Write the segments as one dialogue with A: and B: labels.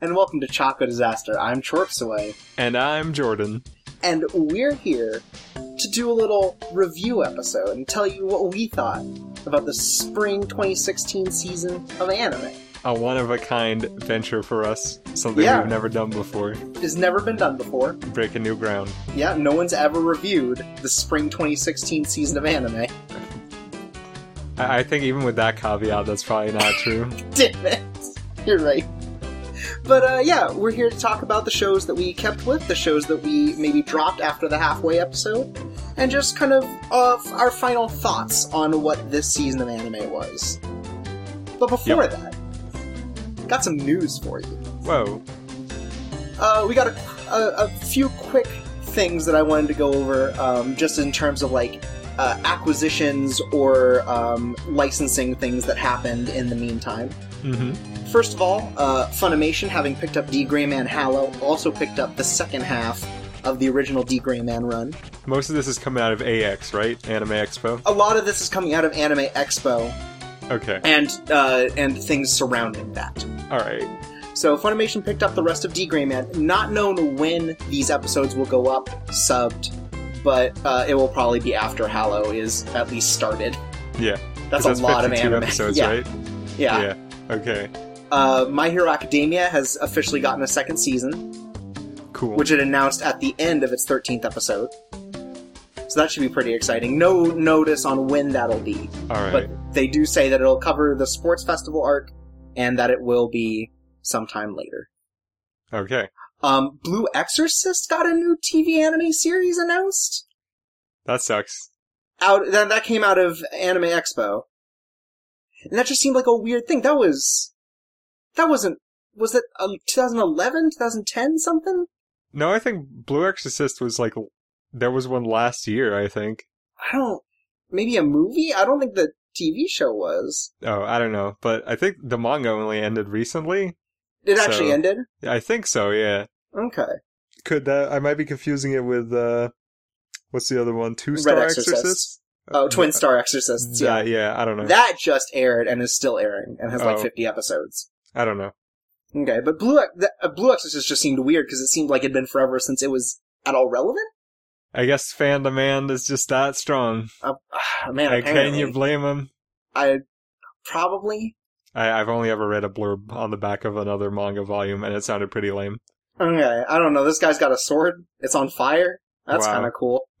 A: And welcome to Choco Disaster. I'm Chorpsaway,
B: And I'm Jordan.
A: and we're here to do a little review episode and tell you what we thought about the spring 2016 season of anime.
B: A one of a kind venture for us. Something
A: Yeah.
B: we've never done before.
A: It's never been done before.
B: Breaking new ground.
A: Yeah, no one's ever reviewed the spring 2016 season of anime.
B: I, I think even with that caveat, that's probably not true.
A: Damn it. You're right. But uh, yeah, we're here to talk about the shows that we kept with, the shows that we maybe dropped after the halfway episode, and just kind of of our final thoughts on what this season of anime was. But before that, got some news for you.
B: Whoa.
A: Uh, we got a, a, a few quick things that I wanted to go over, um, just in terms of like uh, acquisitions or um, licensing things that happened in the meantime.
B: Hmm
A: First of all, uh, Funimation, having picked up D. Gray Man Hallow, also picked up the second half of the original D. Gray Man run.
B: Most of this is coming out of AX, right? Anime Expo?
A: A lot of this is coming out of Anime Expo
B: Okay.
A: and uh, and things surrounding that.
B: Alright.
A: So Funimation picked up the rest of D. Gray Man. Not known when these episodes will go up, subbed, but uh, it will probably be after Hallow is at least started.
B: Yeah.
A: That's a lot of anime.
B: episodes,
A: yeah,
B: right?
A: Yeah. yeah.
B: Okay.
A: Uh, My Hero Academia has officially gotten a second season.
B: Cool.
A: which it announced at the end of its 13th episode. So that should be pretty exciting. No notice on when that'll be,
B: Alright.
A: but they do say that it'll cover the sports festival arc and that it will be sometime later.
B: Okay.
A: Um, Blue Exorcist got a new TV anime series announced.
B: That sucks.
A: Out that that came out of Anime Expo, and that just seemed like a weird thing. That was that wasn't was it uh, 2011, 2010, something?
B: No, I think Blue Exorcist was like. There was one last year, I think.
A: I don't. Maybe a movie? I don't think the TV show was.
B: Oh, I don't know. But I think the manga only ended recently.
A: It actually ended.
B: I think so, yeah.
A: Okay.
B: Could that? I might be confusing it with uh, what's the other one? Two Star Exorcist.
A: Exorcist. Oh, Twin Star Exorcists. Yeah,
B: Yeah, yeah. I don't know.
A: that just aired and is still airing and has like
B: Oh.
A: 50 episodes.
B: I don't know.
A: Okay, but Blue Ex- the, uh, Blue Exorcist just seemed weird because it seemed like it'd been forever since it was at all relevant.
B: I guess fan demand is just that strong.
A: Uh, man,
B: Like, can
A: apparently.
B: you blame them?
A: I probably.
B: I, I've only ever read a blurb on the back of another manga volume, and it sounded pretty lame.
A: Okay, I don't know. This guy's got a sword. It's on fire. That's
B: Wow.
A: kind of cool.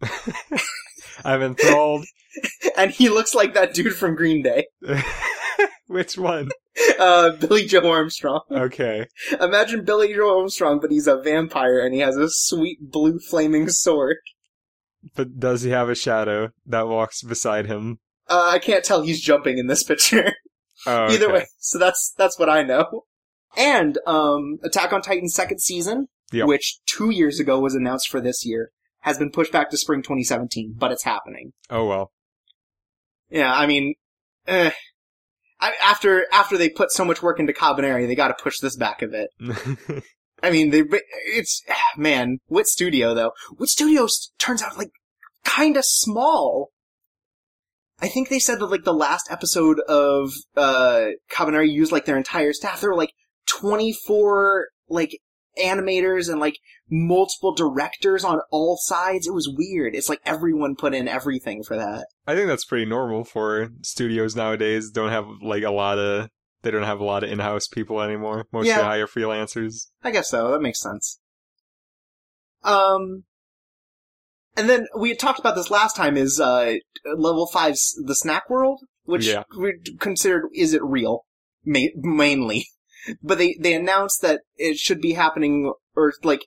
B: I'm enthralled.
A: and he looks like that dude from Green Day,
B: Which one?
A: uh, Billie Joe Armstrong.
B: Okay.
A: Imagine Billie Joe Armstrong, but he's a vampire and he has a sweet blue flaming sword.
B: But does he have a shadow that walks beside him?
A: Uh, I can't tell he's jumping in this picture.
B: Oh,
A: Either way, so that's that's what I know. And um, Attack on Titan second season,
B: Yep.
A: which two years ago was announced for this year, has been pushed back to spring 2017, but it's happening.
B: Oh well.
A: Yeah, I mean, eh. I, after after they put so much work into Kabaneri, they got to push this back a bit. I mean, they it's man, Wit Studio though. Wit Studios turns out like kind of small. I think they said that like the last episode of uh Kabaneri used like their entire staff. There were like 24 like animators and like multiple directors on all sides. It was weird. It's like everyone put in everything for that.
B: I think that's pretty normal for studios nowadays. Don't have like a lot of they don't have a lot of in-house people anymore. Mostly
A: Yeah.
B: hire freelancers.
A: I guess so. That makes sense. Um, and then we had talked about this last time. Is uh level five's the snack world, which
B: Yeah.
A: we considered is it real, Ma- mainly, but they they announced that it should be happening or like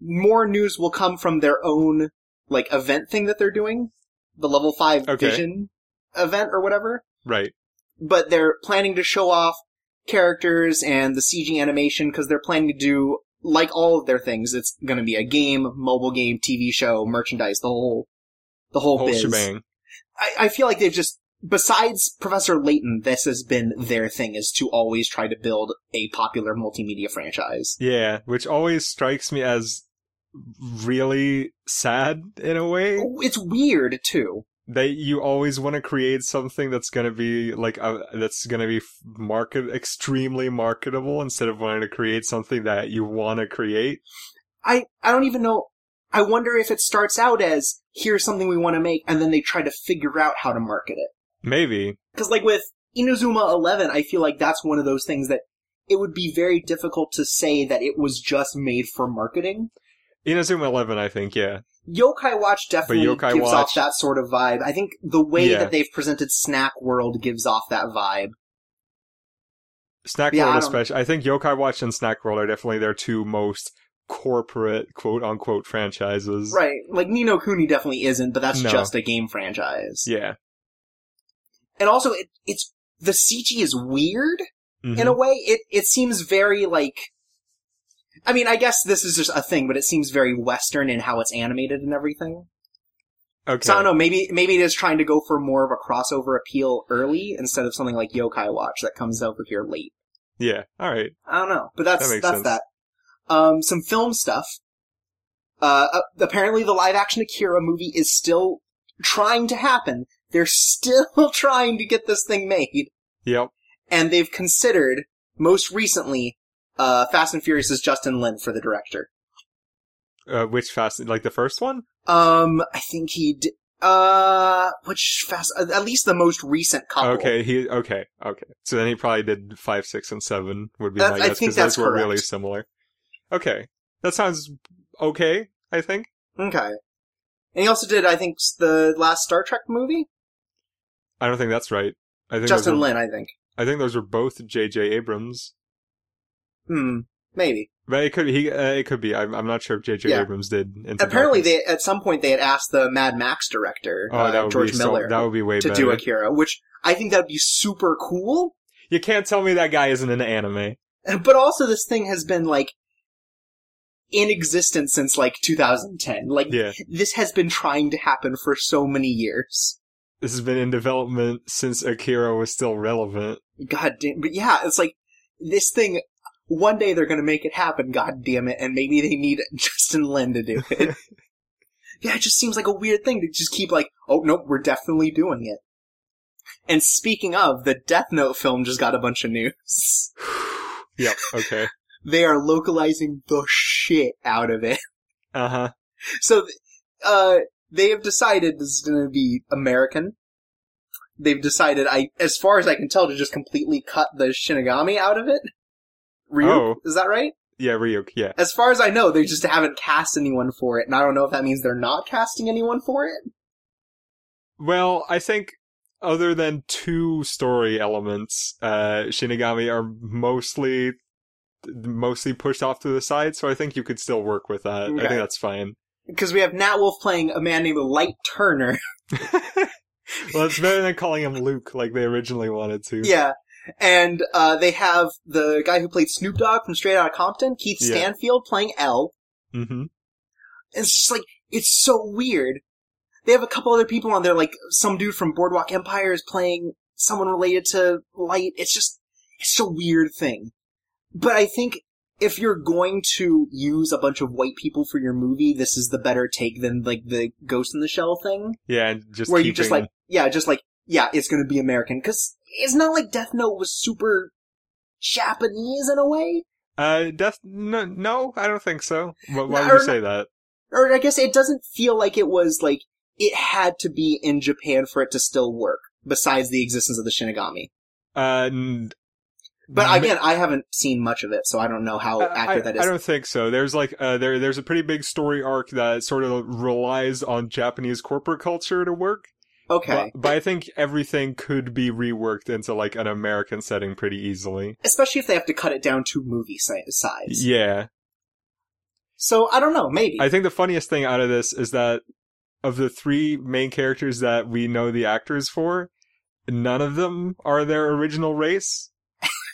A: more news will come from their own like event thing that they're doing, the level five
B: Okay.
A: vision event or whatever
B: Right.
A: but they're planning to show off characters and the CG animation because they're planning to do like all of their things. It's going to be a game, mobile game, TV show, merchandise, the whole, the whole,
B: Whole
A: biz.
B: shebang.
A: I, I feel like they've just, besides Professor Layton, this has been their thing is to always try to build a popular multimedia franchise.
B: Yeah, which always strikes me as really sad in a way.
A: Oh, it's weird too.
B: they you always want to create something that's going to be like a, that's going to be market extremely marketable instead of wanting to create something that you want to create.
A: I I don't even know. I wonder if it starts out as here's something we want to make, and then they try to figure out how to market it.
B: Maybe
A: Because like with Inazuma Eleven, I feel like that's one of those things that it would be very difficult to say that it was just made for marketing.
B: Inazuma Eleven. I think yeah.
A: Yokai Watch definitely
B: Yokai
A: gives
B: Watch-
A: off that sort of vibe. I think the way
B: Yeah.
A: that they've presented Snack World gives off that vibe.
B: Snack
A: Yeah,
B: World
A: I
B: especially. I think Yokai Watch and Snack World are definitely their two most corporate quote unquote franchises.
A: Right. Like Ni no Kuni definitely isn't, but that's
B: No.
A: just a game franchise.
B: Yeah.
A: And also it, it's the CG is weird
B: Mhm.
A: in a way. It it seems very like I mean, I guess this is just a thing, but it seems very western in how it's animated and everything.
B: okay.
A: So I don't know, maybe maybe it is trying to go for more of a crossover appeal early instead of something like Yokai Watch that comes over here late.
B: Yeah. All right.
A: I don't know, but that's
B: That
A: that's
B: sense.
A: that. Um, some film stuff. Uh, uh, apparently, the live action Akira movie is still trying to happen. They're still trying to get this thing made,
B: Yep.
A: and they've considered most recently uh, Fast and Furious' Justin Lin for the director.
B: Uh, which fast? Like the first one?
A: Um, I think he did. uh, which Fast? uh, At least the most recent couple.
B: Okay. He. Okay. Okay. So then he probably did five, six, and seven. Would be
A: That-
B: my guess because those were really similar. Okay. That sounds okay. I think.
A: Okay. And he also did, I think, the last Star Trek movie.
B: I don't think that's right. I think
A: Justin Lin, I think.
B: I think those were both J.J. Abrams.
A: Hmm. Maybe.
B: But it could he uh, it could be. I'm I'm not sure if J.J.
A: Yeah.
B: Abrams did.
A: Apparently, they at some point they had asked the Mad Max director,
B: Oh,
A: uh, George
B: be so,
A: Miller,
B: that would be way
A: to
B: better.
A: do Akira, which I think that would be super cool.
B: You can't tell me that guy isn't an anime.
A: But also, this thing has been like in existence since like 2010. Like
B: Yeah,
A: this has been trying to happen for so many years.
B: This has been in development since Akira was still relevant.
A: God damn. But yeah, it's like this thing. One day they're gonna make it happen. God damn it! And maybe they need Justin Lin to do it. yeah, it just seems like a weird thing to just keep like, oh nope, we're definitely doing it. And speaking of, the Death Note film just got a bunch of news.
B: yep. Okay.
A: They are localizing the shit out of it.
B: Uh huh.
A: So, uh, they have decided this is going to be American. They've decided, I, as far as I can tell, to just completely cut the Shinigami out of it. Ryuk,
B: Oh.
A: is that right?
B: Yeah, Ryuk. Yeah.
A: As far as I know, they just haven't cast anyone for it, and I don't know if that means they're not casting anyone for it.
B: Well, I think other than two story elements, uh, Shinigami are mostly mostly pushed off to the side. So I think you could still work with that. I think that's fine.
A: Because we have Nat Wolff playing a man named Light Turner.
B: well, it's better than calling him Luke like they originally wanted to.
A: yeah. And, uh, they have the guy who played Snoop Dogg from Straight Outta Compton, Keith
B: Yeah.
A: Stanfield, playing L.
B: Mm-hmm.
A: It's just like, it's so weird. They have a couple other people on there, like some dude from Boardwalk Empire is playing someone related to Light. It's just, it's a weird thing. But I think if you're going to use a bunch of white people for your movie, this is the better take than like the Ghost in the Shell thing,
B: Yeah, and just
A: where
B: keeping,
A: you just like, yeah, just like, yeah, it's gonna be American. Cause it's not like Death Note was super Japanese in a way.
B: uh, death. No, no, I don't think so. Why, would you say that?
A: or I guess it doesn't feel like it was like it had to be in Japan for it to still work. Besides the existence of the Shinigami,
B: Uh,
A: but
B: ma-
A: again, I haven't seen much of it, so I don't know how accurate
B: I,
A: that is.
B: I don't think so. There's like uh, there there's a pretty big story arc that sort of relies on Japanese corporate culture to work.
A: okay,
B: But, but I think everything could be reworked into like an American setting pretty easily.
A: especially if they have to cut it down to movie size.
B: Yeah.
A: So I don't know, maybe.
B: I think the funniest thing out of this is that of the three main characters that we know the actors for, none of them are their original race.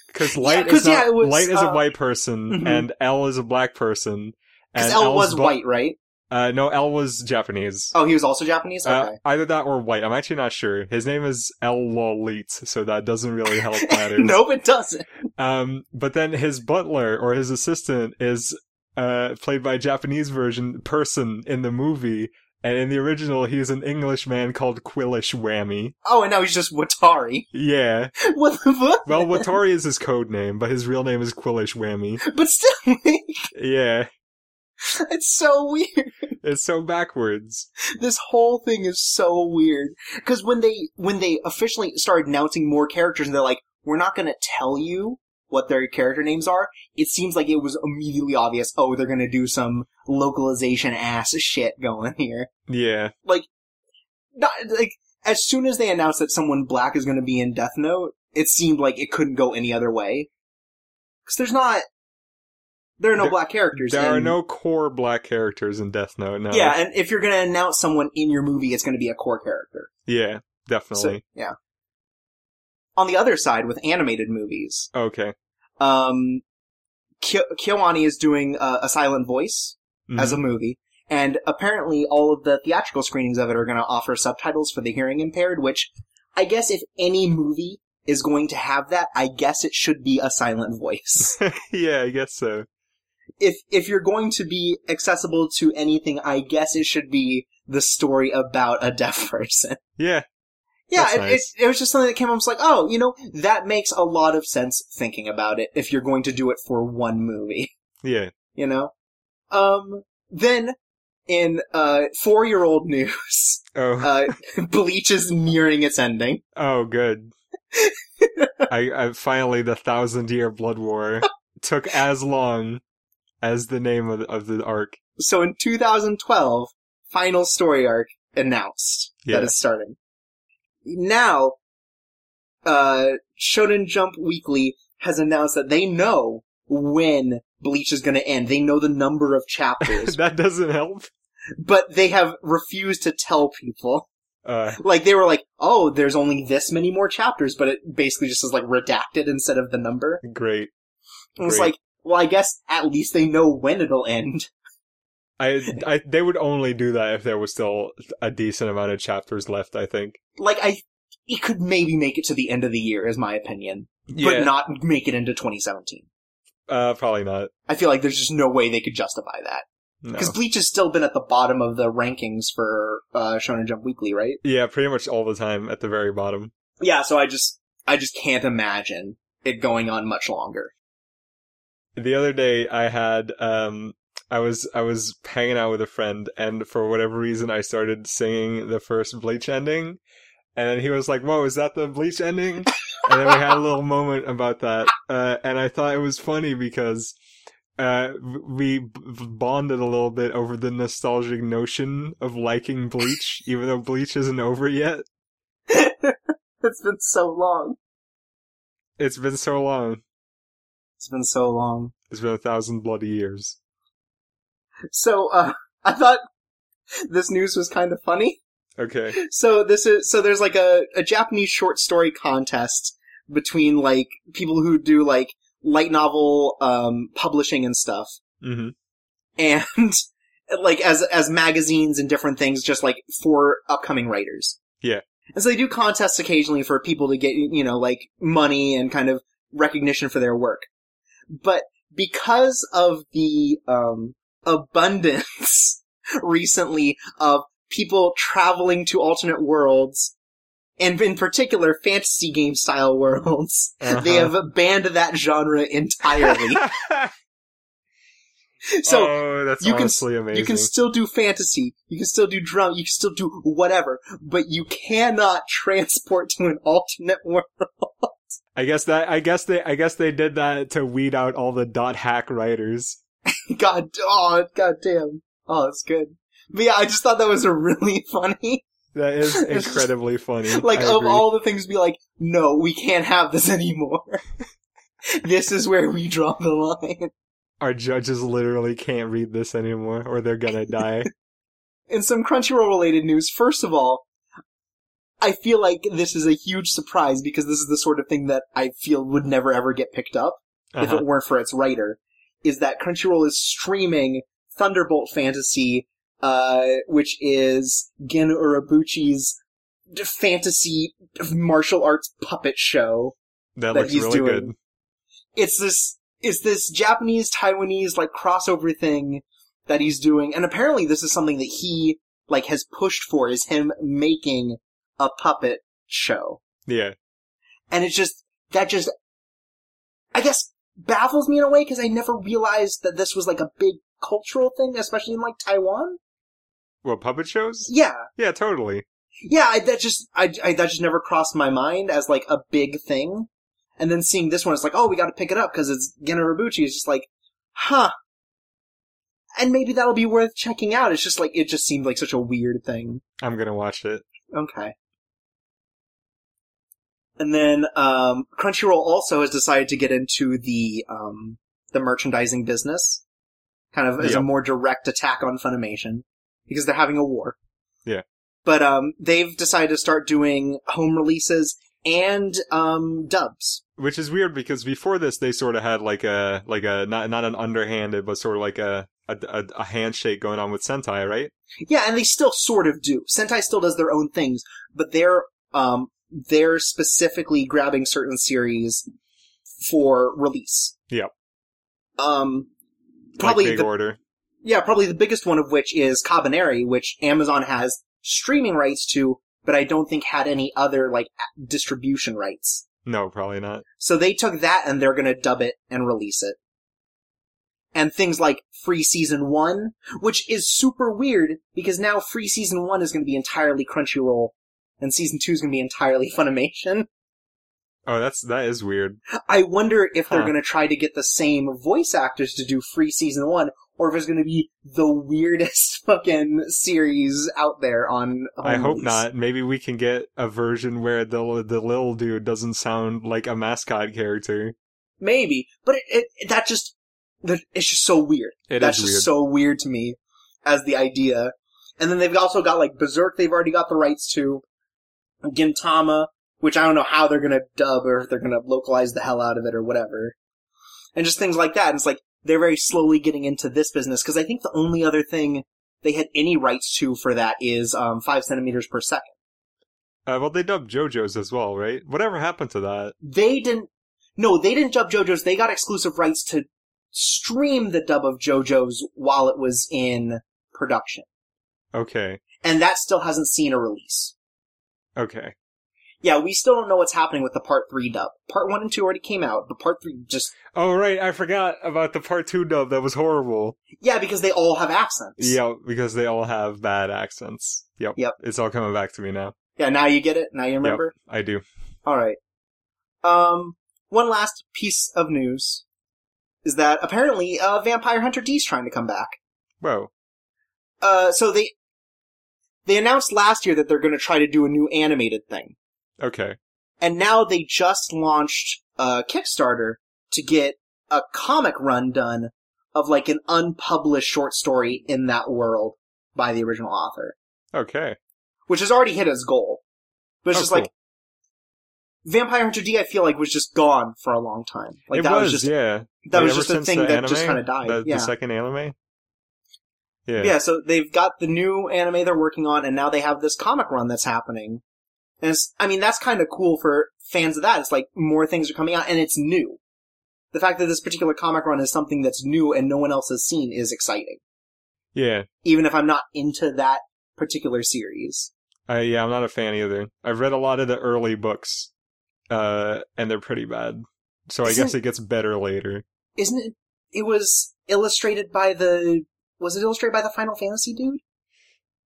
B: Because Light
A: 'cause,
B: is not,
A: yeah, was,
B: Light is a
A: uh,
B: white person
A: mhm.
B: and L is a black person.
A: Because L
B: L's
A: was
B: bu-
A: white, right?
B: Uh, no, L was Japanese.
A: Oh, he was also Japanese.
B: Uh, either that or white. I'm actually not sure. His name is L Lawliet, so that doesn't really help matters.
A: nope, it doesn't.
B: Um, but then his butler or his assistant is uh played by a Japanese version person in the movie, And in the original, he's an Englishman called Quillsh Wammy.
A: Oh, and now he's just Watari.
B: Yeah.
A: What the fuck?
B: Well, Watari is his code name, but his real name is Quillsh Wammy.
A: But still,
B: Yeah.
A: it's so weird.
B: It's so backwards.
A: This whole thing is so weird. Because when they when they officially started announcing more characters, and they're like, "We're not going to tell you what their character names are," it seems like it was immediately obvious. Oh, they're going to do some localization ass shit going here.
B: Yeah.
A: Like, Not, like as soon as they announced that someone black is going to be in Death Note, it seemed like it couldn't go any other way. Because there's not. There are no
B: There-
A: black characters.
B: There are no core black characters in Death Note, no.
A: Yeah, and if you're going to announce someone in your movie, it's going to be a core character.
B: Yeah, definitely.
A: So, yeah. On the other side, with animated movies,
B: okay.
A: um, Kyo- Kyoani is doing uh, a silent voice
B: Mhm.
A: as a movie, and apparently all of the theatrical screenings of it are going to offer subtitles for the hearing impaired. Which, I guess, if any movie is going to have that, I guess it should be a silent voice.
B: yeah, I guess so.
A: if if you're going to be accessible to anything, I guess it should be the story about a deaf person.
B: Yeah.
A: Yeah, it,
B: nice.
A: it, it was just something that came up. I was like, oh, you know, that makes a lot of sense thinking about it if you're going to do it for one movie,
B: Yeah.
A: you know? Um, then, in, uh, four-year-old news,
B: Oh.
A: uh, Bleach is nearing its ending.
B: oh, good. I, I finally the thousand year blood war took as long as the name of the, of the arc.
A: So in 2012, final story arc announced
B: Yeah.
A: that it's starting. Now, uh, Shonen Jump Weekly has announced that they know when Bleach is going to end. They know the number of chapters,
B: that doesn't help.
A: but they have refused to tell people.
B: Uh,
A: Like they were like, "Oh, there's only this many more chapters," but it basically just is like redacted instead of the number.
B: great.
A: And it's
B: Great.
A: like, well, I guess at least they know when it'll end.
B: I, I, they would only do that if there was still a decent amount of chapters left. I think.
A: Like I, it could maybe make it to the end of the year, is my opinion.
B: Yeah.
A: but not make it into 2017.
B: Uh, probably not.
A: I feel like there's just no way they could justify that.
B: No.
A: Because Bleach has still been at the bottom of the rankings for uh, Shonen Jump Weekly, right?
B: Yeah, pretty much all the time at the very bottom.
A: Yeah, so I just I just can't imagine it going on much longer.
B: The other day I had um I was I was hanging out with a friend and for whatever reason I started singing the first Bleach ending and then he was like, "Whoa, is that the Bleach ending?" and then we had a little moment about that. Uh and I thought it was funny because uh we b- bonded a little bit over the nostalgic notion of liking Bleach even though Bleach isn't over yet.
A: it's been so long.
B: It's been so long.
A: It's been so long.
B: It's been a thousand bloody years.
A: So uh, I thought this news was kind of funny.
B: Okay.
A: So this is so there's like a, a Japanese short story contest between like people who do like light novel um, publishing and stuff.
B: Mhm.
A: and like as as magazines and different things just like for upcoming writers.
B: Yeah.
A: And so they do contests occasionally for people to get you know like money and kind of recognition for their work. But because of the um abundance recently of people traveling to alternate worlds and in particular fantasy game style worlds, they
B: Uh-huh.
A: have banned that genre entirely. so
B: oh, that's
A: you can-
B: amazing.
A: You can still do fantasy. You can still do drum. You can still do whatever, but you cannot transport to an alternate world.
B: I guess that I guess they I guess they did that to weed out all the dot hack writers.
A: God, oh, god damn. Oh, that's good. But yeah, I just thought that was a really funny.
B: That is
A: It's just-
B: incredibly funny.
A: Like,
B: I
A: of
B: agree.
A: all the things, be like, no, we can't have this anymore. this is where we draw the line.
B: our judges literally can't read this anymore, or they're gonna die.
A: In some Crunchyroll related news, first of all, I feel like this is a huge surprise because this is the sort of thing that I feel would never ever get picked up. if
B: Uh-huh.
A: it weren't for its writer, is that Crunchyroll is streaming Thunderbolt Fantasy, uh, which is Gen Urobuchi's d- fantasy martial arts puppet show.
B: That,
A: that
B: looks
A: he's
B: really
A: doing.
B: good.
A: It's this, it's this Japanese Taiwanese like crossover thing that he's doing, and apparently this is something that he like has pushed for is him making a puppet show.
B: Yeah.
A: And it's just, that just, I guess, baffles me in a way because I never realized that this was like a big cultural thing, especially in like Taiwan.
B: Well, puppet shows?
A: Yeah.
B: Yeah, totally.
A: Yeah, I, that just, I, I, that just never crossed my mind as like a big thing. And then seeing this one, it's like, oh, we gotta pick it up because it's Gen Urobuchi. It's just like, huh. And maybe that'll be worth checking out. It's just like, it just seemed like such a weird thing.
B: I'm gonna watch it.
A: Okay. And then um, Crunchyroll also has decided to get into the um, the merchandising business, kind of as a more direct attack on Funimation because they're having a war.
B: Yeah.
A: But um, they've decided to start doing home releases and um, dubs.
B: Which is weird because before this they sort of had like a like a not not an underhanded but sort of like a a, a, a handshake going on with Sentai, right?
A: Yeah, and they still sort of do. Sentai still does their own things, but they're um, they're specifically grabbing certain series for release.
B: Yep.
A: Um, probably
B: like big
A: the,
B: order.
A: yeah, probably the biggest one of which is Kabaneri, which Amazon has streaming rights to, but I don't think had any other like distribution rights.
B: No, probably not.
A: So they took that and they're gonna dub it and release it. And things like Free Season 1, which is super weird because now Free Season 1 is gonna be entirely Crunchyroll and Season 2 is gonna be entirely Funimation.
B: Oh, that's that is weird.
A: I wonder if they're
B: Huh.
A: gonna try to get the same voice actors to do Free Season 1 or if it's gonna be the weirdest fucking series out there on
B: I hope not. Maybe we can get a version where the the little dude doesn't sound like a mascot character.
A: Maybe, but it, it that just that it's just so weird.
B: It
A: That's
B: is
A: just
B: weird.
A: so weird to me as the idea. And then they've also got like Berserk. They've already got the rights to Gintama, which I don't know how they're gonna dub or if they're gonna localize the hell out of it or whatever. And just things like that. And it's like they're very slowly getting into this business because I think the only other thing they had any rights to for that is um, five centimeters per second.
B: Uh, well, they dubbed JoJo's as well, right? Whatever happened to that?
A: they didn't no they didn't dub jojo's they got exclusive rights to stream the dub of jojo's while it was in production
B: Okay,
A: and that still hasn't seen a release
B: okay.
A: yeah we still don't know what's happening with the part 3 dub part 1 and 2 already came out but part 3 just
B: Oh right, I forgot about the part two dub. That was horrible.
A: yeah because they all have accents
B: Yeah, because they all have bad accents. Yep.
A: Yep.
B: It's all coming back to me now.
A: yeah now you get it now you remember
B: I do.
A: all right um one last piece of news is that apparently uh, vampire hunter d is trying to come back
B: Whoa.
A: uh, so they they announced last year that they're going to try to do a new animated thing,
B: Okay.
A: and now they just launched a Kickstarter to get a comic run done of like an unpublished short story in that world by the original author,
B: Okay.
A: which has already hit its goal. But it's
B: Oh,
A: just
B: cool.
A: like Vampire Hunter D. I feel like was just gone for a long time. Like
B: it
A: that
B: was,
A: was, just
B: yeah.
A: that
B: Like,
A: was just a thing that just kind of died.
B: The,
A: yeah.
B: the second anime. Yeah.
A: Yeah, so they've got the new anime they're working on, and now they have this comic run that's happening. And it's, I mean, that's kind of cool for fans of that. It's like more things are coming out, and it's new. The fact that this particular comic run is something that's new and no one else has seen is exciting.
B: Yeah.
A: Even if I'm not into that particular series.
B: I, yeah, I'm not a fan either. I've read a lot of the early books, uh, and they're pretty bad. So I
A: Isn't-
B: guess it gets better later.
A: Isn't it? It was illustrated by the. Was it illustrated by the Final Fantasy dude?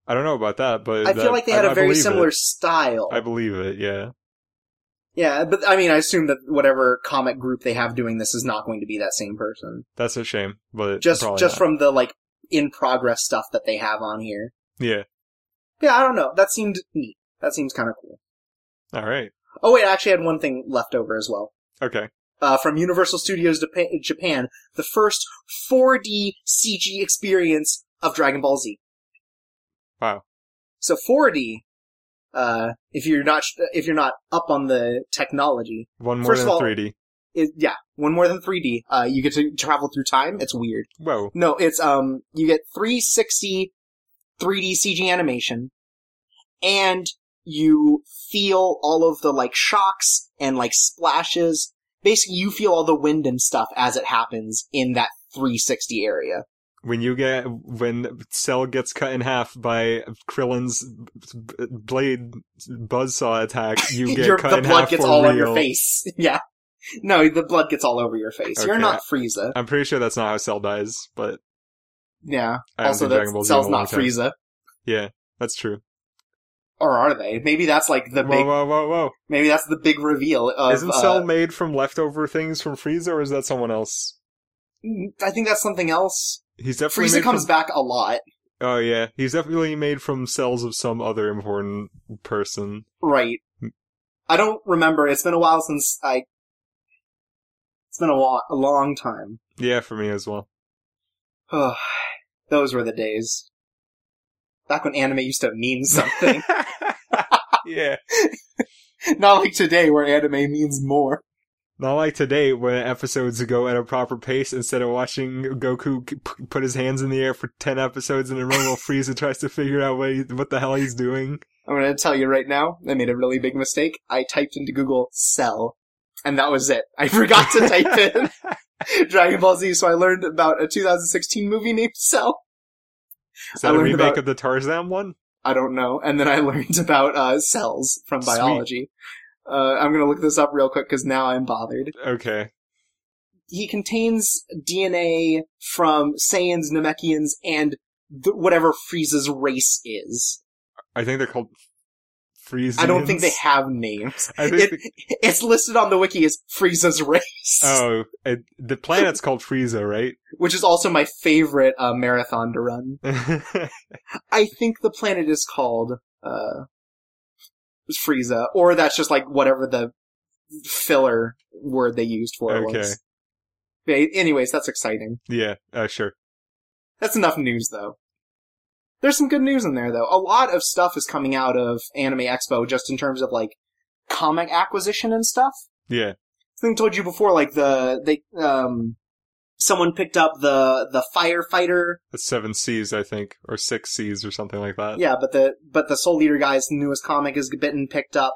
B: I don't know about that, but
A: I feel like they had
B: a
A: a very similar style.
B: I believe it. Yeah.
A: yeah, but I mean, I assume that whatever comic group they have doing this is not going to be that same person.
B: That's a shame, but
A: just just
B: not.
A: from the like in progress stuff that they have on here.
B: yeah.
A: Yeah, I don't know. That seemed neat. That seems kind of cool.
B: All right.
A: Oh wait, I actually had one thing left over as well.
B: Okay.
A: Uh, from Universal Studios Japan, the first 4D CG experience of Dragon Ball Z.
B: Wow.
A: So 4D, uh, if you're not if you're not up on the technology,
B: One more
A: First
B: than
A: of all-
B: 3D.
A: is yeah, one more than 3D. Uh, you get to travel through time. It's weird.
B: Whoa.
A: No, it's um you get 360 3D CG animation and you feel all of the like shocks and like splashes. Basically you feel all the wind and stuff as it happens in that 360 area.
B: when you get when Cell gets cut in half by Krillin's b- blade buzzsaw attack, you get
A: Your-
B: cut
A: the
B: in
A: blood
B: half
A: gets
B: for
A: all
B: real.
A: on your face. Yeah. No, the blood gets all over your face. You're not Frieza.
B: I'm pretty sure that's not how Cell dies, but
A: Yeah.
B: I
A: also, that
B: Dragon Ball Z in a
A: Cell's not. Frieza.
B: Yeah, that's true.
A: Or are they? Maybe that's like the
B: whoa,
A: big.
B: whoa, whoa, whoa!
A: Maybe that's the big reveal of.
B: Isn't
A: uh,
B: Cell made from leftover things from Frieza, or is that someone else?
A: I think that's something else.
B: He's definitely
A: Frieza comes
B: from...
A: back a lot.
B: Oh yeah, he's definitely made from cells of some other important person.
A: Right. I don't remember. It's been a while since I. It's been a, a long time.
B: Yeah, for me as well.
A: Those were the days. Back when anime used to mean something.
B: Yeah.
A: Not like today where anime means more.
B: Not like today when episodes go at a proper pace instead of watching Goku p- put his hands in the air for 10 episodes in a row while Frieza tries to figure out what, he, what the hell he's doing.
A: I'm gonna tell you right now, I made a really big mistake. I typed into Google cell, and that was it. I forgot to type in Dragon Ball Z, so I learned about a 2016 movie named Cell.
B: Is that a remake
A: about-
B: of the Tarzan one?
A: I don't know. And then I learned about uh, cells from biology. Uh, I'm gonna look this up real quick because now I'm bothered.
B: Okay.
A: He contains DNA from Saiyans, Namekians, and th- whatever Frieza's race is.
B: I think they're called
A: I don't think they have names. It, it's listed on the wiki as Frieza's race.
B: Oh, it, the planet's called Frieza, right?
A: which is also my favorite uh, marathon to run. I think the planet is called uh, Frieza, or that's just like whatever the filler word they used for it
B: Okay.
A: was. Okay, anyways, that's exciting.
B: yeah, uh, sure.
A: That's enough news, though. There's some good news in there, though. A lot of stuff is coming out of Anime Expo, just in terms of like comic acquisition and stuff.
B: Yeah.
A: I think I told you before, like the they um someone picked up the the firefighter
B: It's seven C's, I think, or six C's or something like that.
A: Yeah, but the but the Soul Eater guy's newest comic is been picked up.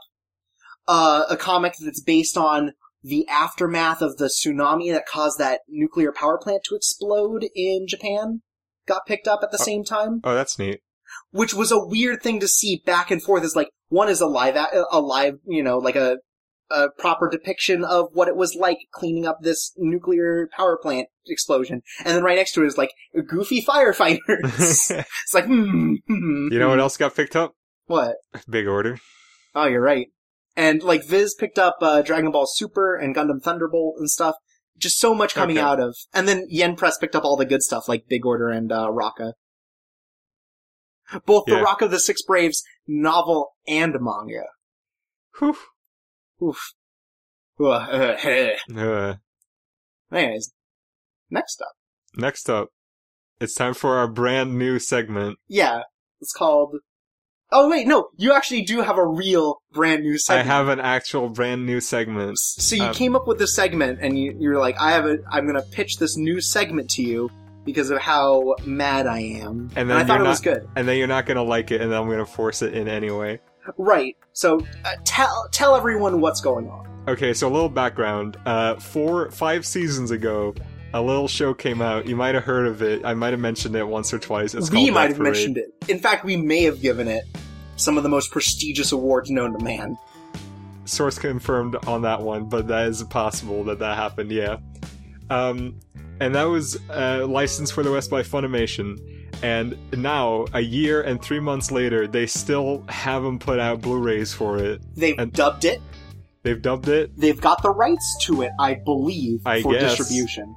A: Uh, a comic that's based on the aftermath of the tsunami that caused that nuclear power plant to explode in Japan got picked up at the
B: Oh.
A: same time,
B: Oh, that's neat.
A: which was a weird thing to see back and forth. Is like one is a live a live you know like a a proper depiction of what it was like cleaning up this nuclear power plant explosion, and then right next to it is like goofy firefighters. it's like hmm, hmm,
B: you know what
A: hmm.
B: else got picked up?
A: What?
B: Big order.
A: Oh, you're right. And like Viz picked up uh, Dragon Ball Super and Gundam Thunderbolt and stuff. Just so much coming
B: Okay.
A: out of. And then Yen Press picked up all the good stuff like Big Order and uh, Rokka. Both the Rock of the Six Braves novel and manga.
B: Whew.
A: Oof. Uh,
B: Uh,
A: Anyways, next up.
B: next up, it's time for our brand new segment.
A: Yeah, it's called. Oh wait, no, you actually do have a real brand new segment.
B: I have an actual brand new segment.
A: So you
B: Um,
A: came up with this segment, and you, you're like, "I have a, I'm gonna pitch this new segment to you because of how mad I am."
B: And then
A: I thought it was good,
B: And then you're not gonna like it, and then I'm gonna force it in anyway.
A: right? So uh, tell tell everyone what's going on.
B: Okay, so a little background. Uh, four, five seasons ago, a little show came out. You might have heard of it. I might have mentioned it once or twice. It's
A: we might have
B: Parade.
A: mentioned it. In fact, we may have given it some of the most prestigious awards known to man.
B: Source confirmed on that one, but that is possible that that happened. Yeah. Um, and that was uh, licensed for the West by Funimation. And now, a year and three months later, they still haven't put out Blu-rays for it.
A: They've
B: And-
A: dubbed it.
B: They've dubbed it.
A: They've got the rights to it, I believe,
B: I
A: for
B: guess.
A: distribution.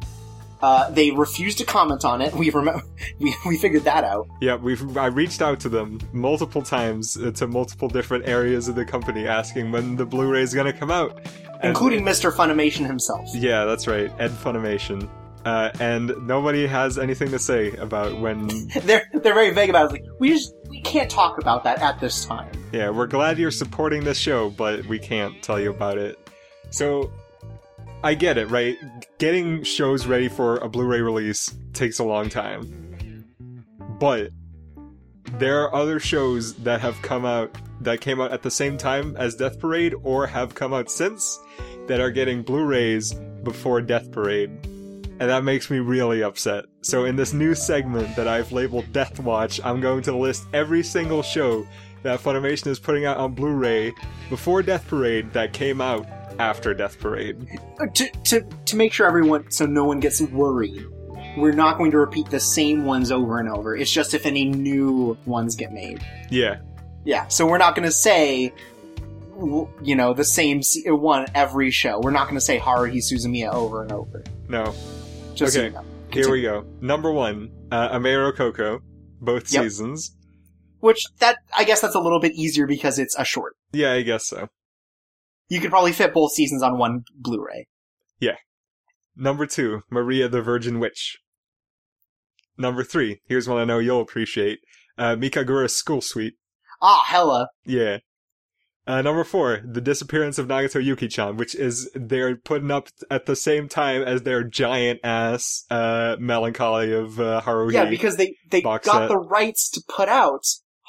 A: Uh, they refused to comment on it. We remember, we, we figured that out.
B: Yeah, we've I reached out to them multiple times uh, to multiple different areas of the company asking when the Blu-ray is gonna come out, And-
A: including Mr. Funimation himself.
B: Yeah, that's right, Ed Funimation. Uh, and nobody has anything to say about when.
A: They're they're very vague about it. Like we just we can't talk about that at this time.
B: Yeah, we're glad you're supporting this show, but we can't tell you about it. So, I get it, right? Getting shows ready for a Blu-ray release takes a long time, but there are other shows that have come out that came out at the same time as Death Parade or have come out since that are getting Blu-rays before Death Parade. and that makes me really upset. So in this new segment that I've labeled Death Watch, I'm going to list every single show that Funimation is putting out on Blu-ray before Death Parade that came out after Death Parade.
A: Uh, To, to, to make sure everyone, so no one gets worried, we're not going to repeat the same ones over and over. It's just if any new ones get made.
B: Yeah,
A: Yeah, so we're not going to say, you know, the same one every show. We're not going to say Haruhi Suzumiya over and over.
B: no.
A: Just so
B: Okay.
A: you know.
B: Here we go. Number one, uh, Ameiro Cocoa, both
A: Yep.
B: seasons.
A: Which that I guess that's a little bit easier because it's a short.
B: Yeah, I guess so.
A: You could probably fit both seasons on one Blu-ray. Yeah.
B: Number two, Maria the Virgin Witch. Number three, here's one I know you'll appreciate. Uh, Mikagura's School Suite.
A: Ah, hella.
B: Yeah. Uh, number four, The Disappearance of Nagato Yuki-chan, which is they're putting up at the same time as their giant ass uh, Melancholy of uh, Haruhi.
A: Yeah, because they they got
B: set.
A: the rights to put out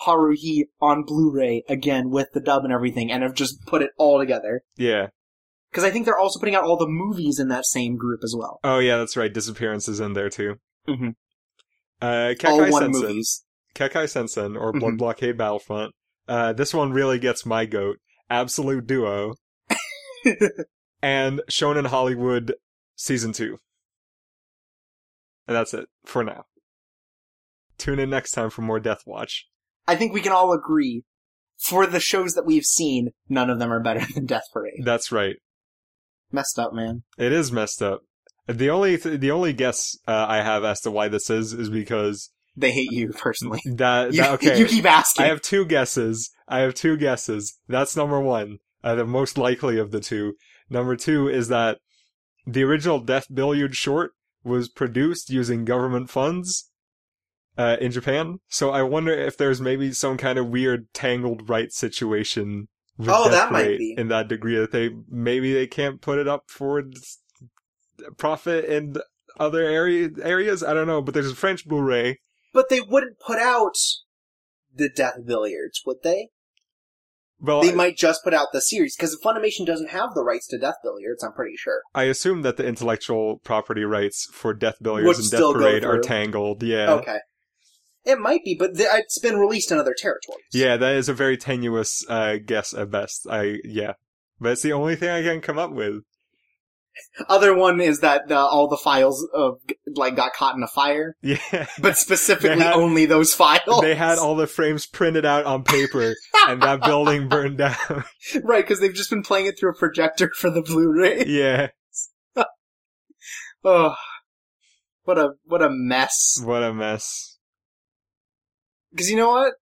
A: Haruhi on Blu-ray again with the dub and everything, and have just put it all together.
B: yeah.
A: Because I think they're also putting out all the movies in that same group as well.
B: Oh yeah, that's right. Disappearance is in there too.
A: Mhm.
B: Uh,
A: all
B: Kekkai
A: one
B: Sensen.
A: movies.
B: Kekkai Sensen or Blood
A: Mhm.
B: Blockade Battlefront. Uh, this one really gets my goat. Absolute Duo and Shonen Hollywood season two. And that's it for now. Tune in next time for more Death Watch.
A: I think we can all agree, for the shows that we've seen, none of them are better than Death Parade.
B: That's right.
A: Messed up, man.
B: It is messed up. The only th- the only guess uh, I have as to why this is is because
A: They hate you personally.
B: that, that okay.
A: you keep asking.
B: I have two guesses. I have two guesses. That's number one, uh, the most likely of the two. Number two is that the original Death Billiard short was produced using government funds uh, in Japan. So I wonder if there's maybe some kind of weird tangled rights situation.
A: Oh, that might be.
B: in that degree that they maybe they can't put it up for profit in other area areas. I don't know, but there's a French Blu-ray.
A: But they wouldn't put out the Death Billiards, would they?
B: Well,
A: They might just put out the series, because Funimation doesn't have the rights to Death Billiards, I'm pretty sure.
B: I assume that the intellectual property rights for Death Billiards
A: Would
B: and Death Parade are tangled. Yeah.
A: Okay. It might be, but th- it's been released in other territories.
B: Yeah, that is a very tenuous uh, guess at best. I yeah, but it's the only thing I can come up with.
A: Other one is that uh, all the files of like got caught in a fire,
B: Yeah,
A: but specifically
B: had-
A: only those files.
B: they had all the frames printed out on paper, and that building burned down.
A: right because they've just been playing it through a projector for the Blu-ray.
B: yeah,
A: Oh, what a what a mess.
B: what a mess.
A: Because you know what?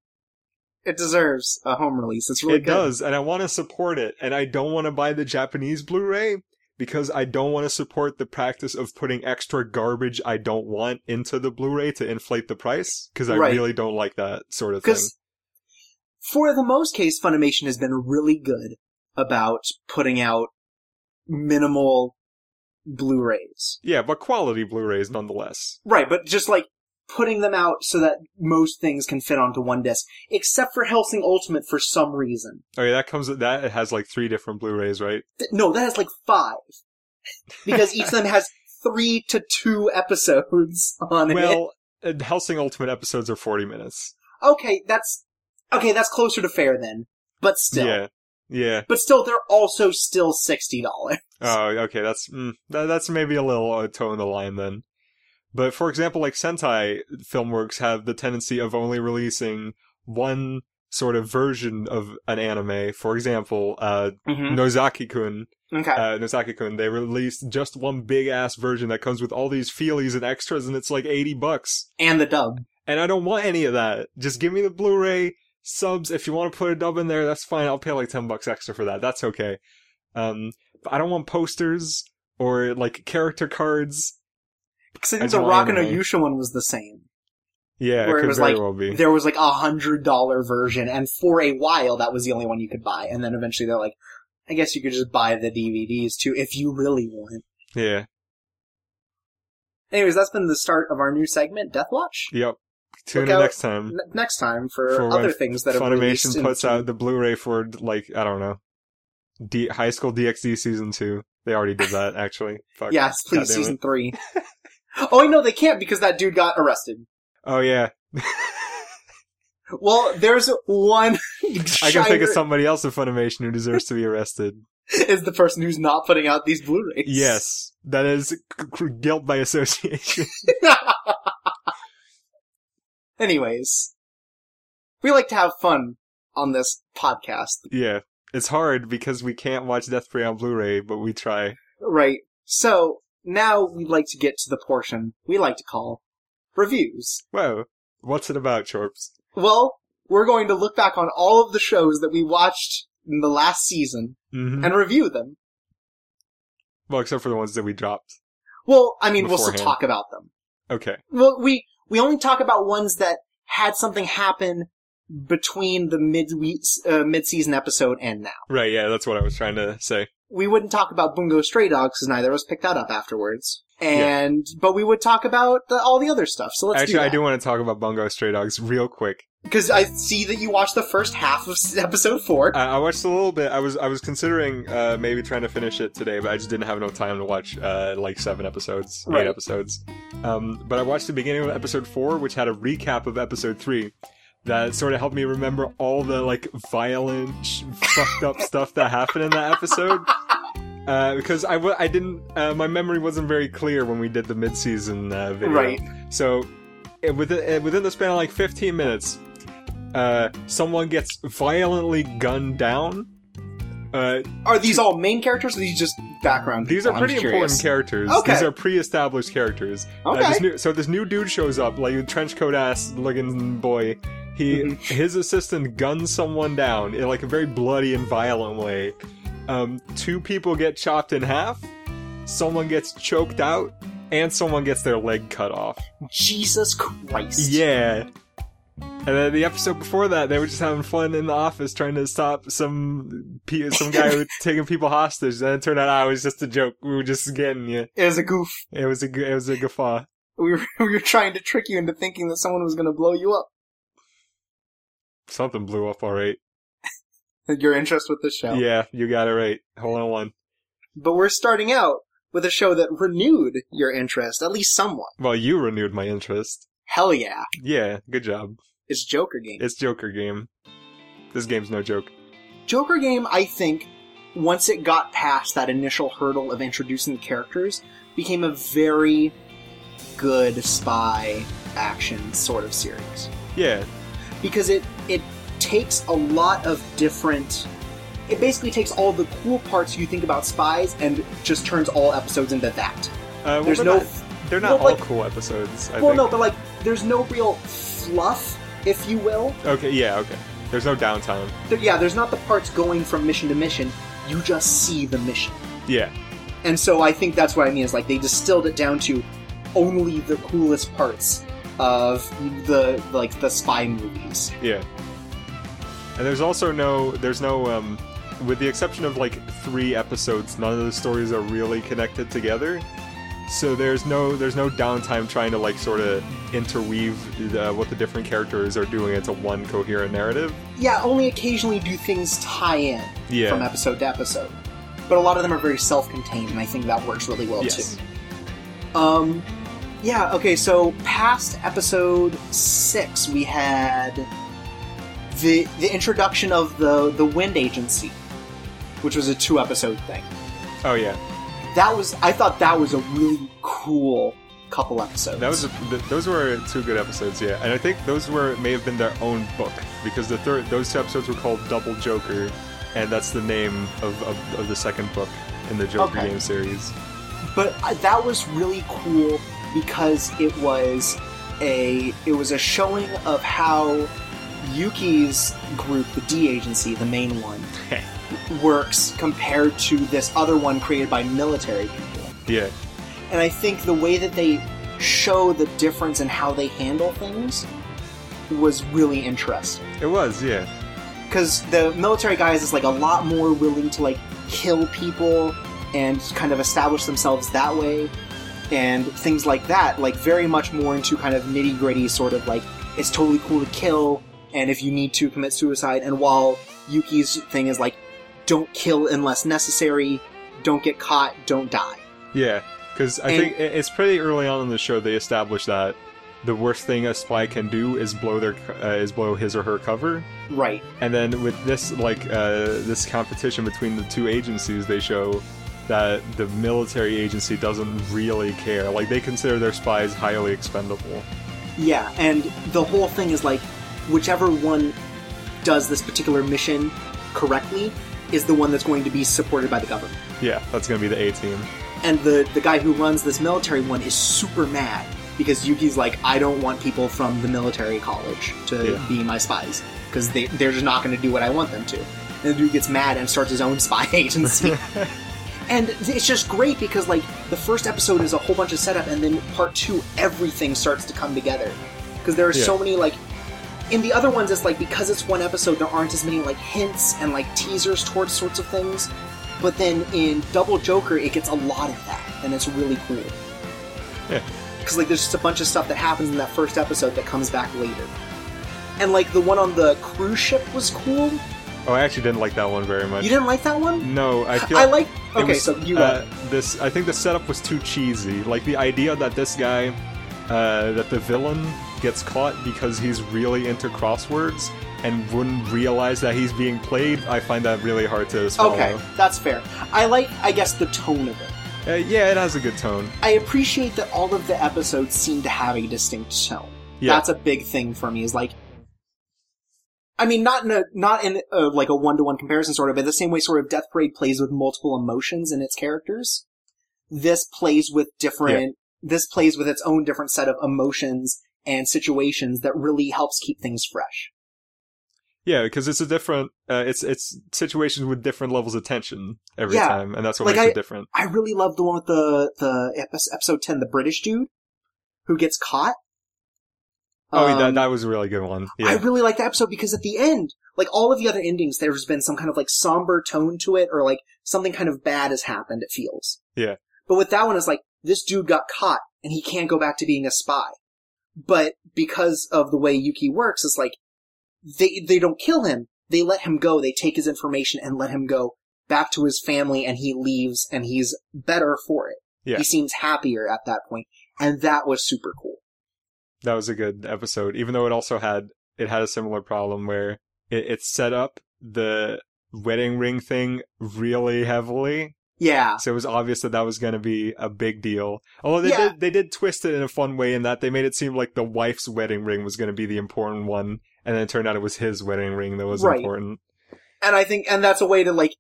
A: It deserves a home release. It's really
B: it
A: good.
B: does, and I want to support it, and I don't want to buy the Japanese Blu-ray because I don't want to support the practice of putting extra garbage I don't want into the Blu-ray to inflate the price because I
A: Right.
B: really don't like that sort of thing.
A: For the most case, Funimation has been really good about putting out minimal Blu-rays.
B: Yeah, but quality Blu-rays nonetheless.
A: Right, but just like putting them out so that most things can fit onto one disc, except for Hellsing Ultimate for some reason.
B: Oh yeah, that comes that. It has like three different Blu-rays, right?
A: Th- No, that has like five. Because each of them has three to two episodes on it.
B: Well, uh, Hellsing Ultimate episodes are forty minutes.
A: Okay, that's, okay, that's closer to fair then. But still.
B: Yeah, yeah.
A: But still, they're also still $60.
B: Oh, okay. That's mm, that, that's maybe a little uh, toe in the line then. But for example, like Sentai Filmworks have the tendency of only releasing one sort of version of an anime. For example, uh,
A: Mm-hmm.
B: Nozaki-kun,
A: Okay.
B: uh, Nozaki-kun, they released just one big ass version that comes with all these feelies and extras, and it's like eighty bucks.
A: and the dub.
B: And I don't want any of that. Just give me the Blu-ray subs. If you want to put a dub in there, that's fine. I'll pay like ten bucks extra for that. That's okay. Um, but I don't want posters or like character cards.
A: Because I
B: I
A: the Rock and. Oyusha one was the same.
B: Yeah,
A: Where
B: it
A: it was like,
B: well.
A: There was like a hundred dollar version, and for a while that was the only one you could buy. And then eventually they're like, I guess you could just buy the DVDs too if you really want.
B: Yeah.
A: Anyways, that's been the start of our new segment, Death Watch.
B: Yep. Tune
A: Look
B: in next time.
A: N- next time for,
B: For
A: other things that have
B: Funimation
A: in
B: puts out the Blu-ray for like I don't know, D- High School DxD season two. They already did that actually. Fuck.
A: Yes, please, season three. oh, wait, no, they can't because that dude got arrested.
B: Oh yeah,
A: Well, there's one.
B: I can think of somebody else in Funimation who deserves to be arrested.
A: Is the person who's not putting out these Blu-rays?
B: Yes, that is c- c- guilt by association.
A: Anyways, we like to have fun on this podcast,
B: yeah, it's hard because we can't watch Death Parade on Blu-ray, but we try.
A: right? So now we'd like to get to the portion we like to call reviews.
B: Whoa, what's it about, Chorps?
A: Well, we're going to look back on all of the shows that we watched in the last season
B: hmm
A: and review them.
B: Well, except for the ones that we dropped.
A: Well, I mean, we'll still talk about them.
B: Okay.
A: Well, we we only talk about ones that had something happen between the mid uh, mid season episode and now.
B: Right, yeah, that's what I was trying to say.
A: We wouldn't talk about Bungo Stray Dogs because neither of us picked that up afterwards. And but we would talk about the, all the other stuff. So let's
B: Actually,
A: do
B: I do want to talk about Bungo Stray Dogs real quick.
A: because I see that you watched the first half of episode four.
B: I, I watched a little bit. I was I was considering uh, maybe trying to finish it today, but I just didn't have enough time to watch uh, like seven episodes,
A: Right.
B: eight episodes. Um, but I watched the beginning of episode four, which had a recap of episode three. That sort of helped me remember all the like violent, fucked up stuff that happened in that episode. Uh, because I, w- I didn't, uh, my memory wasn't very clear when we did the mid-season uh, video.
A: Right.
B: So, it, within, within the span of like 15 minutes, uh, someone gets violently gunned down. Uh,
A: Are these all main characters or are these just background?
B: these are
A: I'm
B: pretty important characters.
A: Okay.
B: These are pre-established characters. Uh,
A: Okay.
B: this new, so this new dude shows up, like a trench coat ass looking boy. He
A: Mhm.
B: his assistant guns someone down in like a very bloody and violent way. Um, two people get chopped in half. Someone gets choked out, and someone gets their leg cut off.
A: Jesus Christ.
B: Yeah. And then the episode before that, they were just having fun in the office trying to stop some pe- some guy who was taking people hostage. And it turned out, ah, it was just a joke. We were just getting you.
A: It was a goof.
B: It was a it was a guffaw.
A: We were, we were trying to trick you into thinking that someone was going to blow you up.
B: Something blew up all right.
A: Your interest with the show.
B: Yeah, you got it right. Hold on one.
A: But we're starting out with a show that renewed your interest, at least somewhat.
B: Well, you renewed my interest.
A: Hell yeah.
B: Yeah, good job.
A: It's Joker Game.
B: It's Joker game. This game's no joke.
A: Joker Game, I think, once it got past that initial hurdle of introducing the characters, became a very good spy action sort of series.
B: Yeah,
A: Because it it takes a lot of different it basically takes all the cool parts you think about spies and just turns all episodes into that.
B: uh, well,
A: There's
B: they're
A: no
B: Not, they're not
A: well,
B: all
A: like-
B: cool episodes. I
A: well,
B: think.
A: no, but like there's no real fluff, if you will.
B: Okay, yeah, okay. There's no downtime.
A: There- yeah, there's not the parts going from mission to mission. You just see the mission.
B: Yeah,
A: And so I think that's what I mean is like they distilled it down to only the coolest parts of the like the spy movies.
B: yeah. And there's also no, there's no, um, with the exception of like three episodes, none of the stories are really connected together. So there's no, there's no downtime trying to like sort of interweave the, what the different characters are doing into one coherent narrative.
A: Yeah, only occasionally do things tie in
B: Yeah.
A: from episode to episode. But a lot of them are very self-contained, and I think that works really well
B: Yes.
A: too. Um, yeah. Okay. So past episode six, we had the the introduction of the the Wind Agency, which was a two episode thing.
B: Oh yeah,
A: That was I thought that was a really cool couple episodes.
B: that was a, th- those were two good episodes. Yeah, and I think those were may have been their own book because the third those two episodes were called Double Joker, and that's the name of, of, of the second book in the Joker
A: Okay.
B: game series.
A: but uh, that was really cool because it was a it was a showing of how Yuki's group, the D agency, the main one, works compared to this other one created by military people.
B: Yeah,
A: And I think the way that they show the difference in how they handle things was really interesting.
B: it was. Yeah,
A: because the military guys is like a lot more willing to like kill people and kind of establish themselves that way and things like that like very much more into kind of nitty gritty sort of like it's totally cool to kill and if you need to commit suicide and while yuki's thing is like don't kill unless necessary, don't get caught, don't die.
B: Yeah, because I
A: And-
B: think it's pretty early on in the show they established that the worst thing a spy can do is blow their uh, is blow his or her cover,
A: Right.
B: and then with this like uh, this competition between the two agencies, they show that the military agency doesn't really care. Like they consider their spies highly expendable.
A: Yeah, and the whole thing is like, whichever one does this particular mission correctly is the one that's going to be supported by the government.
B: Yeah, that's gonna be the A team.
A: And the the guy who runs this military one is super mad because Yuki's like, I don't want people from the military college to
B: Yeah.
A: be my spies because they they're just not going to do what I want them to. And the dude gets mad and starts his own spy agency. and it's just great because like the first episode is a whole bunch of setup, and then part two, everything starts to come together because there are
B: Yeah.
A: so many like. In the other ones, it's like because it's one episode, there aren't as many like hints and like teasers towards sorts of things. But then in Double Joker, it gets a lot of that, and it's really cool.
B: Yeah.
A: Because like there's just a bunch of stuff that happens in that first episode that comes back later. And like the one on the cruise ship was cool.
B: Oh, I actually didn't like that one very much.
A: You didn't like that one?
B: No, I feel
A: I like. Okay,
B: was,
A: so you.
B: uh, this I think the setup was too cheesy. Like the idea that this guy, uh, that the villain gets caught because he's really into crosswords and wouldn't realize that he's being played. I find that really hard to swallow.
A: okay, that's fair. I like, I guess, the tone of it.
B: Uh, yeah, it has a good tone.
A: I appreciate that all of the episodes seem to have a distinct tone.
B: Yeah,
A: That's a big thing for me. Is like, I mean, not in a not in a, like a one to one comparison, sort of, but the same way, sort of, Death Parade plays with multiple emotions in its characters. This plays with different. This plays with its own different set of emotions and situations that really helps keep things fresh.
B: yeah, because it's a different. Uh, it's it's situations with different levels of tension every
A: Yeah.
B: time, and that's what
A: Like,
B: makes
A: I-
B: it different.
A: I really love the one with the the episode ten, the British dude who gets caught.
B: Oh,
A: Um,
B: that that was a really good one.
A: I really like that episode because at the end, like all of the other endings, there's been some kind of like somber tone to it, or like something kind of bad has happened. It feels.
B: Yeah.
A: But with that one, it's like this dude got caught and he can't go back to being a spy. But because of the way Yuki works, it's like they they don't kill him. They let him go. They take his information and let him go back to his family, and he leaves, and he's better for it.
B: Yeah.
A: He seems happier at that point, and that was super cool.
B: That was a good episode. Even though it also had it had a similar problem where it, it set up the wedding ring thing really heavily,
A: Yeah.
B: so it was obvious that that was going to be a big deal. Although they
A: Yeah.
B: did they did twist it in a fun way in that they made it seem like the wife's wedding ring was going to be the important one, and then it turned out it was his wedding ring that was
A: Right.
B: important.
A: and I think, and that's a way to like,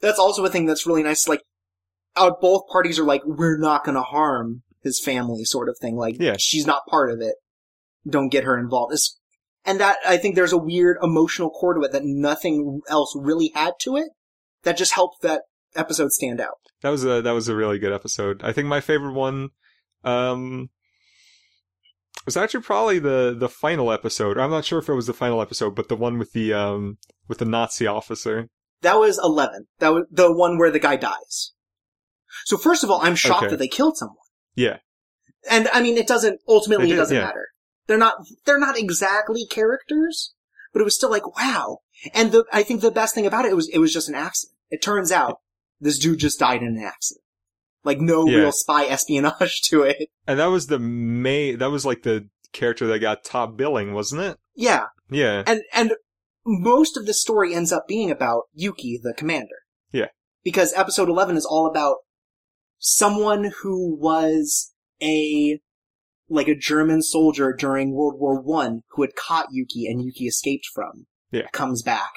A: that's also a thing that's really nice. Like, out both parties are like, we're not going to harm his family, sort of thing. Like,
B: Yeah.
A: she's not part of it. Don't get her involved. It's, and that I think there's a weird emotional core to it that nothing else really had to it. That just helped that episode stand out.
B: That was a that was a really good episode. I think my favorite one um was actually probably the the final episode. I'm not sure if it was the final episode, but the one with the um with the Nazi officer.
A: That was eleven. That was the one where the guy dies. So first of all, I'm shocked
B: Okay.
A: that they killed someone.
B: Yeah.
A: And I mean, it doesn't ultimately
B: They
A: it doesn't
B: yeah.
A: matter. They're not they're not exactly characters, but it was still like wow. And the I think the best thing about it was it was just an accident. It turns out this dude just died in an accident. Like no
B: Yeah.
A: real spy espionage to it.
B: And that was the May that was like the character that got top billing, wasn't it?
A: Yeah,
B: Yeah.
A: and and most of the story ends up being about Yuki, the commander.
B: Yeah.
A: Because episode eleven is all about someone who was a like a German soldier during World War One who had caught Yuki and Yuki escaped from.
B: Yeah.
A: Comes back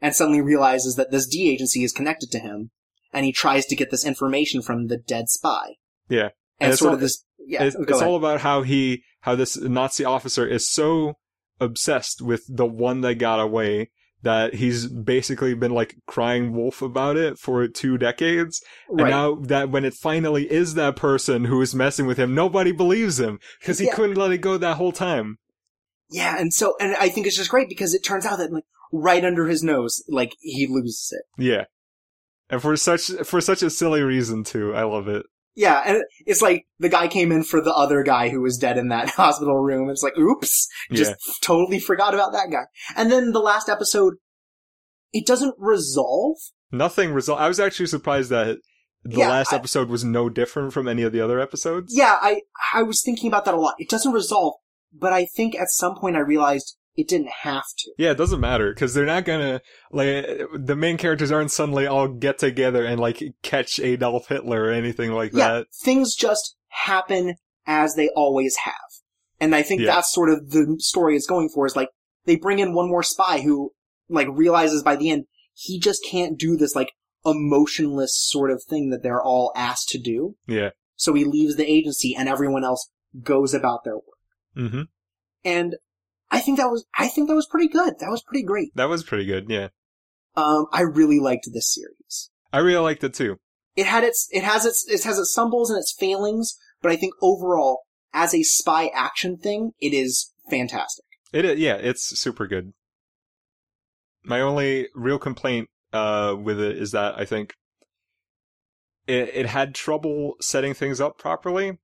A: and suddenly realizes that this D agency is connected to him, and he tries to get this information from the dead spy.
B: Yeah.
A: And,
B: And it's
A: sort
B: all-
A: of this. Yeah.
B: it's it's all about how he how this Nazi officer is so obsessed with the one that got away that he's basically been like crying wolf about it for two decades.
A: right.
B: And now that when it finally is that person who is messing with him, nobody believes him because he
A: Yeah.
B: couldn't let it go that whole time.
A: Yeah, and so and I think it's just great because it turns out that like right under his nose, like he loses it.
B: Yeah. And for such for such a silly reason too, I love it.
A: Yeah, and it's like the guy came in for the other guy who was dead in that hospital room. It's like, oops, just
B: Yeah.
A: totally forgot about that guy. And then the last episode, it doesn't resolve,
B: Nothing resolve. I was actually surprised that the
A: Yeah,
B: last
A: I-
B: episode was no different from any of the other episodes.
A: Yeah, I I was thinking about that a lot. It doesn't resolve, but I think at some point I realized it didn't have to.
B: Yeah, it doesn't matter because they're not gonna like the main characters aren't suddenly all get together and like catch Adolf Hitler or anything like
A: Yeah,
B: that.
A: things just happen as they always have. And I think
B: Yeah.
A: that's sort of the story is going for is like they bring in one more spy who like realizes by the end he just can't do this like emotionless sort of thing that they're all asked to do.
B: Yeah.
A: So he leaves the agency and everyone else goes about their work.
B: Mm-hmm.
A: And I think that was I think that was pretty good. That was pretty great.
B: That was pretty good. Yeah,
A: Um I really liked this series.
B: I really liked it too.
A: it had its it has its it has its stumbles and its failings, but I think overall, as a spy action thing, it is fantastic.
B: It yeah, it's super good. My only real complaint uh with it is that I think it it had trouble setting things up properly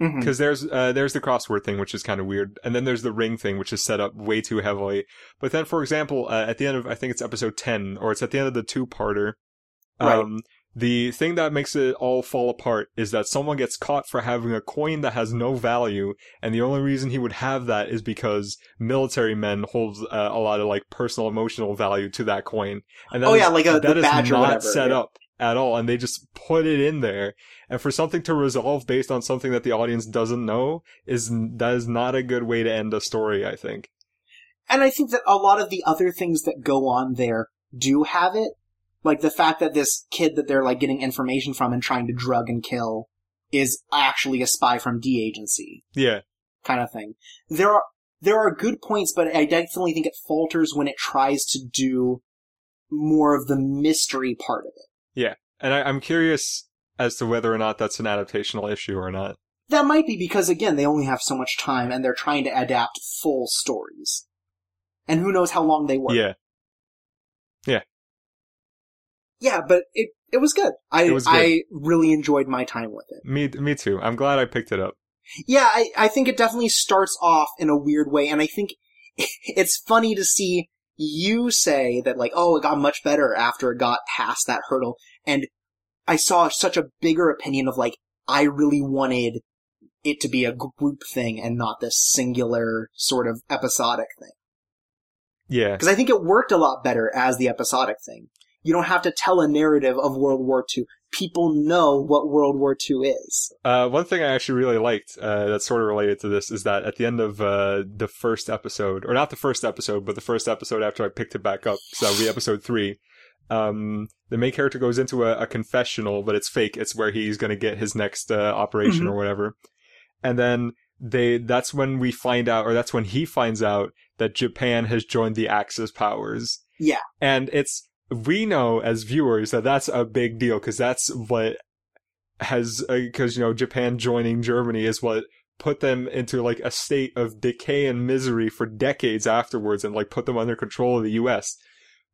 A: Mm-hmm.
B: because there's uh, there's the crossword thing which is kind of weird and then there's the ring thing which is set up way too heavily but then for example uh, at the end of i think it's episode 10 or it's at the end of the two-parter
A: Right.
B: um the thing that makes it all fall apart is that someone gets caught for having a coin that has no value and the only reason he would have that is because military men hold uh, a lot of like personal emotional value to that coin and that
A: Oh, yeah, like a- the
B: that is
A: badge
B: not set
A: yeah.
B: up at all and they just put it in there and for something to resolve based on something that the audience doesn't know is that is not a good way to end a story i think
A: And I think that a lot of the other things that go on there do have it. Like the fact that this kid that they're like getting information from and trying to drug and kill is actually a spy from D agency
B: yeah
A: kind of thing. There are there are good points, but I definitely think it falters when it tries to do more of the mystery part of it.
B: And I, i'm curious as to whether or not that's an adaptational issue or not
A: That might be because again they only have so much time and they're trying to adapt full stories. And who knows how long they were.
B: yeah
A: Yeah, Yeah, but it it was good. I
B: was good.
A: I really enjoyed my time with it.
B: me me too i'm glad i picked it up
A: Yeah, I, I think it definitely starts off in a weird way, and I think it's funny to see you say that like, oh, it got much better after it got past that hurdle, and I saw such a bigger opinion of like, I really wanted it to be a group thing and not this singular sort of episodic thing.
B: yeah
A: Because I think it worked a lot better as the episodic thing. You don't have to tell a narrative of World War II. People know what World War II is.
B: Uh, one thing I actually really liked uh, that's sort of related to this is that at the end of uh, the first episode, or not the first episode, but the first episode after I picked it back up, so that would be episode three. Um, the main character goes into a, a confessional, but it's fake. It's where he's going to get his next uh, operation
A: Mhm.
B: or whatever, and then they. That's when we find out, or that's when he finds out that Japan has joined the Axis powers.
A: Yeah.
B: and it's we know as viewers that that's a big deal because that's what has uh, because you know Japan joining Germany is what put them into like a state of decay and misery for decades afterwards and like put them under control of the US.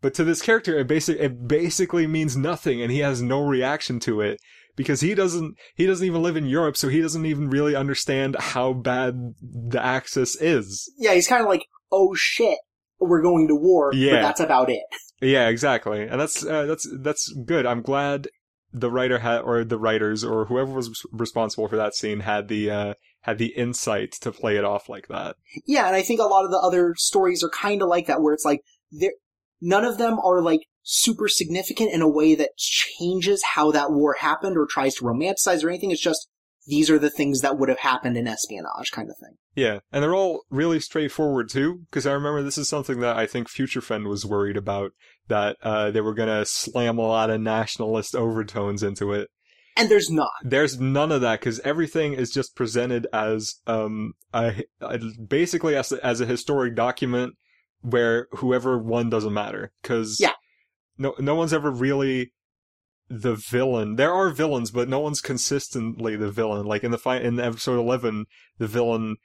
B: But to this character it basic it basically means nothing and he has no reaction to it because he doesn't he doesn't even live in Europe so he doesn't even really understand how bad the Axis is.
A: Yeah, he's kind of like, oh shit, we're going to war,
B: Yeah.
A: but that's about it.
B: Yeah, exactly. And that's uh, that's that's good. I'm glad the writer had or the writers or whoever was responsible for that scene had the uh had the insight to play it off like that.
A: Yeah, and I think a lot of the other stories are kind of like that, where it's like, they're, none of them are like super significant in a way that changes how that war happened or tries to romanticize or anything. It's just, these are the things that would have happened in espionage kind of thing.
B: Yeah, and they're all really straightforward too, because I remember this is something that I think Future Friend was worried about that uh, they were gonna slam a lot of nationalist overtones into it.
A: And there's not.
B: There's none of that because everything is just presented as um a, a- basically as a, as a historic document where whoever won doesn't matter because
A: Yeah.
B: no no one's ever really the villain. There are villains, but no one's consistently the villain. Like in the fight in episode eleven, the villain,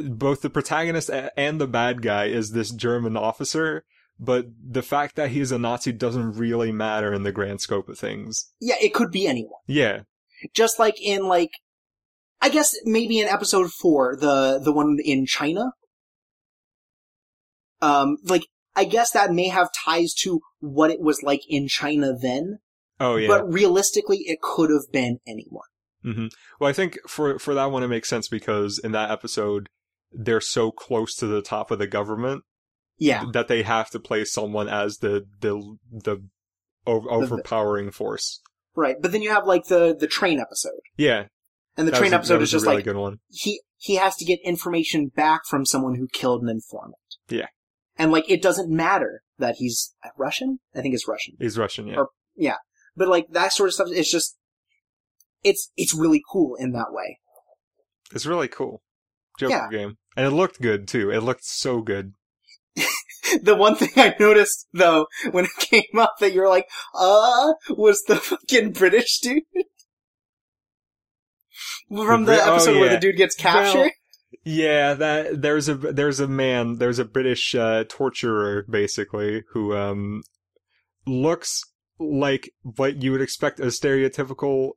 B: both the protagonist and the bad guy is this German officer. But the fact that he's a Nazi doesn't really matter in the grand scope of things.
A: Yeah, it could be anyone.
B: Yeah,
A: Just like in like, I guess maybe in episode four, the, the one in China. Um, like, I guess that may have ties to what it was like in China then,
B: Oh yeah.
A: but realistically, it could have been anyone.
B: hmm Well, I think for for that one it makes sense because in that episode they're so close to the top of the government
A: Yeah,
B: that they have to play someone as the the the o- overpowering force.
A: right. But then you have like the the train episode,
B: Yeah,
A: and the
B: that
A: train
B: a-
A: episode is just
B: really
A: like
B: good one.
A: he he has to get information back from someone who killed an informant.
B: Yeah.
A: and like it doesn't matter that he's Russian. I think it's Russian.
B: He's Russian, yeah.
A: Or- but like that sort of stuff it's just it's it's really cool in that way
B: It's really cool. Joker
A: Yeah.
B: game, and it looked good too. It looked so good.
A: the one thing i noticed though when it came up that you're like uh was the fucking british dude from the,
B: The Brit- oh,
A: episode where the dude gets captured
B: Well, Yeah, that there's a there's a man, there's a British uh, torturer basically who um looks like what you would expect a stereotypical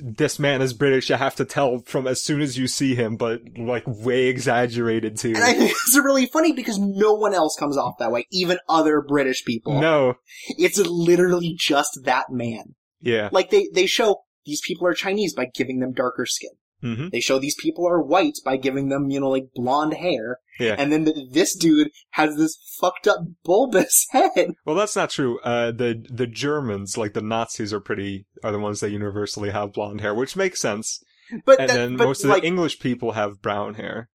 B: this man is British, you have to tell from as soon as you see him, but like way exaggerated too.
A: and i think it's really funny because no one else comes off that way even other british people
B: No.
A: it's literally just that man
B: Yeah.
A: like they they show these people are chinese by giving them darker skin
B: hmm
A: They show these people are white by giving them, you know, like blonde hair.
B: Yeah.
A: And then th- this dude has this fucked up bulbous head.
B: Well, that's not true. Uh, the the Germans, like the Nazis, are pretty are the ones that universally have blonde hair, which makes sense.
A: But
B: And
A: that,
B: then
A: but
B: most of
A: like,
B: the English people have brown hair.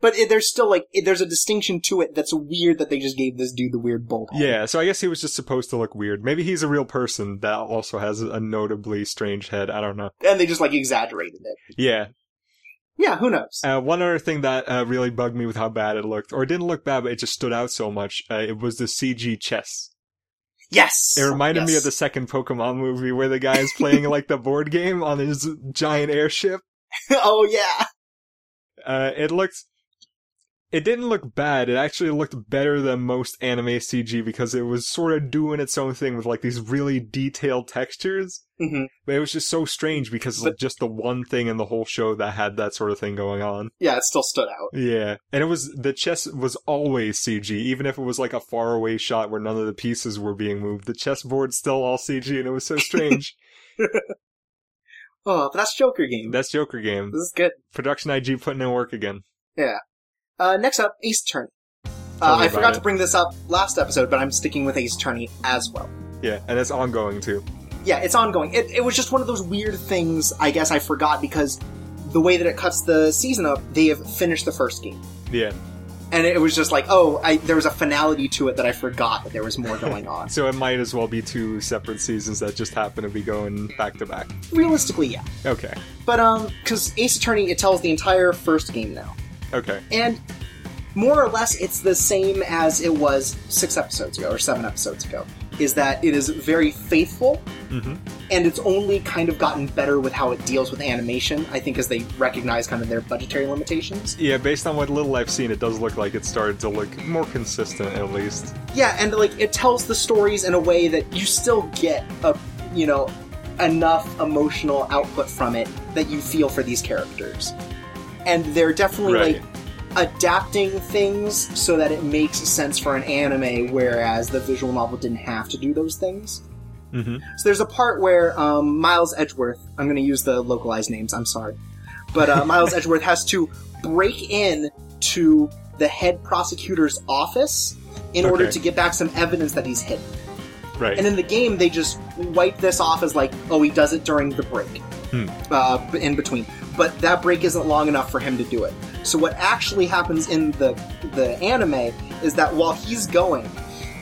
A: but it, there's still like, it, there's a distinction to it that's weird that they just gave this dude the weird bulb. head.
B: Yeah, so I guess he was just supposed to look weird. Maybe he's a real person that also has a notably strange head. I don't know.
A: And they just like exaggerated it.
B: Yeah.
A: Yeah, who knows?
B: Uh, one other thing that uh, really bugged me with how bad it looked, or it didn't look bad, but it just stood out so much, uh, it was the CG chess.
A: yes!
B: It reminded me of the second Pokemon movie where the guy is playing like the board game on his giant airship.
A: oh yeah!
B: Uh, it looked. It didn't look bad. It actually looked better than most anime CG because it was sort of doing its own thing with like these really detailed textures.
A: hmm
B: But it was just so strange because just the one thing in the whole show that had that sort of thing going on.
A: Yeah, it still stood out.
B: Yeah. And it was, the chess was always CG, even if it was like a faraway shot where none of the pieces were being moved. The chessboard's still all CG and it was so strange.
A: Oh, but that's Joker game.
B: That's Joker game.
A: This is good.
B: Production IG putting in work again.
A: Uh, next up, Ace Attorney. Uh, I forgot
B: it.
A: to bring this up last episode, but I'm sticking with Ace Attorney as well.
B: Yeah. And it's ongoing too.
A: Yeah, it's ongoing. It, it was just one of those weird things I guess I forgot because the way that it cuts the season up, they have finished the first game.
B: Yeah.
A: And it was just like, oh, I, there was a finality to it that I forgot that there was more going on.
B: So it might as well be two separate seasons that just happen to be going back to back.
A: Realistically, yeah.
B: Okay.
A: But, um, because Ace Attorney, it tells the entire first game now.
B: Okay.
A: And more or less, it's the same as it was six episodes ago, or seven episodes ago. Is that it is very faithful,
B: hmm
A: and it's only kind of gotten better with how it deals with animation, I think, as they recognize kind of their budgetary limitations.
B: Yeah, based on what little I've seen, it does look like it started to look more consistent at least.
A: Yeah, and like it tells the stories in a way that you still get a, you know, enough emotional output from it that you feel for these characters. And they're definitely
B: Right.
A: like adapting things so that it makes sense for an anime, whereas the visual novel didn't have to do those things.
B: hmm
A: So there's a part where um, Miles Edgeworth, I'm going to use the localized names, I'm sorry, but uh, Miles Edgeworth has to break in to the head prosecutor's office in order to get back some evidence that he's hidden.
B: Right.
A: And in the game, they just wipe this off as like, oh, he does it during the break,
B: Hmm.
A: uh, in between. But that break isn't long enough for him to do it. So what actually happens in the the anime is that while he's going,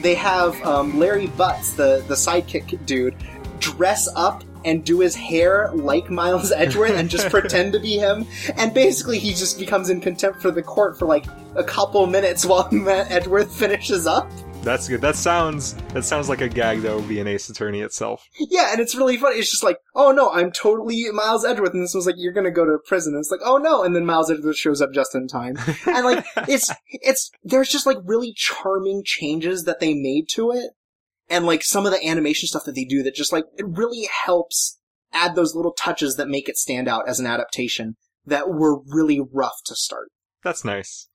A: they have um, Larry Butts, the the sidekick dude, dress up and do his hair like Miles Edgeworth and just pretend to be him. And basically, he just becomes in contempt for the court for like a couple minutes while Matt Edgeworth finishes up.
B: That's good. That sounds that sounds like a gag that would be an Ace Attorney itself.
A: Yeah, and it's really funny. It's just like, oh no, I'm totally Miles Edgeworth, and this was like, you're gonna go to prison. And it's like, oh no, and then Miles Edgeworth shows up just in time, and like, it's it's there's just like really charming changes that they made to it, and like some of the animation stuff that they do that just like it really helps add those little touches that make it stand out as an adaptation that were really rough to start.
B: That's nice.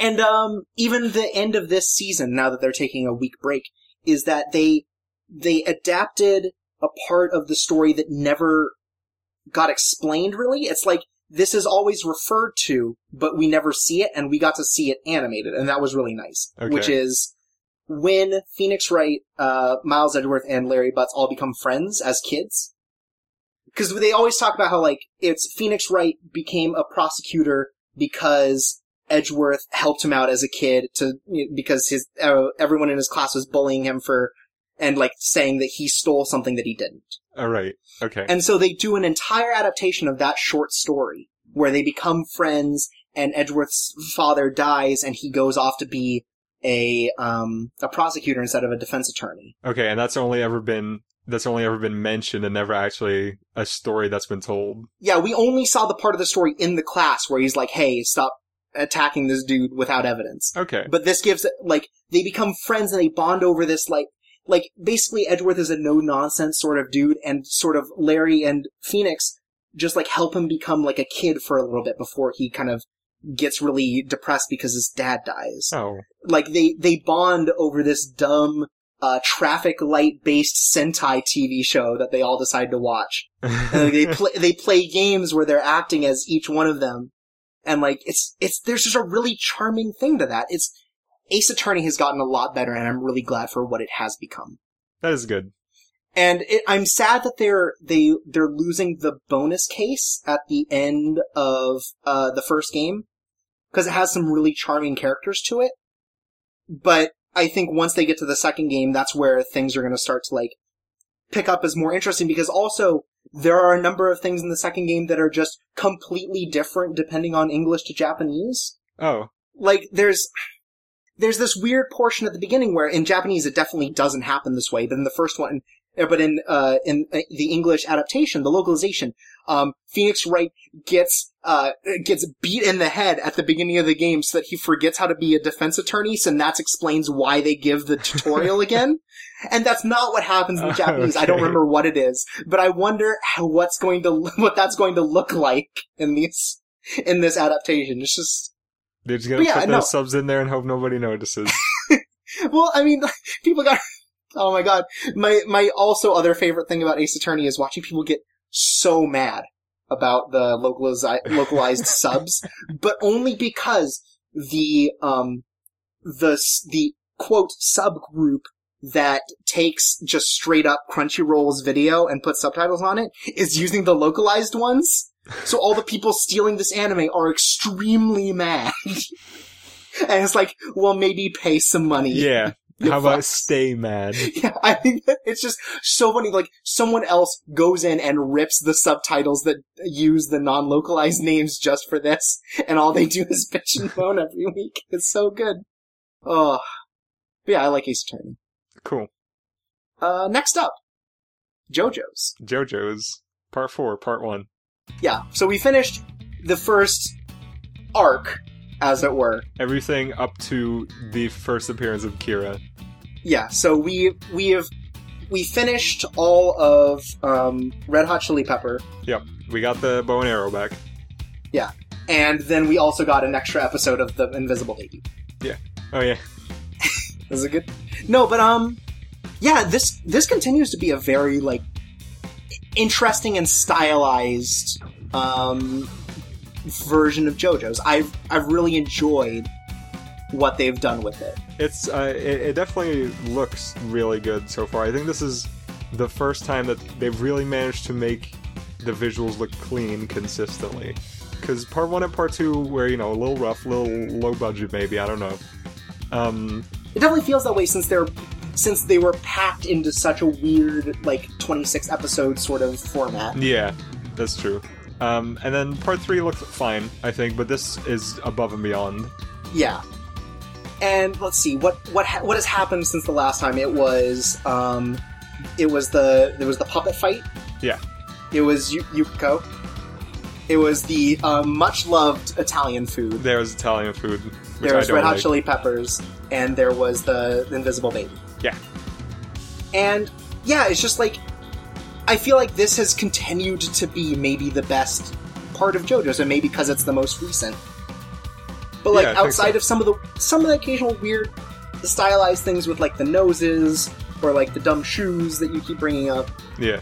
A: And um, even the end of this season, now that they're taking a week break, is that they they adapted a part of the story that never got explained. Really, it's like this is always referred to, but we never see it, and we got to see it animated, and that was really nice.
B: Okay.
A: Which is when Phoenix Wright, uh, Miles Edgeworth, and Larry Butts all become friends as kids. Because they always talk about how like it's Phoenix Wright became a prosecutor because Edgeworth helped him out as a kid to because his uh, everyone in his class was bullying him for and like saying that he stole something that he didn't.
B: All right. Okay.
A: And so they do an entire adaptation of that short story where they become friends and Edgeworth's father dies and he goes off to be a um a prosecutor instead of a defense attorney.
B: okay, and that's only ever been that's only ever been mentioned and never actually a story that's been told.
A: Yeah, we only saw the part of the story in the class where he's like, "Hey, stop attacking this dude without evidence."
B: Okay.
A: But this gives like they become friends and they bond over this like like basically Edgeworth is a no nonsense sort of dude and sort of Larry and Phoenix just like help him become like a kid for a little bit before he kind of gets really depressed because his dad dies.
B: Oh.
A: Like they they bond over this dumb uh traffic light based Sentai TV show that they all decide to watch. And they play they play games where they're acting as each one of them. And like it's it's there's just a really charming thing to that. It's Ace Attorney has gotten a lot better and I'm really glad for what it has become.
B: that is good.
A: And it, I'm sad that they're they they're losing the bonus case at the end of uh, the first game because it has some really charming characters to it. But I think once they get to the second game, that's where things are going to start to like pick up as more interesting because also there are a number of things in the second game that are just completely different depending on English to Japanese
B: Oh.
A: like there's there's this weird portion at the beginning where in Japanese it definitely doesn't happen this way, but in the first one, but in uh, in uh, the English adaptation, the localization, um, Phoenix Wright gets uh, gets beat in the head at the beginning of the game so that he forgets how to be a defense attorney, so that explains why they give the tutorial again. And that's not what happens in the Japanese. I don't remember what it is, but I wonder how what's going to what that's going to look like in these in this adaptation. It's just
B: They're just gonna
A: But yeah,
B: put
A: no.
B: those subs in there and hope nobody notices.
A: Well, I mean, people got. Oh my god, my my also other favorite thing about Ace Attorney is watching people get so mad about the localized localized subs, but only because the um the the quote subgroup that takes just straight up Crunchyroll's video and puts subtitles on it is using the localized ones. So all the people stealing this anime are extremely mad. and it's like, well, maybe pay some money.
B: yeah. How about stay mad?
A: Yeah, I think that it's just so funny. Like someone else goes in and rips the subtitles that use the non-localized names just for this, and all they do is bitch and moan every week. It's so good. Oh, but yeah, I like Ace Attorney.
B: Cool.
A: Uh, next up, JoJo's.
B: JoJo's part four, part one.
A: Yeah, so we finished the first arc, as it were.
B: Everything up to the first appearance of Kira.
A: Yeah, so we we have we finished all of um, Red Hot Chili Pepper.
B: Yep. We got the bow and arrow back.
A: Yeah, and then we also got an extra episode of the Invisible Lady. Yeah.
B: Oh yeah.
A: Is it good? No, but um, yeah, this this continues to be a very like interesting and stylized um version of JoJo's. I've I've really enjoyed what they've done with it.
B: It's uh, it, it definitely looks really good so far. I think this is the first time that they've really managed to make the visuals look clean consistently. Because part one and part two were you know a little rough, a little low budget maybe. I don't know. Um,
A: It definitely feels that way since they're since they were packed into such a weird like 26 episode sort of format.
B: yeah, that's true. Um, and then part three looked fine, I think, but this is above and beyond.
A: Yeah. And let's see what what ha- what has happened since the last time. It was um, it was the there was the puppet fight.
B: Yeah.
A: It was Yu- Yukiko. It was the um, much loved Italian food.
B: There's Italian food, which
A: There
B: I
A: was Red Hot
B: like.
A: Chili Peppers, and there was the Invisible Baby.
B: Yeah.
A: And yeah, it's just like I feel like this has continued to be maybe the best part of JoJo's, and maybe because it's the most recent. But like
B: Yeah,
A: outside
B: so.
A: of some of the some of the occasional weird stylized things with like the noses or like the dumb shoes that you keep bringing up,
B: Yeah.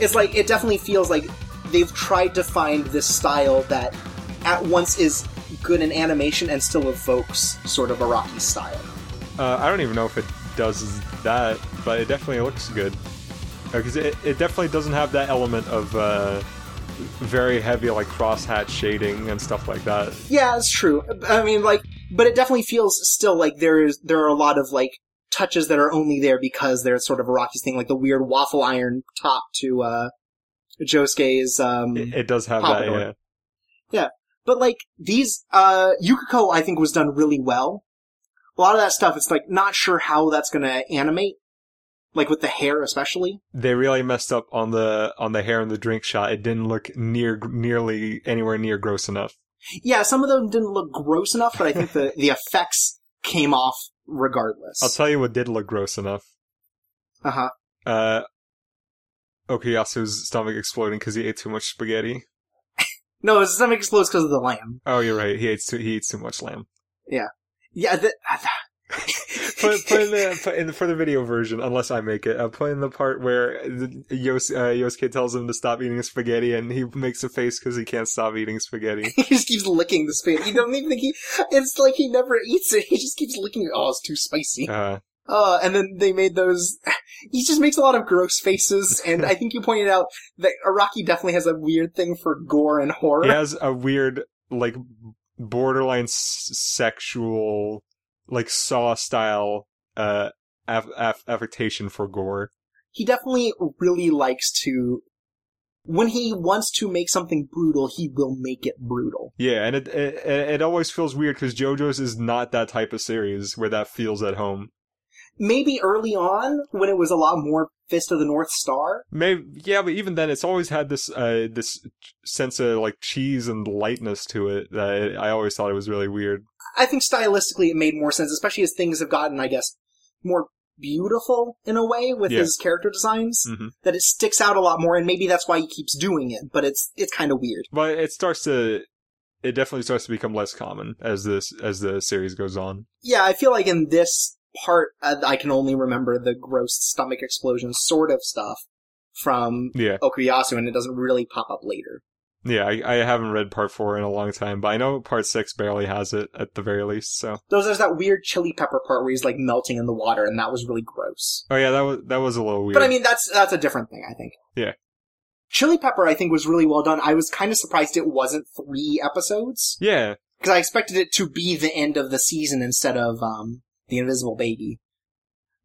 A: it's like it definitely feels like they've tried to find this style that at once is good in animation and still evokes sort of Araki style.
B: Uh, I don't even know if it does that, but it definitely looks good. Because it, it definitely doesn't have that element of uh, very heavy like crosshatch shading and stuff like that.
A: Yeah, it's true. I mean, like, but it definitely feels still like there is there are a lot of like touches that are only there because they're sort of Araki's thing, like the weird waffle iron top to uh Josuke's um
B: It, it does have that, yeah.
A: But like these, uh, Yukiko, I think was done really well. A lot of that stuff, it's like not sure how that's gonna animate, like with the hair especially.
B: They really messed up on the on the hair and the drink shot. It didn't look near nearly anywhere near gross enough.
A: Yeah, some of them didn't look gross enough, but I think the the effects came off regardless.
B: I'll tell you what did look gross enough.
A: Uh huh.
B: Uh, Okuyasu's stomach exploding because he ate too much spaghetti.
A: No, his stomach explodes because of the lamb.
B: Oh, you're right. He eats too, he eats too much lamb.
A: Yeah, Yeah the,
B: put, put in the put in the, for the video version, unless I make it. Uh, put in the part where the, Yos, uh, Josuke tells him to stop eating spaghetti, and he makes a face because he can't stop eating spaghetti.
A: he just keeps licking the spaghetti. You don't even think he. It's like he never eats it. He just keeps licking it. Oh, it's too spicy.
B: Uh,
A: Uh, and then they made those. He just makes a lot of gross faces, and I think you pointed out that Araki definitely has a weird thing for gore and horror.
B: he has a weird, like, borderline s- sexual, like Saw style, uh, aff- aff- affectation for gore.
A: He definitely really likes to. When he wants to make something brutal, he will make it brutal.
B: Yeah, and it it, it always feels weird because JoJo's is not that type of series where that feels at home.
A: Maybe early on, when it was a lot more Fist of the North Star,
B: Maybe yeah, but even then, it's always had this uh this sense of like cheese and lightness to it that it, I always thought it was really weird.
A: I think stylistically it made more sense, especially as things have gotten, I guess, more beautiful in a way with
B: Yeah.
A: his character designs.
B: hmm
A: That it sticks out a lot more, and maybe that's why he keeps doing it. But it's it's kind of weird.
B: But it starts to, it definitely starts to become less common as this as the series goes on.
A: Yeah, I feel like in this part, uh, I can only remember the gross stomach explosion sort of stuff from
B: Yeah,
A: Okuyasu, and it doesn't really pop up later.
B: Yeah. I, I haven't read part four in a long time, but I know part six barely has it at the very least. So
A: There's, there's that weird chili pepper part where he's like melting in the water, and that was really gross.
B: oh yeah, that was that was a little weird.
A: But I mean, that's that's a different thing, I think.
B: Yeah.
A: Chili pepper, I think, was really well done. I was kind of surprised it wasn't three episodes
B: yeah,
A: because I expected it to be the end of the season instead of um the Invisible Baby.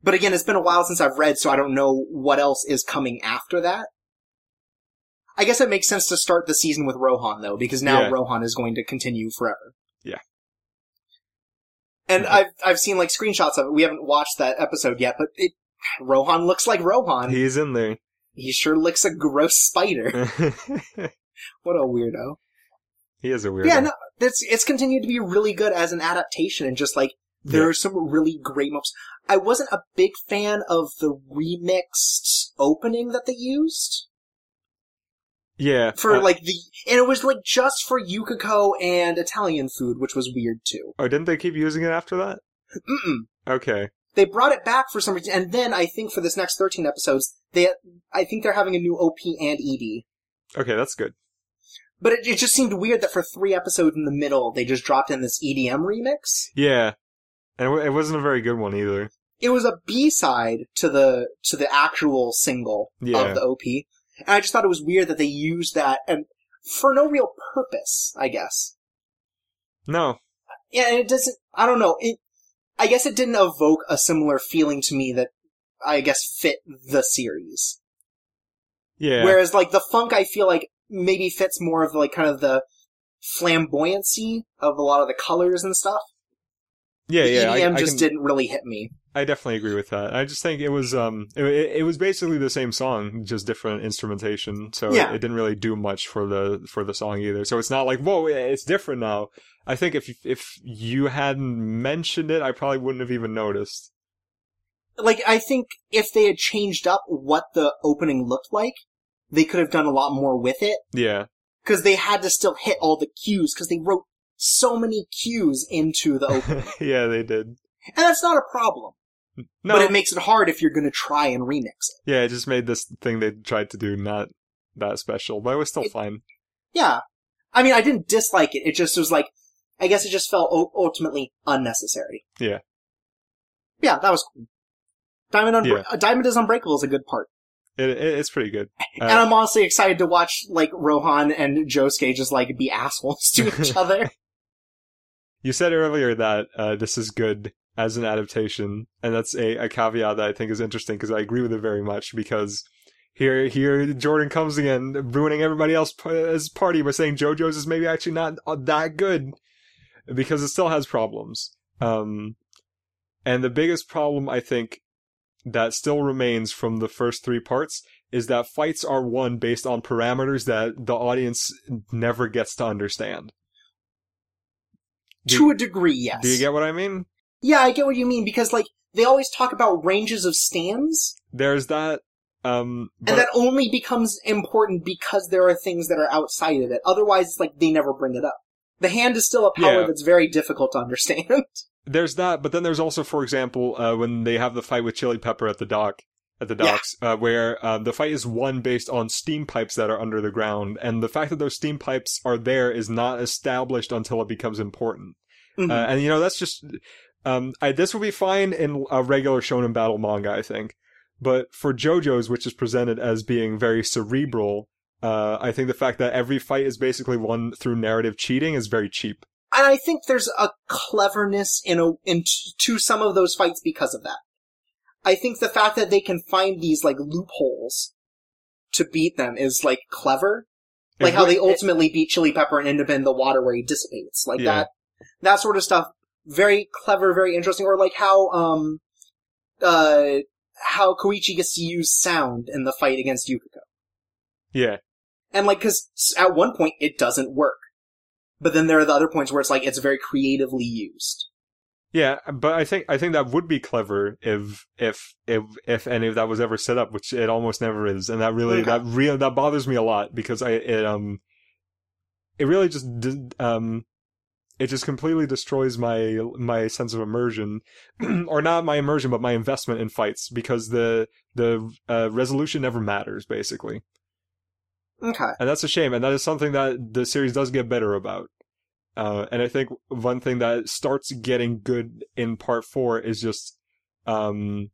A: But again, it's been a while since I've read, so I don't know what else is coming after that. I guess it makes sense to start the season with Rohan though, because now
B: Yeah.
A: Rohan is going to continue forever.
B: Yeah.
A: And. I've I've seen like screenshots of it. We haven't watched that episode yet, but it Rohan looks like Rohan.
B: He's in there.
A: He sure looks a gross spider. what a weirdo.
B: he is a weirdo.
A: Yeah, no, it's it's continued to be really good as an adaptation, and just like there
B: Yeah.
A: are some really great moments. I wasn't a big fan of the remixed opening that they used
B: yeah.
A: for
B: uh,
A: like the, and it was like just for Yukiko and Italian food, which was weird too.
B: oh, didn't they keep using it after that?
A: Mm-mm.
B: Okay.
A: They brought it back for some reason, and then I think for this next thirteen episodes, they I think they're having a new OP and ED.
B: Okay, that's good.
A: But it, it just seemed weird that for three episodes in the middle, they just dropped in this EDM remix.
B: Yeah, and it it wasn't a very good one either.
A: it was a B side to the to the actual single
B: Yeah.
A: of the OP, and I just thought it was weird that they used that and for no real purpose. I guess.
B: No,
A: Yeah, and it doesn't. I don't know. It. I guess it didn't evoke a similar feeling to me that I guess fit the series.
B: yeah,
A: Whereas like the funk, I feel like maybe fits more of like kind of the flamboyancy of a lot of the colors and stuff.
B: yeah,
A: the
B: yeah. I-
A: EDM
B: I
A: just
B: can-
A: didn't really hit me.
B: I definitely agree with that. I just think it was um it, it was basically the same song, just different instrumentation. So
A: Yeah.
B: it, didn't really do much for the for the song either. So it's not like whoa, it's different now. I think if if you hadn't mentioned it, I probably wouldn't have even noticed.
A: like I think if they had changed up what the opening looked like, they could have done a lot more with it
B: Yeah,
A: because they had to still hit all the cues because they wrote so many cues into the opening.
B: yeah, they did.
A: and that's not a problem.
B: No,
A: But it makes it hard if you're gonna try and remix it.
B: yeah, it just made this thing they tried to do not that special, but it was still
A: It-
B: fine.
A: Yeah. I mean, I didn't dislike it. It just was like, I guess it just felt ultimately unnecessary.
B: Yeah.
A: Yeah, that was cool. Diamond, Unbre-
B: Yeah.
A: uh, Diamond is Unbreakable is a good part.
B: It, it it's pretty good. Uh,
A: and I'm honestly excited to watch, like, Rohan and Josuke just, like, be assholes to each other.
B: You said earlier that uh, this is good as an adaptation, and that's a, a caveat that I think is interesting because I agree with it very much. Because here, here, Jordan comes again, ruining everybody else's party by saying JoJo's is maybe actually not uh, that good because it still has problems. Um, and the biggest problem I think that still remains from the first three parts is that fights are won based on parameters that the audience never gets to understand. Do-
A: to a degree, yes.
B: Do you get what I mean?
A: Yeah, I get what you mean, because, like, they always talk about ranges of stands,
B: There's that. Um, but
A: and that only becomes important because there are things that are outside of it. Otherwise, it's like they never bring it up. The hand is still a power
B: Yeah.
A: that's very difficult to understand.
B: there's that. But then there's also, for example, uh, when they have the fight with Chili Pepper at the dock, at the
A: Yeah.
B: docks, uh, where um, the fight is won based on steam pipes that are under the ground, and the fact that those steam pipes are there is not established until it becomes important.
A: Mhm.
B: Uh, and you know that's just um, I, this would be fine in a regular shonen battle manga, I think. But for JoJo's, which is presented as being very cerebral, uh, I think the fact that every fight is basically won through narrative cheating is very cheap.
A: and I think there's a cleverness in a in t- to some of those fights because of that. I think the fact that they can find these like loopholes to beat them is like clever. Like
B: It
A: how they ultimately beat Chili Pepper and end up in the water where he dissipates. Like
B: Yeah.
A: that that sort of stuff. Very clever, very interesting. Or like how um uh how Koichi gets to use sound in the fight against Yukako.
B: yeah,
A: And like, cause at one point it doesn't work. But then there are the other points where it's like, it's very creatively used.
B: yeah, but I think I think that would be clever if if if if any of that was ever set up, which it almost never is, and that really
A: Okay.
B: that real that bothers me a lot because I it um it really just um it just completely destroys my my sense of immersion or not my immersion but my investment in fights because the the uh, resolution never matters basically
A: Okay.
B: and that's a shame and that is something that the series does get better about uh, and i think one thing that starts getting good in part four is just um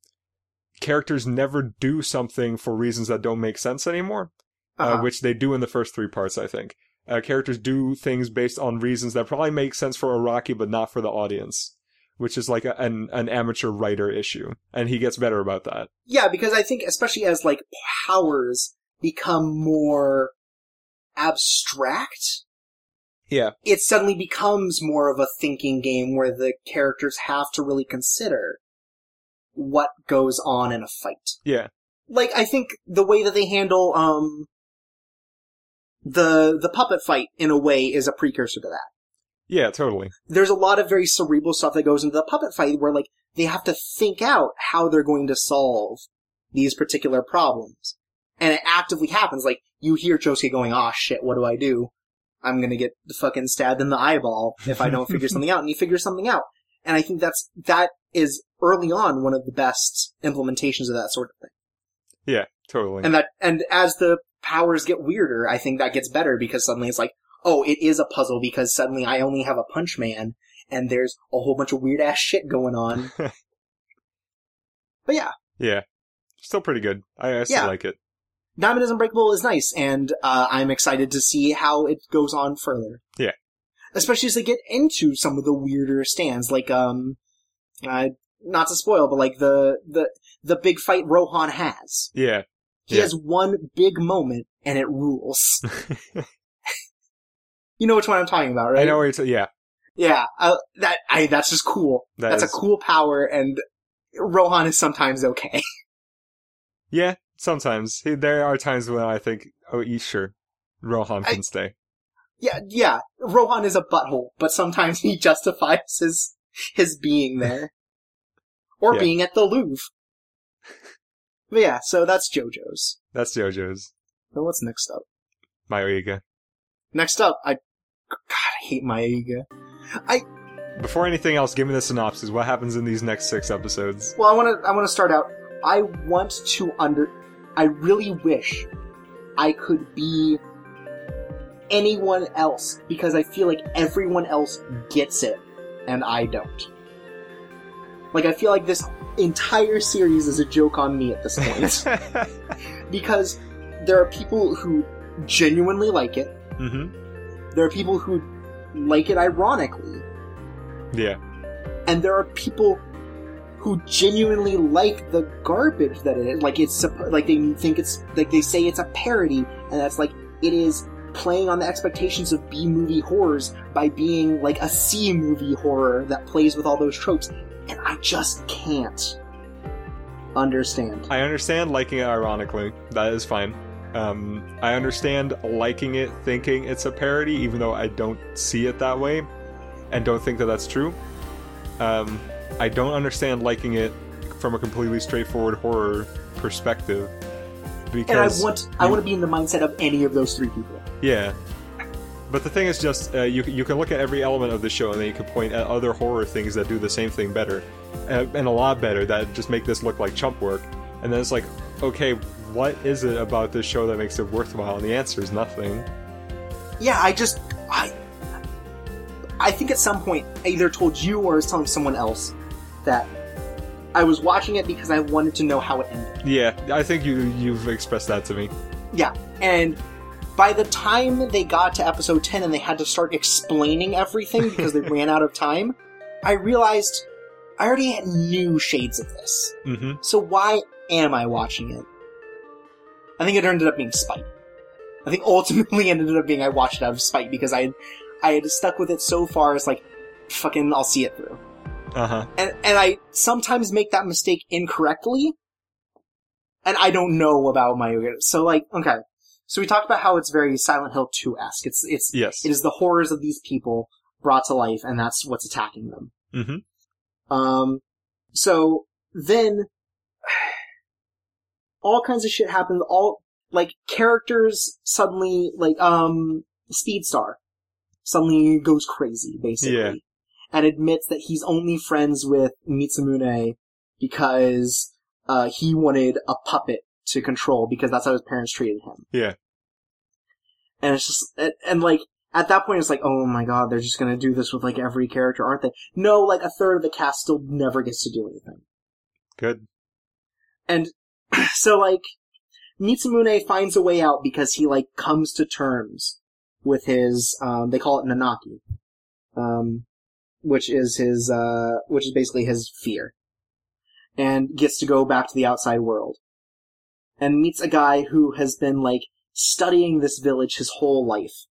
B: characters never do something for reasons that don't make sense anymore
A: Uh-huh.
B: uh, which they do in the first three parts, I think. Uh, characters do things based on reasons that probably make sense for Araki, but not for the audience, which is like a, an an amateur writer issue, and he gets better about that.
A: yeah, because I think especially as like powers become more abstract,
B: Yeah,
A: it suddenly becomes more of a thinking game where the characters have to really consider what goes on in a fight.
B: yeah,
A: like I think the way that they handle um the the puppet fight in a way is a precursor to that.
B: yeah, totally.
A: There's a lot of very cerebral stuff that goes into the puppet fight where like they have to think out how they're going to solve these particular problems. And it actively happens. Like you hear Josuke going, "Ah, shit, what do I do? I'm gonna get the fucking stabbed in the eyeball if I don't figure something out." And he figures something out. And I think that's that is early on one of the best implementations of that sort of thing.
B: Yeah, totally.
A: And that, and as the powers get weirder, I think that gets better because suddenly it's like, oh, it is a puzzle because suddenly I only have a punch man and there's a whole bunch of weird ass shit going on. but yeah,
B: yeah, still pretty good. I, I still
A: Yeah.
B: like it.
A: Diamond is Unbreakable is nice and, uh, I'm excited to see how it goes on further.
B: Yeah.
A: Especially as they get into some of the weirder stands, like, um, uh, not to spoil, but like the, the, the big fight Rohan has.
B: Yeah,
A: He
B: Yeah.
A: has one big moment and it rules. You know which one I'm talking about, right?
B: I know what you're. Yeah,
A: Yeah, uh, that I that's just cool.
B: that
A: that's
B: is-
A: a cool power, and Rohan is sometimes okay.
B: Yeah, sometimes there are times when I think, oh, yeah, sure, Rohan
A: I-
B: can stay.
A: yeah, yeah. Rohan is a butthole, but sometimes he justifies his his being there, or
B: Yeah.
A: being at the Louvre. But yeah, so that's JoJo's.
B: That's JoJo's.
A: So what's next up?
B: Mayoiga.
A: Next up, I God, I hate Mayoiga.
B: Before anything else, give me the synopsis. What happens in these next six episodes?
A: Well, I want to. I want to start out. I want to under. I really wish I could be anyone else because I feel like everyone else gets it and I don't. Like I feel like this entire series is a joke on me at this point because there are people who genuinely like it.
B: hmm
A: There are people who like it ironically,
B: Yeah.
A: and there are people who genuinely like the garbage that it is. Like it's like they think it's like they say it's a parody, and that's like it is playing on the expectations of B movie horrors by being like a C movie horror that plays with all those tropes, and I just can't understand.
B: I understand liking it ironically. That is fine. Um, I understand liking it, thinking it's a parody, even though I don't see it that way, and don't think that that's true. Um, I don't understand liking it from a completely straightforward horror perspective.
A: And I
B: Because
A: want I want to be in the mindset of any of those three people.
B: Yeah. But the thing is just, uh, you, you can look at every element of the show and then you can point at other horror things that do the same thing better. Uh, and a lot better, that just make this look like chump work. And then it's like, okay, what is it about this show that makes it worthwhile? And the answer is nothing.
A: Yeah, I just I I think at some point I either told you or I was telling someone else that I was watching it because I wanted to know how it ended.
B: Yeah, I think you, you've expressed that to me.
A: Yeah, and by the time they got to episode 10 and they had to start explaining everything because they ran out of time, I realized I already had knew shades of this.
B: hmm
A: So why am I watching it? I think it ended up being spite. I think ultimately it ended up being I watched it out of spite because I had, I had stuck with it so far as like, fucking, I'll see it through.
B: Uh huh.
A: And, and I sometimes make that mistake incorrectly, and I don't know about my, so like, okay. So we talked about how it's very Silent Hill 2-esque. It's, it's,
B: Yes.
A: it is the horrors of these people brought to life, and that's what's attacking them.
B: hmm
A: Um, so then all kinds of shit happens. All like characters suddenly like um Speedstar suddenly goes crazy basically,
B: Yeah.
A: and admits that he's only friends with Mitsumune because uh he wanted a puppet to control because that's how his parents treated him.
B: Yeah.
A: And it's just and, and like at that point it's like, oh my god, they're just gonna do this with like every character, aren't they? No, like a third of the cast still never gets to do anything.
B: Good.
A: And so like Mitsumune finds a way out because he like comes to terms with his um they call it Nanaki. Um which is his uh which is basically his fear. And gets to go back to the outside world. And meets a guy who has been like studying this village his whole life.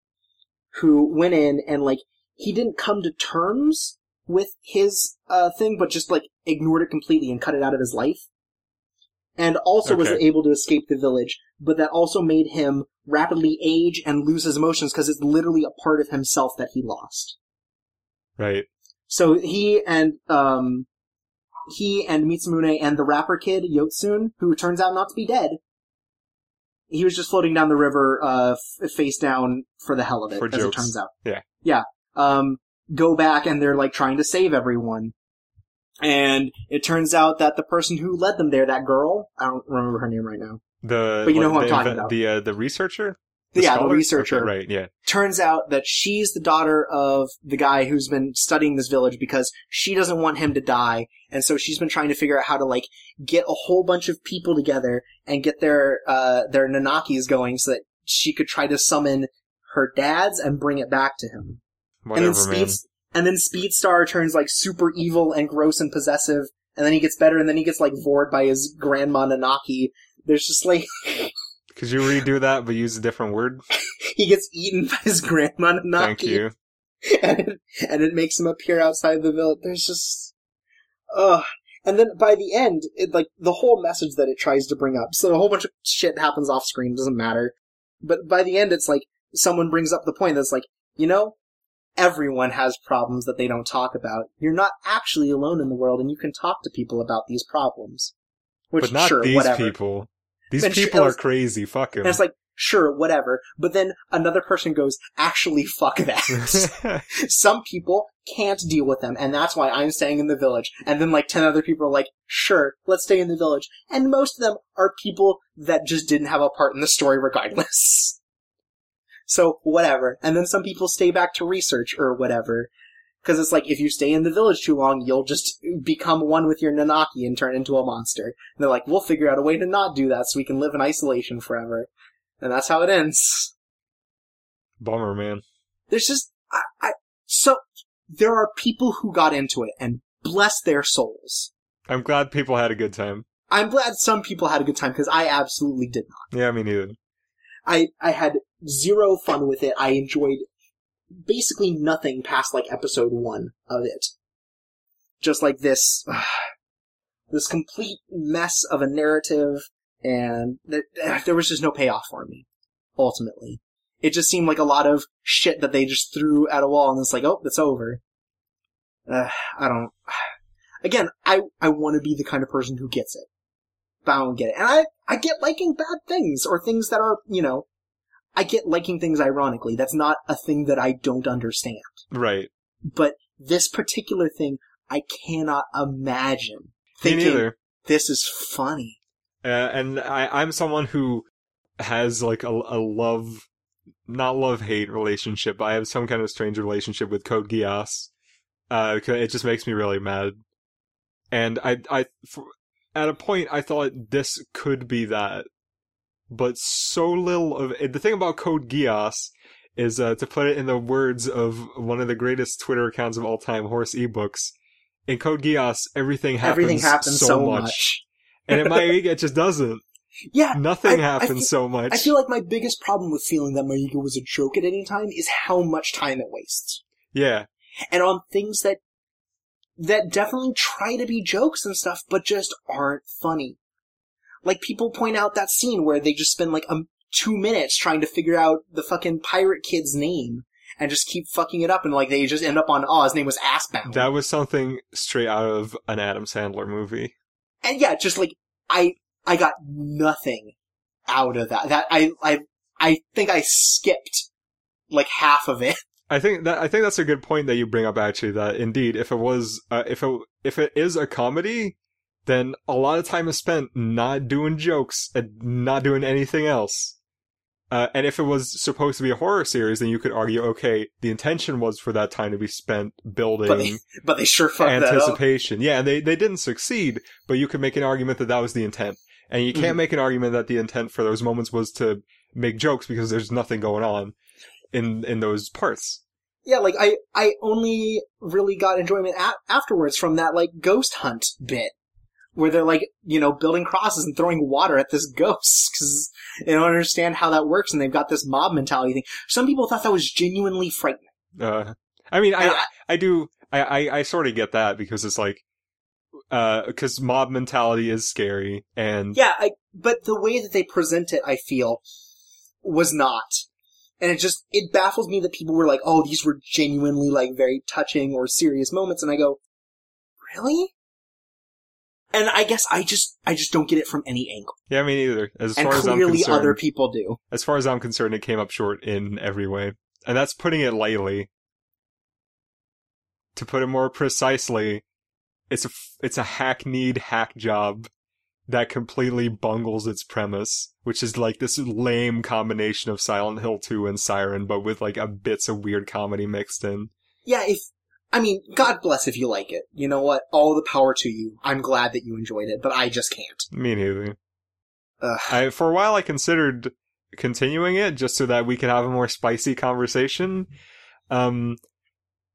A: Who went in and like he didn't come to terms with his uh thing but just like ignored it completely and cut it out of his life and also was able to escape the village, but that also made him rapidly age and lose his emotions because it's literally a part of himself that he lost.
B: Right.
A: So he and um he and Mitsumune and the rapper kid Yotsun, who turns out not to be dead. He was just floating down the river, uh, f- face down for the hell of it,
B: For
A: as
B: jokes.
A: it turns out.
B: Yeah.
A: Yeah. Um, go back and they're like trying to save everyone. And it turns out that the person who led them there, that girl, I don't remember her name right now.
B: The
A: But you know
B: what,
A: who I'm
B: the
A: talking about.
B: The uh, the researcher.
A: Yeah, the researcher.
B: Okay, right. Yeah.
A: turns out that she's the daughter of the guy who's been studying this village because she doesn't want him to die and so she's been trying to figure out how to like get a whole bunch of people together and get their uh their nanakis going so that she could try to summon her dad's and bring it back to him
B: Whatever,
A: and then. Speed and then Speedstar turns like super evil and gross and possessive and then he gets better and then he gets like vored by his grandma nanaki there's just like
B: Could you redo that but use a different word?
A: he gets eaten by his grandma
B: Thank you.
A: and it, and it makes him appear outside the village. There's just, ugh. And then by the end, it like the whole message that it tries to bring up. So a whole bunch of shit happens off screen, doesn't matter. But by the end, it's like someone brings up the point that's like, you know, everyone has problems that they don't talk about. You're not actually alone in the world, and you can talk to people about these problems. Which,
B: but not
A: sure,
B: these
A: whatever.
B: people. These
A: And
B: people are
A: was-
B: crazy. Fuck 'em.
A: And it's like, sure, whatever. But then another person goes, actually, fuck that. Some people can't deal with them, and that's why I'm staying in the village. And then like 10 other people are like, sure, let's stay in the village. And most of them are people that just didn't have a part in the story regardless. so, whatever. And then some people stay back to research or whatever. Cause it's like, if you stay in the village too long, you'll just become one with your Nanaki and turn into a monster. And they're like, we'll figure out a way to not do that so we can live in isolation forever. And that's how it ends.
B: Bummer, man.
A: There's just, I, I, so, there are people who got into it and bless their souls.
B: I'm glad people had a good time.
A: I'm glad some people had a good time because I absolutely did not.
B: Yeah, me neither.
A: I, I had zero fun with it. I enjoyed basically nothing past like episode one of it. Just like this, this complete mess of a narrative and th- there was just no payoff for me, ultimately. It just seemed like a lot of shit that they just threw at a wall and it's like, oh, it's over. Uh, I don't, again, I, I want to be the kind of person who gets it. But I don't get it. And I, I get liking bad things or things that are, you know, I get liking things ironically. That's not a thing that I don't understand.
B: Right.
A: But this particular thing, I cannot imagine
B: Me
A: thinking
B: neither.
A: this is funny.
B: Uh, and I, I'm someone who has like a, a love, not love hate relationship. But I have some kind of strange relationship with Code Geass. Uh, it just makes me really mad. And I, I, for, at a point, I thought this could be that, but so little of it. The thing about Code Geass is, uh, to put it in the words of one of the greatest Twitter accounts of all time, Horse Ebooks. In Code Geass, everything happens,
A: Everything happens so, much.
B: and in my it just doesn't.
A: Yeah,
B: Nothing
A: I- I
B: happens
A: feel-
B: so much.
A: I feel like my biggest problem with feeling that Mayoiga was a joke at any time is how much time it wastes.
B: yeah,
A: And on things that that definitely try to be jokes and stuff, but just aren't funny. Like people point out that scene where they just spend like um, two minutes trying to figure out the fucking pirate kid's name and just keep fucking it up and like they just end up on oh his name was Assbound.
B: that was something straight out of an Adam Sandler movie.
A: and yeah, just like I I got nothing out of that. That I I I think I skipped like half of it.
B: I think that I think that's a good point that you bring up. Actually, that indeed, if it was, uh, if it if it is a comedy, then a lot of time is spent not doing jokes and not doing anything else. Uh, and if it was supposed to be a horror series, then you could argue, okay, the intention was for that time to be spent building
A: But they, but they sure fucked that up.
B: anticipation. Yeah, and they they didn't succeed, but you could make an argument that that was the intent, and you can't
A: Mhm.
B: make an argument that the intent for those moments was to make jokes because there's nothing going on in in those parts.
A: Yeah, like I I only really got enjoyment a- afterwards from that like ghost hunt bit. Where they're like, you know, building crosses and throwing water at this ghost because they don't understand how that works and they've got this mob mentality thing. Some people thought that was genuinely frightening.
B: Uh, I mean,
A: And
B: I I do I I, I sort of get that because it's like. Because mob mentality is scary, and
A: Yeah, I, but the way that they present it, I feel, was not. And it just, it baffles me that people were like, oh, these were genuinely like very touching or serious moments. And I go, really? And I guess I just, I just don't get it from any angle.
B: yeah, me neither. As
A: and
B: far as I'm
A: clearly
B: concerned,
A: other people do.
B: as far as I'm concerned, it came up short in every way. And that's putting it lightly. To put it more precisely, it's a, it's a hackneyed hack job that completely bungles its premise, which is like this lame combination of Silent Hill 2 and Siren, but with like a bits of weird comedy mixed in.
A: Yeah, if, I mean, God bless if you like it. You know what? All the power to you. I'm glad that you enjoyed it, but I just can't.
B: Me neither.
A: Ugh.
B: I, for a while I considered continuing it just so that we could have a more spicy conversation. Um,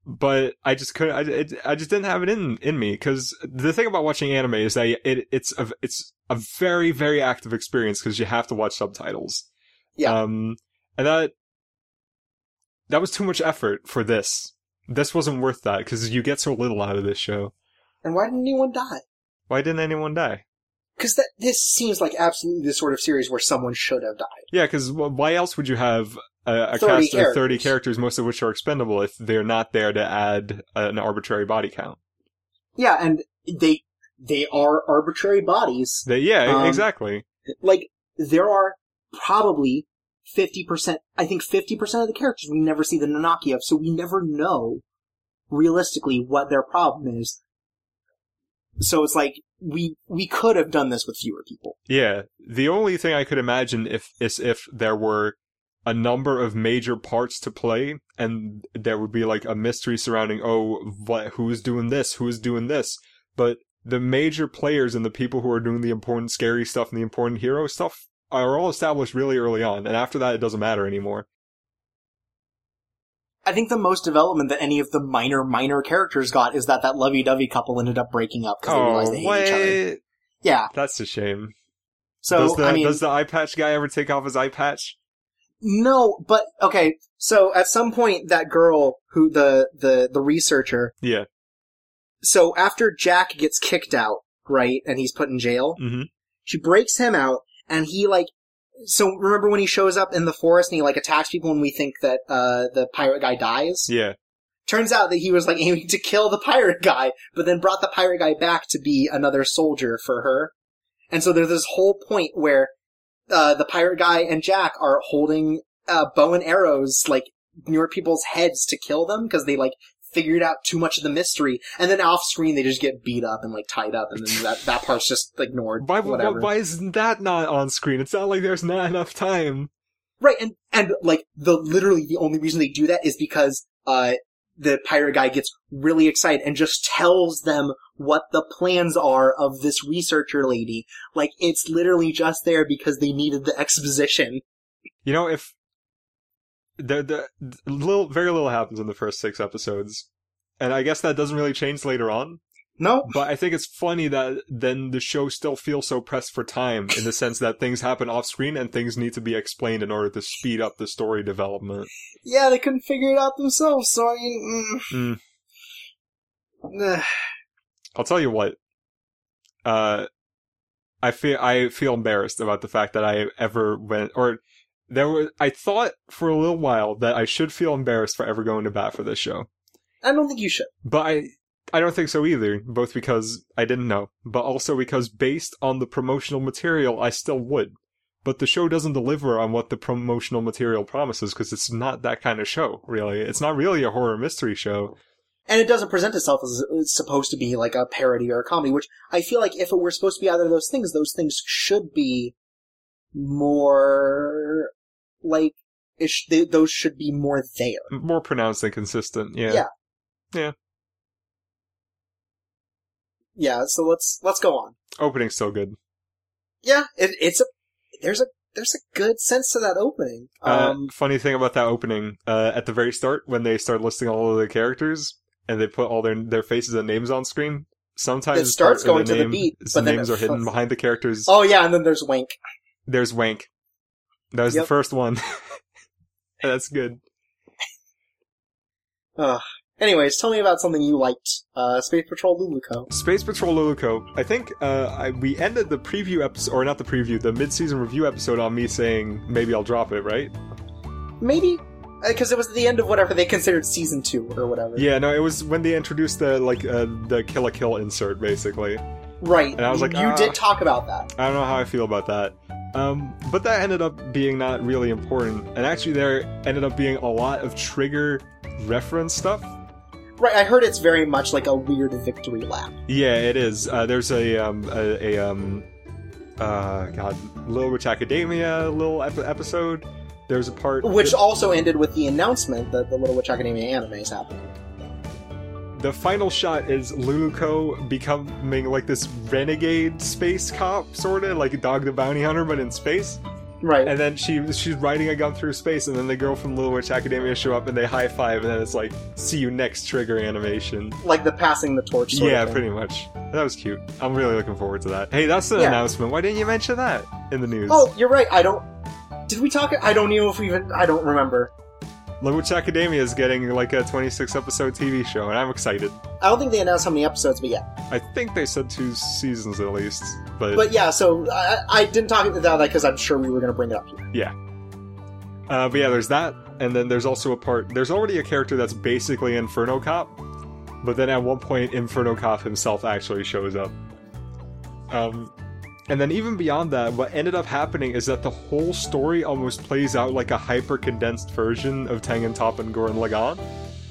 B: but I just couldn't. I, it, I just didn't have it in in me because the thing about watching anime is that it it's a it's a very very active experience because you have to watch subtitles.
A: Yeah.
B: Um, and that that was too much effort for this. This wasn't worth that because you get so little out of this show.
A: And why didn't anyone die?
B: Why didn't anyone die?
A: Because that this seems like absolutely the sort of series where someone should have died.
B: Yeah, because why else would you have a, a
A: 30
B: cast of 30
A: characters.
B: characters, most of which are expendable, if they're not there to add an arbitrary body count?
A: Yeah, and they they are arbitrary bodies.
B: They, yeah,
A: Um,
B: exactly.
A: Like there are probably 50%, I think 50% of the characters we never see the Nanaki of, so we never know realistically what their problem is. So it's like, we, we could have done this with fewer people.
B: Yeah, the only thing I could imagine if is if there were a number of major parts to play, and there would be like a mystery surrounding oh, what who's doing this, who's doing this, but the major players and the people who are doing the important scary stuff and the important hero stuff are all established really early on, and after that, it doesn't matter anymore.
A: I think the most development that any of the minor, minor characters got is that that lovey-dovey couple ended up breaking up because they realized they hate each other. Yeah.
B: That's a shame.
A: So,
B: does the
A: I mean,
B: does the eye patch guy ever take off his eye patch?
A: no, but, okay, so at some point that girl who, the, the, the researcher,
B: Yeah.
A: so after Jack gets kicked out, right, and he's put in jail,
B: hmm
A: she breaks him out, and he like, so remember when he shows up in the forest and he like attacks people and we think that, uh, the pirate guy dies?
B: Yeah.
A: Turns out that he was like aiming to kill the pirate guy, but then brought the pirate guy back to be another soldier for her. And so there's this whole point where, uh, the pirate guy and Jack are holding, uh, bow and arrows, like, near people's heads to kill them, because they, like, figured out too much of the mystery, and then off screen they just get beat up and, like, tied up, and then that, that part's just ignored.
B: Why, why,
A: whatever.
B: why isn't that not on screen? It's not like there's not enough time.
A: Right, and, and, like, the, literally the only reason they do that is because, uh, the pirate guy gets really excited and just tells them what the plans are of this researcher lady. Like, it's literally just there because they needed the exposition.
B: You know, if the the little very little happens in the first six episodes, and I guess that doesn't really change later on.
A: No?
B: But I think it's funny that then the show still feels so pressed for time in the sense that things happen off screen and things need to be explained in order to speed up the story development.
A: Yeah, they couldn't figure it out themselves, so I mean.
B: Mm.
A: Mm.
B: I'll tell you what. Uh, I feel I feel embarrassed about the fact that I ever went or there was I thought for a little while that I should feel embarrassed for ever going to bat for this show.
A: I don't think you should.
B: But I I don't think so either, both because I didn't know, but also because based on the promotional material I still would. But the show doesn't deliver on what the promotional material promises because it's not that kind of show, really. It's not really a horror mystery show.
A: And it doesn't present itself as it's supposed to be like a parody or a comedy, which I feel like if it were supposed to be either of those things, those things should be more like sh- they, those should be more there.
B: More pronounced and consistent, yeah.
A: Yeah. Yeah, so let's let's go on.
B: Opening's still good.
A: Yeah, it, it's a there's a there's a good sense to that opening.
B: Uh,
A: Um,
B: funny thing about that opening, uh, at the very start, when they start listing all of the characters and they put all their their faces and names on screen, sometimes
A: It starts going to the beat, but then
B: names are hidden behind the characters.
A: oh yeah, and then there's Wink.
B: There's Wank. That was
A: Yep.
B: the first one. That's good.
A: Ugh. Anyways, tell me about something you liked. Uh, Space Patrol Luluco.
B: Space Patrol Luluco. I think uh, I, we ended the preview episode, or not the preview, the mid-season review episode on me saying maybe I'll drop it, right?
A: Maybe because it was the end of whatever they considered season two or whatever.
B: Yeah, no, it was when they introduced the like uh, the Kill la Kill insert, basically.
A: Right.
B: And I was like,
A: you
B: ah.
A: did talk about that.
B: I don't know how I feel about that. Um, but that ended up being not really important, and actually there ended up being a lot of trigger reference stuff.
A: Right. I heard it's very much like a weird victory lap.
B: Yeah, it is. Uh, there's a um a, a um uh God, Little Witch Academia little ep- episode. There's a part
A: Which also ended with the announcement that the Little Witch Academia anime is happening.
B: The final shot is Luluco becoming like this renegade space cop, sort of like Dog the Bounty Hunter, but in space.
A: Right.
B: And then she she's riding a gun through space, and then the girl from Little Witch Academia show up and they high five, and then it's like, "See you next." Trigger animation.
A: like the passing the torch. Sort
B: yeah, pretty much. That was cute. I'm really looking forward to that. Hey, that's an
A: Yeah.
B: announcement. Why didn't you mention that in the news?
A: Oh, you're right. I don't. Did we talk? I don't know if we even. I don't remember.
B: Little Witch Academia is getting like a 26 episode TV show, and I'm excited.
A: I don't think they announced how many episodes, but yeah.
B: I think they said two seasons at least, but,
A: But yeah, so I, I didn't talk about that because I'm sure we were going to bring it up here.
B: uh, but yeah, there's that, and then there's also a part. There's already a character that's basically Inferno Cop, but then at one point Inferno Cop himself actually shows up. Um, and then even beyond that, what ended up happening is that the whole story almost plays out like a hyper condensed version of Tengen Toppa Gurren Lagann.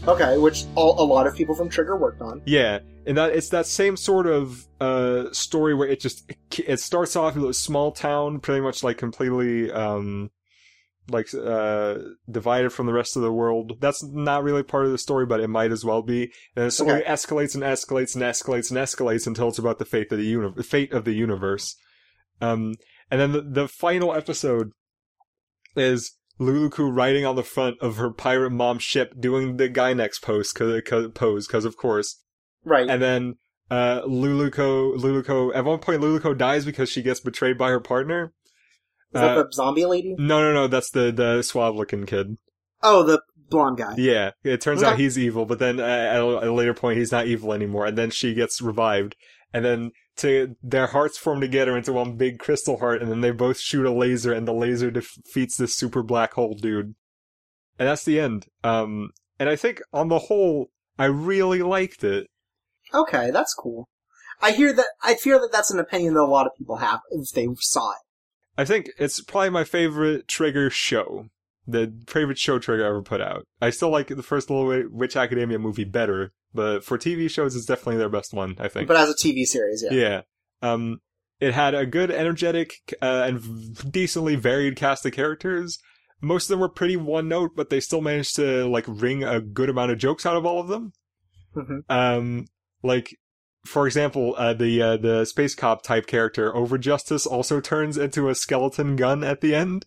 A: Okay, which all, a lot of people from Trigger worked on.
B: Yeah, and that it's that same sort of uh, story where it just it starts off in a small town, pretty much like completely um, like uh, divided from the rest of the world. That's not really part of the story, but it might as well be. And the story
A: Okay.
B: escalates and escalates and escalates and escalates until it's about the fate of the uni- fate of the universe. Um, and then the, the final episode is Luluco riding on the front of her pirate mom ship doing the Gainax pose, cause, cause, pose, cause of course.
A: Right.
B: And then, uh, Luluco, Luluco, at one point Luluco dies because she gets betrayed by her partner.
A: Is that
B: uh,
A: the zombie lady?
B: No, no, no, that's the, the suave looking kid.
A: Oh, the blonde guy.
B: Yeah, it turns out he's evil, but then uh, at a, at a later point he's not evil anymore, and then she gets revived, and then to their hearts form together into one big crystal heart, and then they both shoot a laser, and the laser defeats this super black hole dude, and that's the end. Um, and I think on the whole, I really liked it.
A: Okay, that's cool. I hear that. I fear that that's an opinion that a lot of people have if they saw it.
B: I think it's probably my favorite Trigger show. The favorite show Trigger ever put out. I still like the first Little Wi- Witch Academia movie better, but for TV shows, it's definitely their best one, I think.
A: But as a TV series, yeah.
B: Yeah. Um, it had a good, energetic, uh, and decently varied cast of characters. Most of them were pretty one note, but they still managed to, like, wring a good amount of jokes out of all of them.
A: Mhm.
B: Um, like, for example, uh, the, uh, the space cop type character, Over Justice, also turns into a skeleton gun at the end.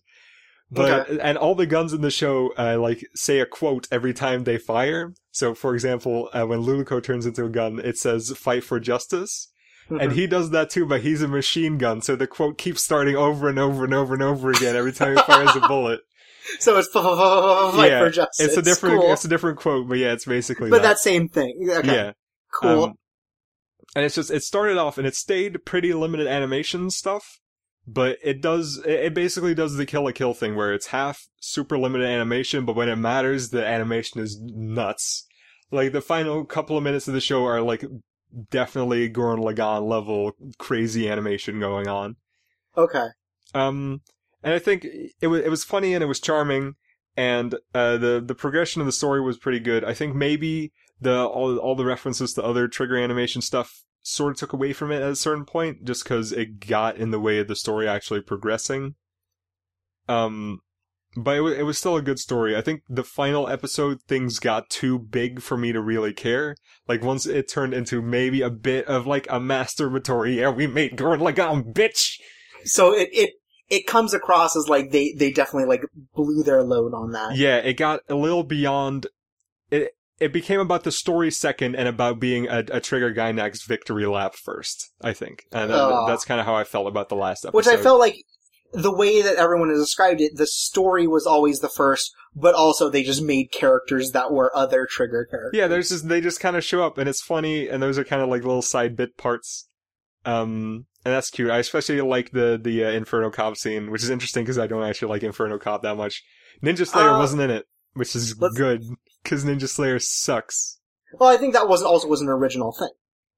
B: But, and all the guns in the show, uh, like, say a quote every time they fire. So, for example, uh, when Luluco turns into a gun, it says, fight for justice.
A: Mhm.
B: And he does that too, but he's a machine gun, so the quote keeps starting over and over and over and over again every time he fires a bullet.
A: so it's fight
B: Yeah,
A: for justice.
B: It's a different,
A: Cool.
B: it's a different quote, but yeah, it's basically
A: but
B: that.
A: that same thing. Okay,
B: yeah,
A: cool.
B: Um, and it's just it started off and it stayed pretty limited animation stuff, but it does it basically does the kill la kill thing where it's half super limited animation, but when it matters, the animation is nuts. Like the final couple of minutes of the show are like definitely Gurren Lagann level crazy animation going on.
A: okay.
B: Um, and I think it was it was funny and it was charming, and uh, the the progression of the story was pretty good. I think maybe the all all the references to other trigger animation stuff sort of took away from it at a certain point, just because it got in the way of the story actually progressing. Um, but it was, it was still a good story. I think the final episode things got too big for me to really care. Like once it turned into maybe a bit of like a masturbatory, yeah, we made Gurren Lagann, bitch.
A: So it it it comes across as like they they definitely like blew their load on that.
B: Yeah, it got a little beyond. It became about the story second and about being a, a Trigger next victory lap first. I think, and
A: Aw.
B: that's kind of how I felt about the last episode.
A: Which I felt like the way that everyone has described it, the story was always the first, but also they just made characters that were other trigger characters.
B: Yeah, there's just they just kind of show up and it's funny, and those are kind of like little side bit parts. Um, and that's cute. I especially like the the uh, Inferno Cop scene, which is interesting because I don't actually like Inferno Cop that much. Ninja Slayer
A: Uh,
B: wasn't in it, which is good because Ninja Slayer sucks.
A: Well, I think that was also was an original thing,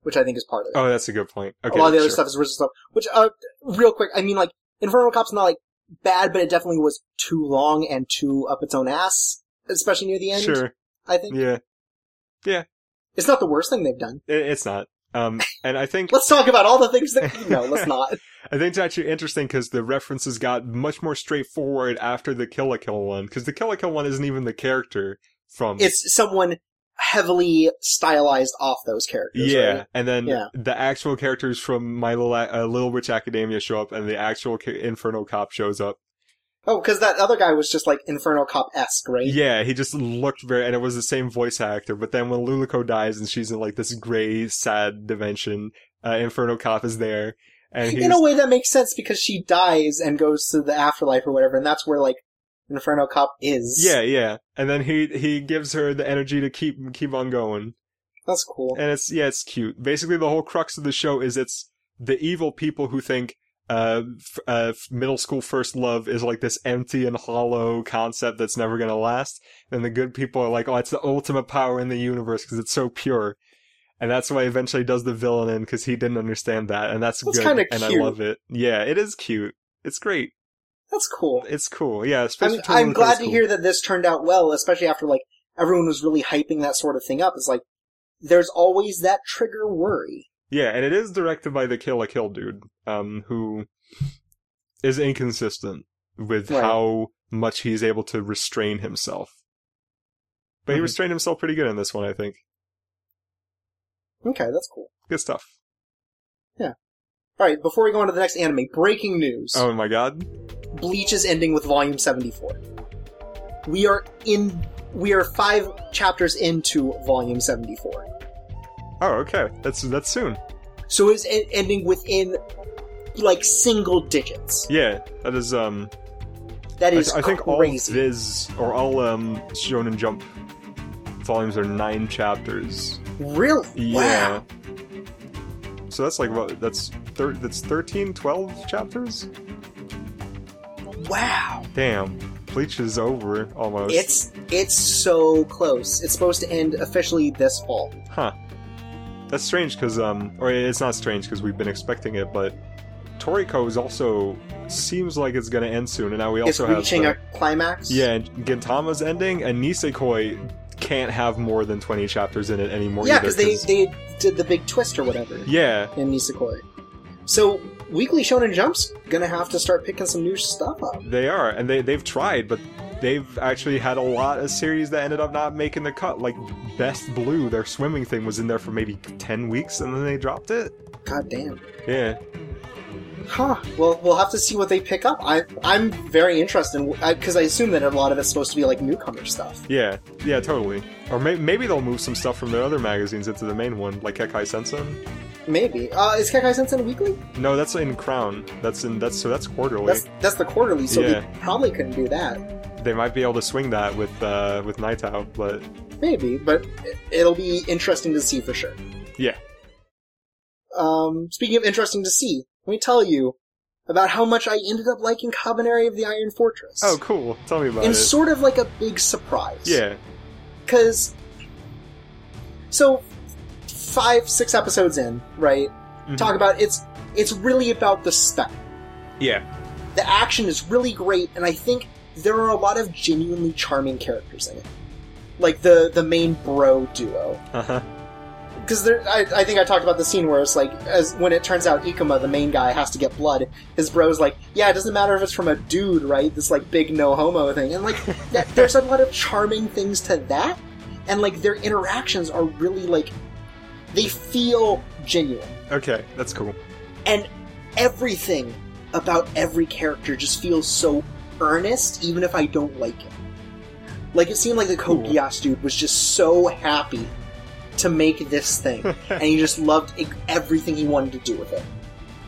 A: which I think is part of it.
B: Oh, that's a good point. Okay,
A: a lot of the other
B: sure.
A: stuff is original stuff. Which, uh, real quick, I mean, like, Inferno Cop's not, like, bad, but it definitely was too long and too up its own ass, especially near the end,
B: Sure,
A: I think.
B: yeah. Yeah.
A: It's not the worst thing they've done.
B: It's not. Um, and I think
A: Let's talk about all the things that, no, let's not.
B: I think it's actually interesting because the references got much more straightforward after the Kill la Kill one. Because the Kill la Kill one isn't even the character from.
A: It's someone heavily stylized off those characters.
B: yeah,
A: right?
B: and then
A: Yeah.
B: the actual characters from My Little uh, Little Witch Academia show up, and the actual ca- Inferno Cop shows up.
A: Oh, because that other guy was just like Inferno Cop esque, right?
B: Yeah, he just looked very, and it was the same voice actor. But then when Luluco dies and she's in like this gray, sad dimension, uh, Inferno Cop is there, and
A: In a way, that makes sense because she dies and goes to the afterlife or whatever, and that's where like Inferno Cop is.
B: yeah, yeah, and then he he gives her the energy to keep keep on going.
A: that's cool.
B: and it's yeah, it's cute. Basically, the whole crux of the show is it's the evil people who think uh, f- uh, middle school first love is like this empty and hollow concept that's never gonna last, and the good people are like, oh, it's the ultimate power in the universe because it's so pure. and that's why eventually does the villain in because he didn't understand that, and that's,
A: That's
B: good, and I love it. Yeah, it is cute. It's great.
A: That's cool.
B: It's cool. Yeah,
A: I
B: especially
A: mean,
B: Total
A: I'm glad to
B: cool.
A: hear that this turned out well, especially after like everyone was really hyping that sort of thing up. It's like there's always that trigger worry.
B: Yeah, and it is directed by the Kill la Kill dude, um, who is inconsistent with
A: Right.
B: how much he's able to restrain himself. But he
A: Mhm.
B: restrained himself pretty good in this one, I think.
A: Okay, that's cool.
B: Good stuff.
A: All right, before we go on to the next anime, breaking news:
B: Oh my god.
A: Bleach is ending with Volume 74. We are in. We are five chapters into Volume 74.
B: Oh, okay. That's that's soon.
A: So it's ending within like single digits.
B: Yeah, that is um
A: That
B: I, I think all. Viz or all um Shonen Jump volumes are nine chapters.
A: really?
B: Yeah.
A: Wow.
B: So that's like what that's thir- that's 13, 12 chapters?
A: Wow.
B: Damn. Bleach is over almost.
A: It's it's so close. It's supposed to end officially this fall.
B: Huh. That's strange because um or it's not strange because we've been expecting it, but Toriko is also seems like it's gonna end soon, and now we
A: It's
B: also have
A: reaching
B: the-
A: a climax.
B: Yeah, and Gintama's ending, and Nisekoi can't have more than 20 chapters in it anymore
A: Yeah, because they, they did the big twist or whatever
B: Yeah,
A: in Nisekoi. So Weekly Shonen Jump's gonna have to start picking some new stuff up.
B: they are, and they, they've tried, but they've actually had a lot of series that ended up not making the cut. Like Best Blue, their swimming thing was in there for maybe 10 weeks, and then they dropped it.
A: God damn.
B: Yeah.
A: Huh. Well, we'll have to see what they pick up. I I'm very interested because I, assume that a lot of it's supposed to be like newcomer stuff.
B: Yeah, yeah, totally. Or may- maybe they'll move some stuff from their other magazines into the main one, like Kekkai Sensen.
A: Maybe. Uh, is Kekkai Sensen weekly?
B: No, that's in Crown. That's in that's so that's quarterly.
A: That's that's the quarterly, so
B: Yeah.
A: they probably couldn't do that.
B: They might be able to swing that with uh, with Night Out, but
A: Maybe, but it'll be interesting to see for sure.
B: Yeah.
A: Um, speaking of interesting to see, let me tell you about how much I ended up liking Kabaneri of the Iron Fortress.
B: oh, cool. Tell me about
A: and
B: it.
A: sort of like a big surprise.
B: yeah,
A: Because, so, five, six episodes in, right?
B: Mhm.
A: Talk about it's it's really about the spec.
B: yeah,
A: The action is really great, and I think there are a lot of genuinely charming characters in it, like the the main bro duo.
B: uh huh.
A: Because I, I think I talked about the scene where it's like, as when it turns out Ikoma, the main guy, has to get blood. His bro's like, yeah, it doesn't matter if it's from a dude, right? This like big no homo thing, and like that, there's a lot of charming things to that, and like their interactions are really like they feel genuine,
B: Okay, that's cool.
A: and everything about every character just feels so earnest, even if I don't like it. Like it seemed like the
B: Cool.
A: Dude was just so happy to make this thing, and he just loved everything he wanted to do with it.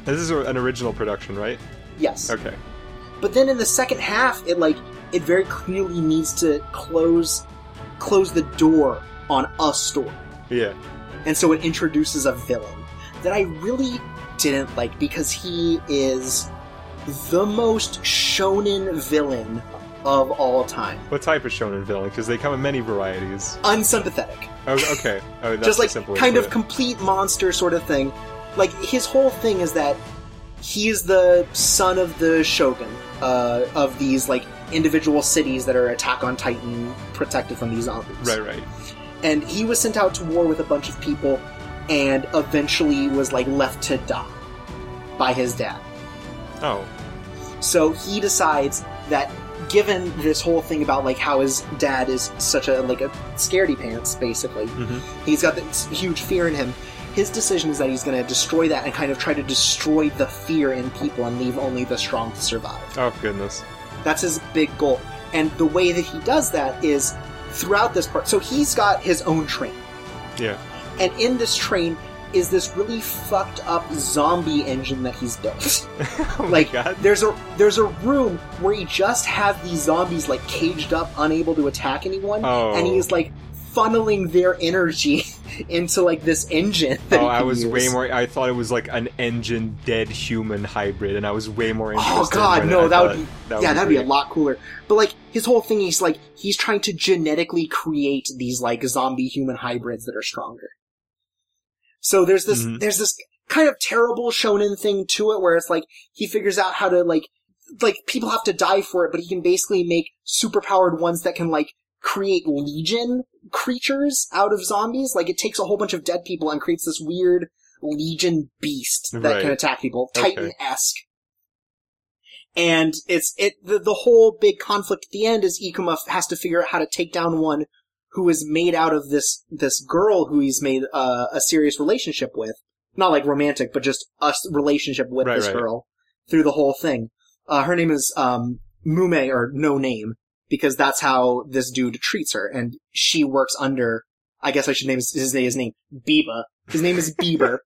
B: this is an original production, right?
A: Yes,
B: Okay.
A: but then in the second half, it like it very clearly needs to close close the door on a story,
B: Yeah.
A: and so it introduces a villain that I really didn't like because he is the most shonen villain of all time.
B: What type of shonen villain? Because they come in many varieties.
A: Unsympathetic.
B: Oh, okay. Oh, that's
A: just like
B: simple
A: kind of complete monster sort of thing. Like his whole thing is that he's the son of the shogun uh, of these like individual cities that are Attack on Titan protected from these zombies.
B: Right, right.
A: And he was sent out to war with a bunch of people, and eventually was like left to die by his dad.
B: Oh,
A: So he decides that given this whole thing about like how his dad is such a like a scaredy pants basically
B: Mhm.
A: he's got this huge fear in him his decision is that he's going to destroy that and kind of try to destroy the fear in people and leave only the strong to survive
B: oh goodness.
A: that's his big goal and the way that he does that is throughout this part so he's got his own train
B: Yeah.
A: and in this train is this really fucked up zombie engine that he's built
B: oh
A: like there's a there's a room where he just has these zombies like caged up, unable to attack anyone,
B: Oh.
A: and he's like funneling their energy into like this engine. That
B: Oh, I was
A: use.
B: way more. I thought it was like an engine dead human hybrid, and I was way more oh, interested.
A: Oh god, no, that would be
B: that
A: yeah, that'd be a lot cooler. But like his whole thing, he's like he's trying to genetically create these like zombie human hybrids that are stronger. So there's this
B: Mhm.
A: there's this kind of terrible shonen thing to it where it's like he figures out how to like like people have to die for it, but he can basically make superpowered ones that can like create legion creatures out of zombies. Like it takes a whole bunch of dead people and creates this weird legion beast that
B: Right.
A: can attack people, Titan esque. And it's it the, the whole big conflict at the end is Ikoma has to figure out how to take down one who is made out of this this girl who he's made uh, a serious relationship with, not like romantic, but just a relationship with
B: Right,
A: this
B: right.
A: girl through the whole thing. Uh, her name is um, Mumei or No Name because that's how this dude treats her, and she works under. I guess I should name his, his name. His name Biba. His name is Bieber.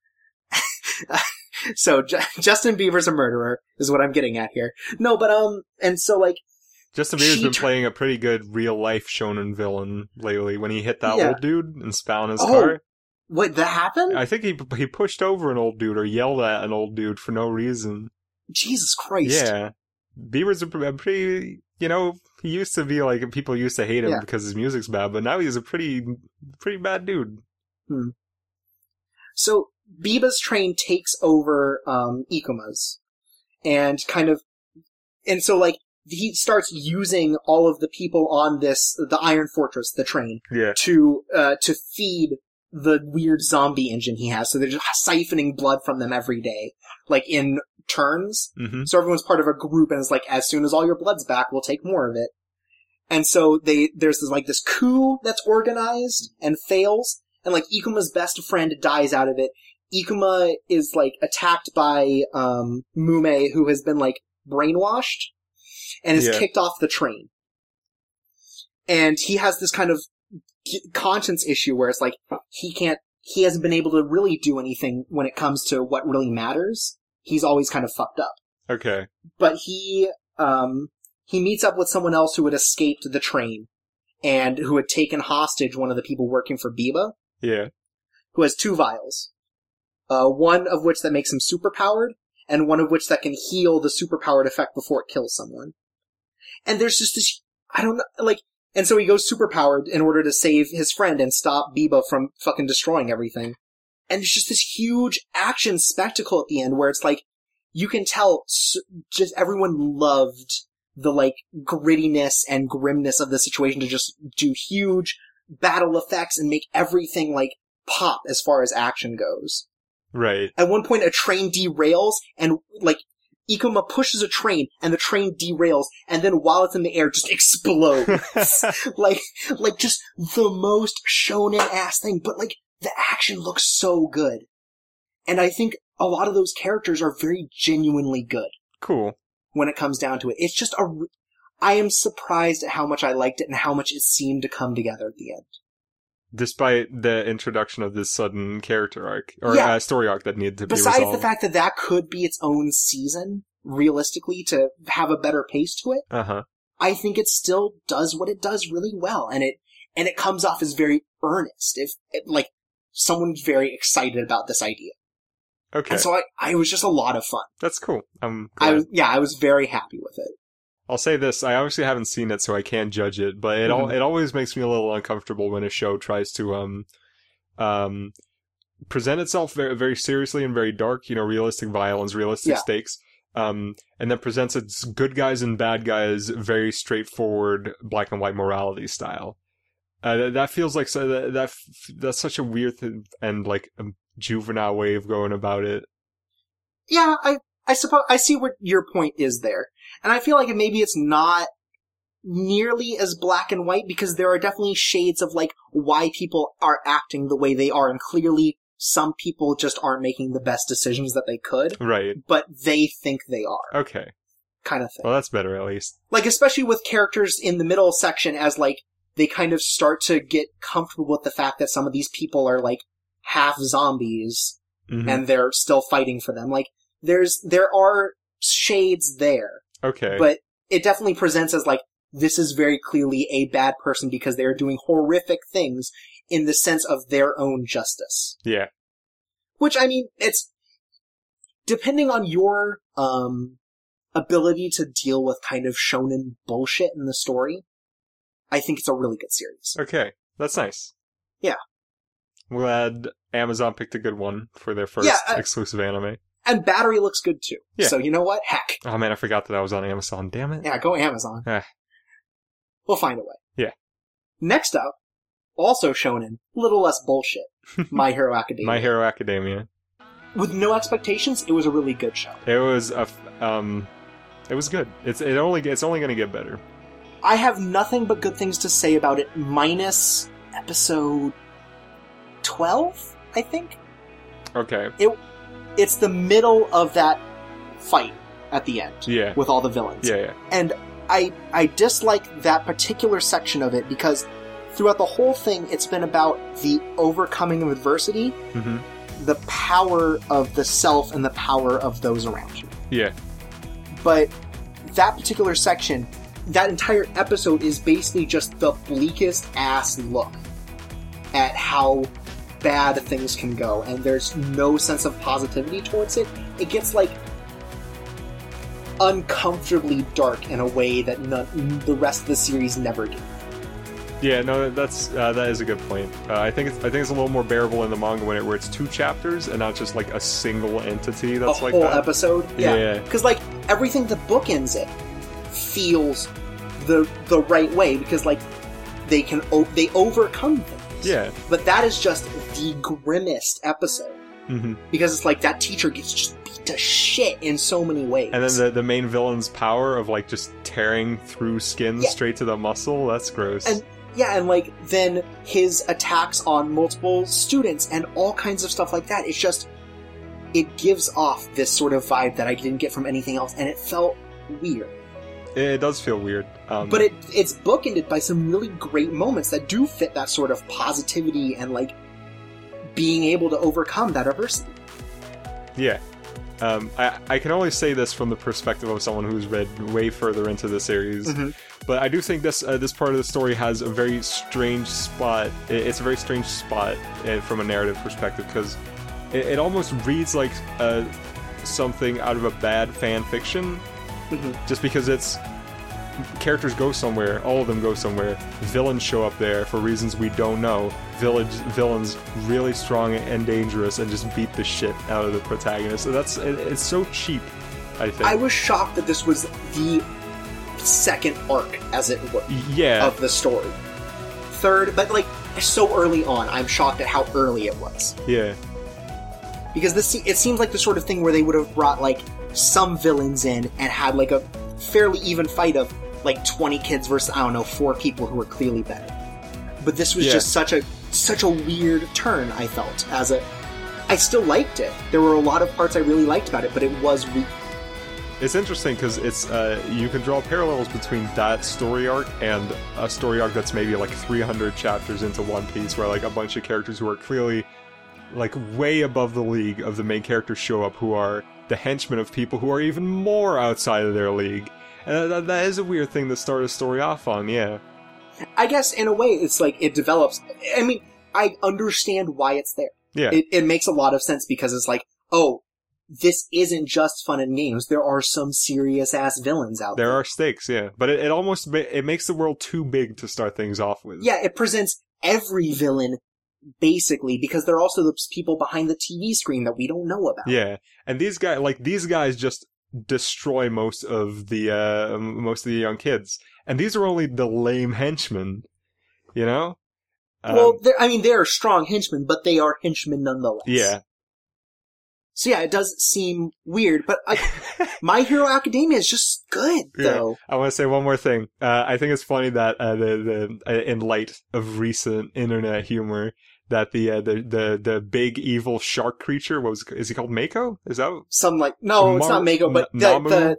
A: so Ju- Justin Bieber's a murderer, is what I'm getting at here. No, but um, and so like
B: Justin Bieber's been
A: tr-
B: playing a pretty good real life shonen villain lately. When he hit that
A: Yeah.
B: old dude and spat on his
A: Oh,
B: car,
A: what that happened?
B: I think he he pushed over an old dude or yelled at an old dude for no reason.
A: Jesus Christ!
B: Yeah, Bieber's a, a pretty. You know, he used to be like people used to hate him
A: Yeah.
B: because his music's bad, but now he's a pretty pretty bad dude.
A: So Biba's train takes over um, Ikoma's, and kind of, and so like he starts using all of the people on this the Iron Fortress, the train,
B: Yeah,
A: to uh, to feed the weird zombie engine he has. So they're just siphoning blood from them every day, like in turns.
B: hmm
A: So everyone's part of a group, and it's like as soon as all your blood's back, we'll take more of it. And so they there's this like this coup that's organized and fails, and like Ikoma's best friend dies out of it. Ikuma is like attacked by um Mumei, who has been like brainwashed and is
B: Yeah.
A: kicked off the train. And he has this kind of conscience issue where it's like he can't he hasn't been able to really do anything when it comes to what really matters. He's always kind of fucked up
B: okay,
A: but he um he meets up with someone else who had escaped the train and who had taken hostage one of the people working for Biba,
B: yeah,
A: who has two vials. Uh, one of which that makes him superpowered, and one of which that can heal the superpowered effect before it kills someone. And there's just this, I don't know, like, and so he goes superpowered in order to save his friend and stop Biba from fucking destroying everything. And it's just this huge action spectacle at the end where it's like, you can tell just everyone loved the like grittiness and grimness of the situation to just do huge battle effects and make everything like pop as far as action goes.
B: right.
A: At one point, a train derails and like Ikoma pushes a train and the train derails and then while it's in the air just explodes. like, like just the most shonen ass thing, but like the action looks so good. And I think a lot of those characters are very genuinely good
B: cool.
A: when it comes down to it. It's just a, I am surprised at how much I liked it and how much it seemed to come together at the end.
B: Despite the introduction of this sudden character arc or
A: Yeah.
B: uh, story arc that needed to be
A: Besides
B: resolved.
A: the fact that that could be its own season, realistically, to have a better pace to it,
B: uh huh.
A: I think it still does what it does really well, and it and it comes off as very earnest. If it, like someone's very excited about this idea,
B: Okay,
A: and so I, I was just a lot of fun.
B: that's cool. I'm
A: I was yeah, I was very happy with it.
B: I'll say this: I obviously haven't seen it, so I can't judge it. But it all
A: Mhm.
B: it always makes me a little uncomfortable when a show tries to um um present itself very very seriously and very dark. You know, realistic violence, realistic
A: Yeah.
B: stakes. Um, and then presents its good guys and bad guys very straightforward black and white morality style. Uh, that, that feels like so that, that that's such a weird th- and like a juvenile way of going about it.
A: Yeah, I I suppose I see what your point is there, and I feel like maybe it's not nearly as black and white because there are definitely shades of like why people are acting the way they are, and clearly some people just aren't making the best decisions that they could,
B: Right.
A: but they think they are,
B: Okay.
A: kind of thing.
B: Well, that's better at least.
A: like especially with characters in the middle section as like they kind of start to get comfortable with the fact that some of these people are like half zombies
B: Mhm.
A: and they're still fighting for them. Like there's there are shades there,
B: okay.
A: but it definitely presents as like this is very clearly a bad person because they are doing horrific things in the sense of their own justice.
B: yeah.
A: Which I mean, it's depending on your um ability to deal with kind of shonen bullshit in the story. I think it's a really good series.
B: Okay. That's nice.
A: Yeah.
B: I'm glad Amazon picked a good one for their first
A: Yeah, uh,
B: exclusive anime.
A: And Battery looks good too.
B: Yeah.
A: So you know what? Heck.
B: Oh man, I forgot that I was on Amazon. Damn it.
A: Yeah, go Amazon.
B: Eh.
A: We'll find a way.
B: Yeah.
A: Next up, also shonen, little less bullshit. My Hero Academia.
B: My Hero Academia.
A: With no expectations, it was a really good show.
B: It was a f- um, it was good. It's it only it's only gonna get better.
A: I have nothing but good things to say about it, minus episode 12, I think?
B: Okay.
A: It's the middle of that fight at the end
B: Yeah.
A: with all the villains.
B: Yeah. Yeah.
A: And I I dislike that particular section of it because throughout the whole thing it's been about the overcoming of adversity,
B: hmm
A: the power of the self and the power of those around you.
B: Yeah.
A: But that particular section, that entire episode is basically just the bleakest ass look at how bad things can go and there's no sense of positivity towards it. It gets like uncomfortably dark in a way that none, the rest of the series never did.
B: Yeah, no, that's uh, that is a good point. Uh, I think it's, I think it's a little more bearable in the manga when it, where it's two chapters and not just like a single entity that's like
A: a
B: like
A: whole
B: that.
A: episode. Yeah,
B: Yeah.
A: because like everything that bookends it feels the the right way because like they can o- they overcome
B: Yeah.
A: but that is just the grimmest episode
B: hmm
A: because it's like that teacher gets just beat to shit in so many ways.
B: And then the the main villain's power of like just tearing through skin
A: Yeah.
B: straight to the muscle. That's gross.
A: And- yeah, and like then his attacks on multiple students and all kinds of stuff like that. It's just it gives off this sort of vibe that I didn't get from anything else, and it felt weird.
B: it does feel weird. Um,
A: But it it's bookended by some really great moments that do fit that sort of positivity and like being able to overcome that adversity.
B: Yeah. Um, I, I can only say this from the perspective of someone who's read way further into the series,
A: Mhm.
B: but I do think this uh, this part of the story has a very strange spot. It's a very strange spot uh, from a narrative perspective because it, it almost reads like uh, something out of a bad fan fiction,
A: Mhm.
B: just because it's characters go somewhere, all of them go somewhere. Villains show up there for reasons we don't know. Village villains really strong and dangerous and just beat the shit out of the protagonist. So that's it, it's so cheap. I think.
A: I was shocked that this was the second arc, as it were,
B: yeah,
A: of the story. Third, but like so early on, I'm shocked at how early it was.
B: yeah,
A: because this it seems like the sort of thing where they would have brought like some villains in and had like a fairly even fight of like 20 kids versus I don't know four people who were clearly better. But this was
B: Yeah.
A: just such a such a weird turn I felt as a I still liked it. There were a lot of parts I really liked about it, but it was weak.
B: it's interesting because it's uh, you can draw parallels between that story arc and a story arc that's maybe like 300 chapters into One Piece, where like a bunch of characters who are clearly like way above the league of the main characters show up, who are the henchmen of people who are even more outside of their league. And that, that is a weird thing to start a story off on, yeah.
A: I guess in a way it's like it develops. I mean, I understand why it's there.
B: Yeah.
A: It, it makes a lot of sense because it's like, oh, this isn't just fun and games. There are some serious ass villains out there.
B: There are stakes, yeah, but it, it almost ma- it makes the world too big to start things off with.
A: Yeah, it presents every villain basically because they're also the people behind the TV screen that we don't know about.
B: Yeah, and these guys, like these guys, just destroy most of the uh most of the young kids, and these are only the lame henchmen, you know. Um,
A: well, they're, I mean, they are strong henchmen, but they are henchmen nonetheless.
B: yeah,
A: So yeah, it does seem weird, but I, My Hero Academia is just good
B: Yeah.
A: though.
B: I want to say one more thing. Uh, I think it's funny that uh, the the uh, in light of recent internet humor. That the, uh, the the the big evil shark creature what was is he called Mako? Is that
A: Some like no, it's not Mako, but
B: N-
A: the,
B: Nomu?
A: the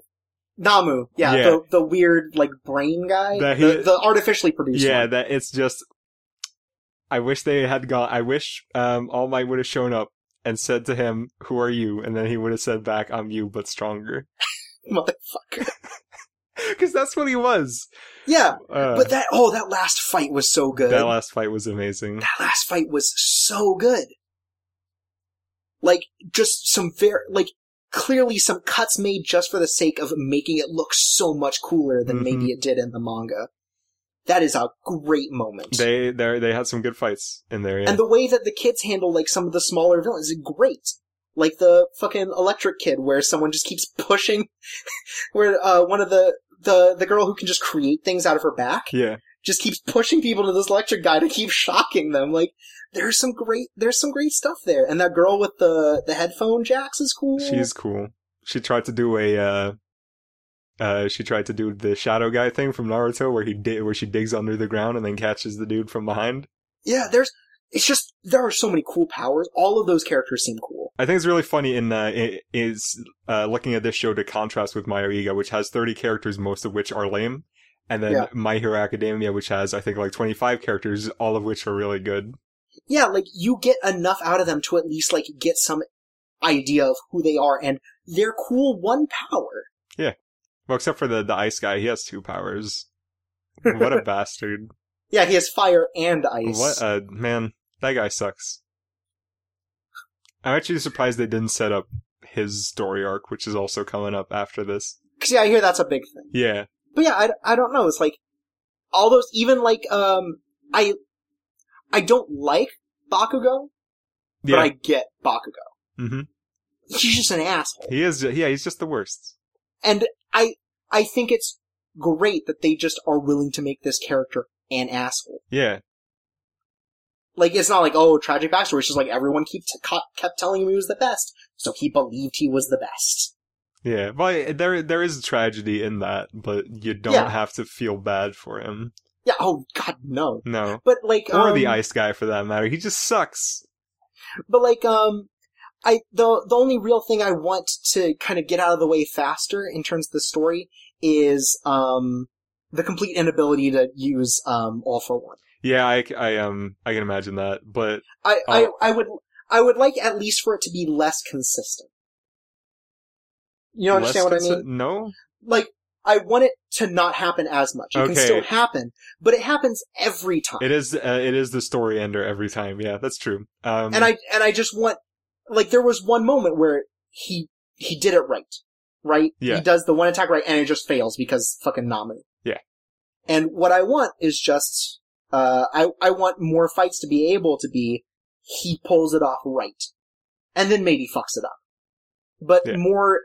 A: Nomu, yeah,
B: Yeah.
A: The, the weird like brain guy,
B: That
A: the, the artificially produced
B: yeah
A: one.
B: that it's just i wish they had gone i wish um all might would have shown up and said to him who are you and then he would have said back i'm you but stronger
A: motherfucker.
B: because that's what he was
A: Yeah,
B: uh,
A: but that oh, that last fight was so good.
B: that last fight was amazing
A: that last fight was so good. Like, just some very, like, clearly some cuts made just for the sake of making it look so much cooler than
B: Mhm.
A: maybe it did in the manga. that is a great moment.
B: They they they had some good fights in there. Yeah.
A: And the way that the kids handle like some of the smaller villains is great. Like the fucking electric kid where someone just keeps pushing where uh one of the the the girl who can just create things out of her back
B: yeah.
A: just keeps pushing people to this electric guy to keep shocking them. Like there's some great there's some great stuff there. And that girl with the the headphone jacks is cool.
B: She's cool. She tried to do a uh uh she tried to do the shadow guy thing from Naruto where he di- where she digs under the ground and then catches the dude from behind.
A: Yeah, there's it's just there are so many cool powers. All of those characters seem cool.
B: I think it's really funny in uh, is uh, looking at this show to contrast with Mayoiga, which has 30 characters, most of which are lame, and then
A: Yeah.
B: My Hero Academia, which has I think like 25 characters, all of which are really good.
A: Yeah, like you get enough out of them to at least like get some idea of who they are and their cool one power.
B: Yeah, well, except for the the ice guy, he has two powers. What a bastard!
A: Yeah, he has fire and ice.
B: What a man! That guy sucks. I'm actually surprised they didn't set up his story arc, which is also coming up after this.
A: Cause yeah, I hear that's a big thing.
B: Yeah,
A: But yeah, I, I don't know. It's like all those, even like, um, I, I don't like Bakugo, but
B: yeah.
A: I get Bakugo.
B: Mm-hmm.
A: He's just an asshole.
B: He is. Yeah, he's just the worst.
A: And I, I think it's great that they just are willing to make this character an asshole.
B: Yeah,
A: Like, it's not like, oh, tragic backstory. It's just like everyone keep t- kept telling him he was the best, so he believed he was the best.
B: yeah. But there there is tragedy in that, but you don't
A: Yeah.
B: have to feel bad for him.
A: Yeah, oh god, no.
B: No,
A: But like,
B: or
A: um,
B: the ice guy for that matter. He just sucks.
A: But like, um, I the the only real thing I want to kind of get out of the way faster in terms of the story is um the complete inability to use um all for one.
B: Yeah, I, I um I can imagine that, but
A: I. I I would I would like at least for it to be less consistent. You understand what I mean?
B: No.
A: Like. I want it to not happen as much. It can still happen, but it happens every time.
B: It is uh, it is the story ender every time. Yeah, that's true. Um,
A: and I and I just want like there was one moment where he he did it right, right?
B: Yeah.
A: He does the one attack right, and it just fails because fucking Nami.
B: Yeah.
A: And what I want is just uh I I want more fights to be able to be he pulls it off right, and then maybe fucks it up, but
B: Yeah.
A: more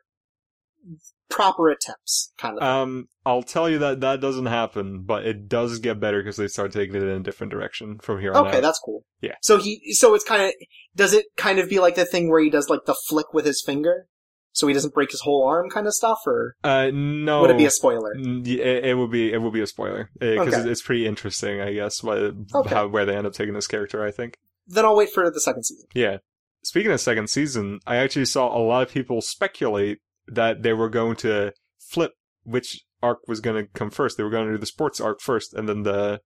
A: proper attempts, kind of.
B: um, I'll tell you that that doesn't happen, but it does get better because they start taking it in a different direction from here on
A: Okay,
B: out.
A: that's cool.
B: Yeah.
A: So he, so it's kind of, does it kind of be like the thing where he does like the flick with his finger, so he doesn't break his whole arm, kind of stuff, or
B: Uh, no.
A: would it be a spoiler?
B: It, it would be it would be a spoiler because
A: Okay.
B: it's pretty interesting, I guess, what,
A: Okay.
B: how where they end up taking this character. I think.
A: Then I'll wait for the second season.
B: Yeah. Speaking of second season, I actually saw a lot of people speculate that they were going to flip which arc was going to come first. They were going to do the sports arc first, and then the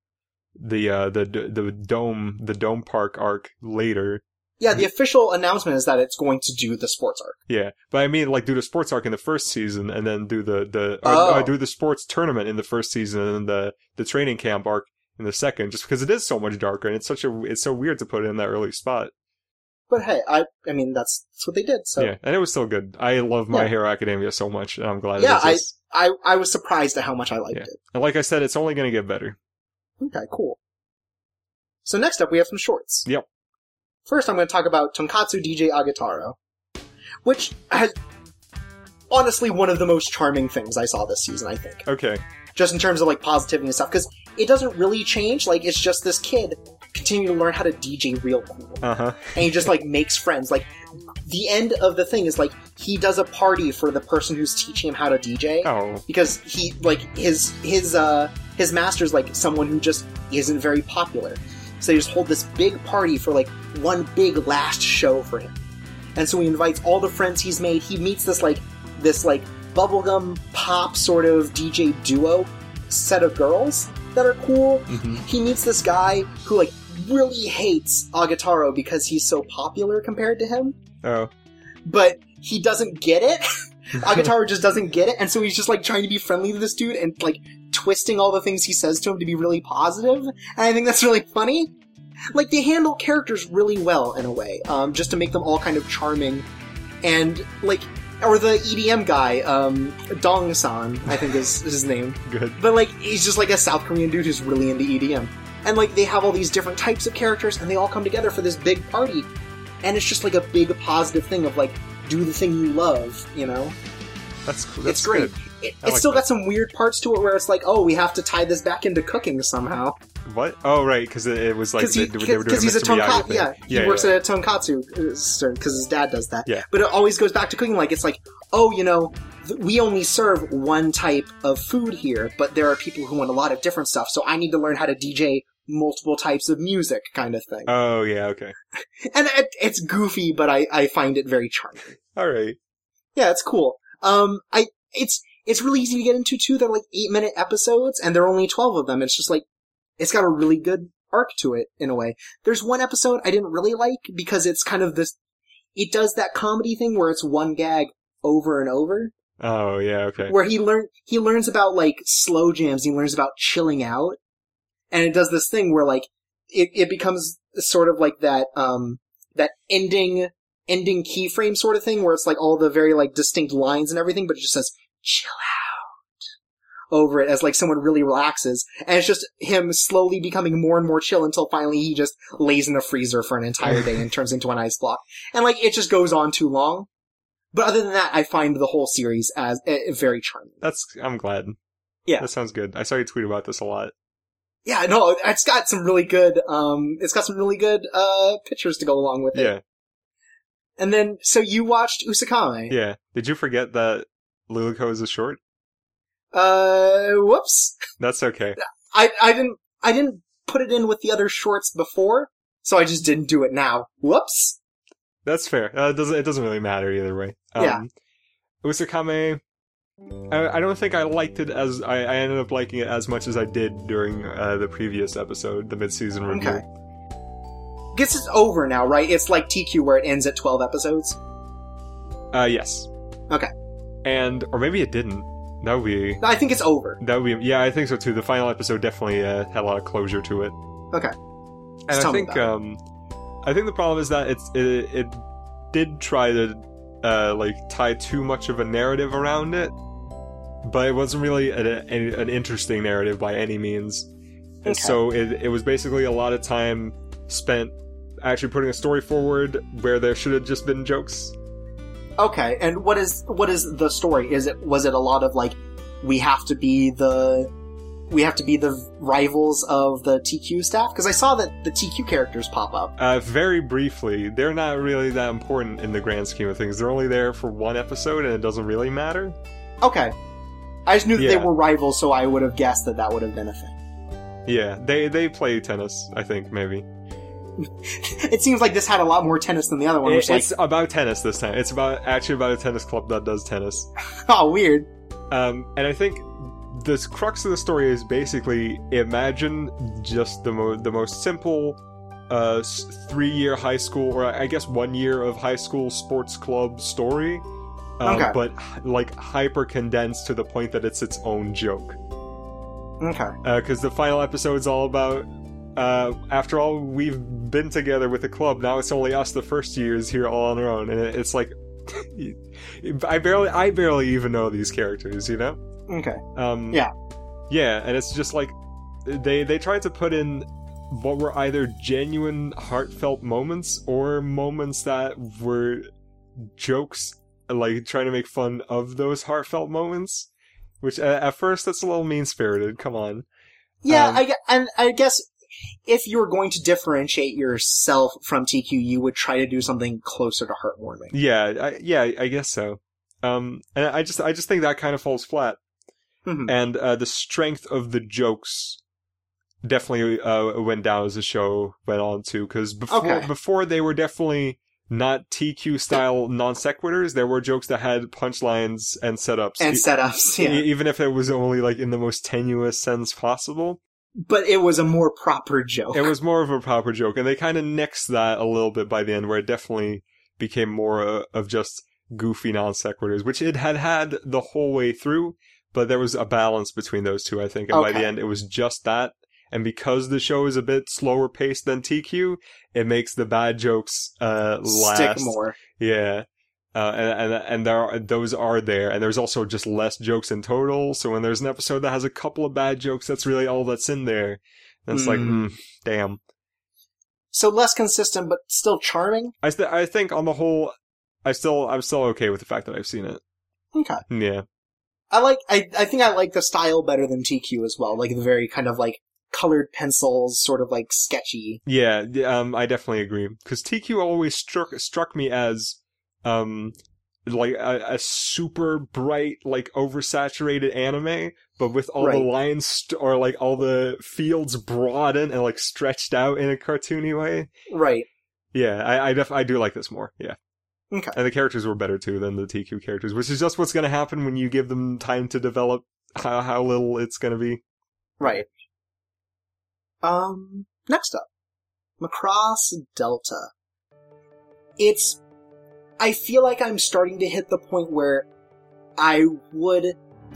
B: the uh, the the dome the dome park arc later.
A: Yeah, the official announcement is that it's going to do the sports arc.
B: Yeah, but I mean, like do the sports arc in the first season, and then do the the or,
A: Oh.
B: or do the sports tournament in the first season, and then the the training camp arc in the second. Just because it is so much darker, and it's such a it's so weird to put it in that early spot.
A: But hey, I, I mean, that's, that's what they did, so.
B: yeah, and it was still good. I love My
A: Yeah.
B: Hero Academia so much, and I'm glad
A: Yeah,
B: it exists.
A: I, I was surprised at how much I liked
B: Yeah. And like I said, it's only going to get better.
A: Okay, cool. So next up, we have some shorts.
B: Yep.
A: First, I'm going to talk about Tonkatsu DJ Agetarou, which has honestly one of the most charming things I saw this season, I think.
B: Okay.
A: Just in terms of like positivity and stuff, because it doesn't really change. Like, it's just this kid continuing to learn how to DJ real cool.
B: Uh huh.
A: and he just like makes friends. Like the end of the thing is like he does a party for the person who's teaching him how to DJ
B: Oh.
A: because he like his his uh his master's like someone who just isn't very popular. So they just hold this big party for like one big last show for him. And so he invites all the friends he's made. He meets this like this like bubblegum pop sort of DJ duo set of girls that are cool
B: hmm
A: he meets this guy who like really hates Agetarou because he's so popular compared to him,
B: Oh.
A: but he doesn't get it. Agetarou just doesn't get it, and so he's just like trying to be friendly to this dude and like twisting all the things he says to him to be really. And I think that's really funny. Like they handle characters really well in a way, um, just to make them all kind of charming. And like or the EDM guy, um, Dong San, I think is, is his name.
B: Good.
A: But like, he's just like a South Korean dude who's really into EDM. And like, they have all these different types of characters, and they all come together for this big party. And it's just like a big positive thing of like, do the thing you love, you know?
B: That's cool. That's
A: it's great.
B: good.
A: It, it's
B: like
A: still
B: that.
A: got some weird parts to it where it's like, oh, we have to tie this back into cooking somehow.
B: What? Oh, right, because it, it was like they,
A: he,
B: they were doing
A: he's a. Tonkatsu.
B: thing.
A: Yeah, he
B: yeah,
A: works
B: yeah.
A: at a tonkatsu because his dad does that.
B: Yeah.
A: But it always goes back to cooking. Like it's like, oh, you know, th- we only serve one type of food here, but there are people who want a lot of different stuff. So I need to learn how to DJ multiple types of music, kind of thing.
B: Oh, yeah, okay.
A: and it, it's goofy, but I, I find it very charming.
B: All right.
A: Yeah, it's cool. Um, I it's it's really easy to get into too. They're like eight minute episodes, and there are only twelve of them. It's just like it's got a really good arc to it in a way. There's one episode I didn't really like because it's kind of this. It does that comedy thing where it's one gag over and over,
B: Oh, yeah, okay.
A: where he learn he learns about like slow jams. He learns about chilling out, and it does this thing where like it it becomes sort of like that um that ending ending keyframe sort of thing where it's like all the very like distinct lines and everything, but it just says chill out over it as like someone really relaxes. And it's just him slowly becoming more and more chill until finally he just lays in a freezer for an entire day and turns into an ice block. And like it just goes on too long. But other than that, I find the whole series as uh, very charming.
B: That's, I'm glad.
A: Yeah.
B: That sounds good. I saw you tweet about this a lot.
A: Yeah, no, it's got some really good, um, it's got some really good, uh, pictures to go along with it.
B: Yeah,
A: And then, so you watched Usakame.
B: yeah. Did you forget that Luluco is a short?
A: Uh, whoops.
B: That's okay.
A: I, I didn't, I didn't put it in with the other shorts before, so I just didn't do it now. Whoops.
B: That's fair. Uh, it doesn't. It doesn't really matter either way. Um,
A: Yeah.
B: Usakame. I, I don't think I liked it as I, I ended up liking it as much as I did during uh, the previous episode, the mid-season review.
A: Okay. Guess it's over now, right? It's like Teekyuu where it ends at 12 episodes.
B: Uh, yes.
A: Okay.
B: And or maybe it didn't. That would be.
A: I think it's over.
B: That would be. Yeah, I think so too. The final episode definitely uh, had a lot of closure to it.
A: Okay.
B: And
A: Just
B: I think um, I think the problem is that it's it, it did try to uh like tie too much of a narrative around it, but it wasn't really a, a, an interesting narrative by any means. And
A: Okay.
B: so it it was basically a lot of time spent actually putting a story forward where there should have just been jokes.
A: Okay, and what is what is the story? Is it was it a lot of like we have to be the we have to be the rivals of the Teekyuu staff? Because I saw that the Teekyuu characters pop up.
B: Uh, very briefly, they're not really that important in the grand scheme of things. They're only there for one episode, and it doesn't really matter.
A: Okay, I just knew that they were rivals, so I would have guessed that that would have been a thing.
B: Yeah, they they play tennis. I think maybe.
A: it seems like this had a lot more tennis than the other one.
B: It-
A: like,
B: it's about tennis this time. It's about actually about a tennis club that does tennis.
A: oh, weird.
B: Um, and I think the crux of the story is basically imagine just the mo- the most simple uh, three year high school, or I guess one year of high school sports club story. Um,
A: Okay.
B: But like hyper condensed to the point that it's its own joke.
A: Okay,
B: Because the final episode is all about. Uh, after all, we've been together with the club. Now it's only us. The first years here all on our own, and it's like, I barely, I barely even know these characters. You know?
A: okay,
B: Um,
A: Yeah.
B: yeah, and it's just like they they tried to put in what were either genuine, heartfelt moments or moments that were jokes, like trying to make fun of those heartfelt moments. Which uh, at first that's a little mean spirited. Come on.
A: yeah.
B: Um,
A: I and I guess if you were going to differentiate yourself from Teekyuu, you would try to do something closer to heartwarming.
B: Yeah, I, yeah, I guess so. Um, and I just I just think that kind of falls flat.
A: Mhm.
B: and uh, the strength of the jokes definitely uh, went down as the show went on too. Because before
A: Okay.
B: before they were definitely not Teekyuu style non sequiturs. There were jokes that had punchlines and setups,
A: and setups, yeah.
B: even if it was only like in the most tenuous sense possible.
A: But it was a more proper joke.
B: It was more of a proper joke, and they kind of nixed that a little bit by the end, where it definitely became more uh, of just goofy non sequiturs, which it had had the whole way through, but there was a balance between those two, I think, and by the end, it was just that. And because the show is a bit slower paced than Teekyuu, it makes the bad jokes uh, last.
A: Stick more.
B: Yeah. Uh, and, and and there are, those are there, and there's also just less jokes in total. So when there's an episode that has a couple of bad jokes, that's really all that's in there. And it's like,
A: Mm.
B: mm, damn.
A: So less consistent, but still charming.
B: I th- I think on the whole, I still I'm still okay with the fact that I've seen it.
A: Okay.
B: Yeah.
A: I like, I, I think I like the style better than Teekyuu as well. Like the very kind of like colored pencils, sort of like sketchy.
B: Yeah, um, I definitely agree because Teekyuu always struck struck me as, um, like a, a super bright, like oversaturated anime, but with all the lines st- or like all the fields broadened and like stretched out in a cartoony way.
A: Right.
B: Yeah, I I, def- I do like this more. Yeah.
A: Okay.
B: And the characters were better too than the Teekyuu characters, which is just what's going to happen when you give them time to develop how how little it's going to be.
A: Right. Um, next up. Macross Delta. It's, I feel like I'm starting to hit the point where I would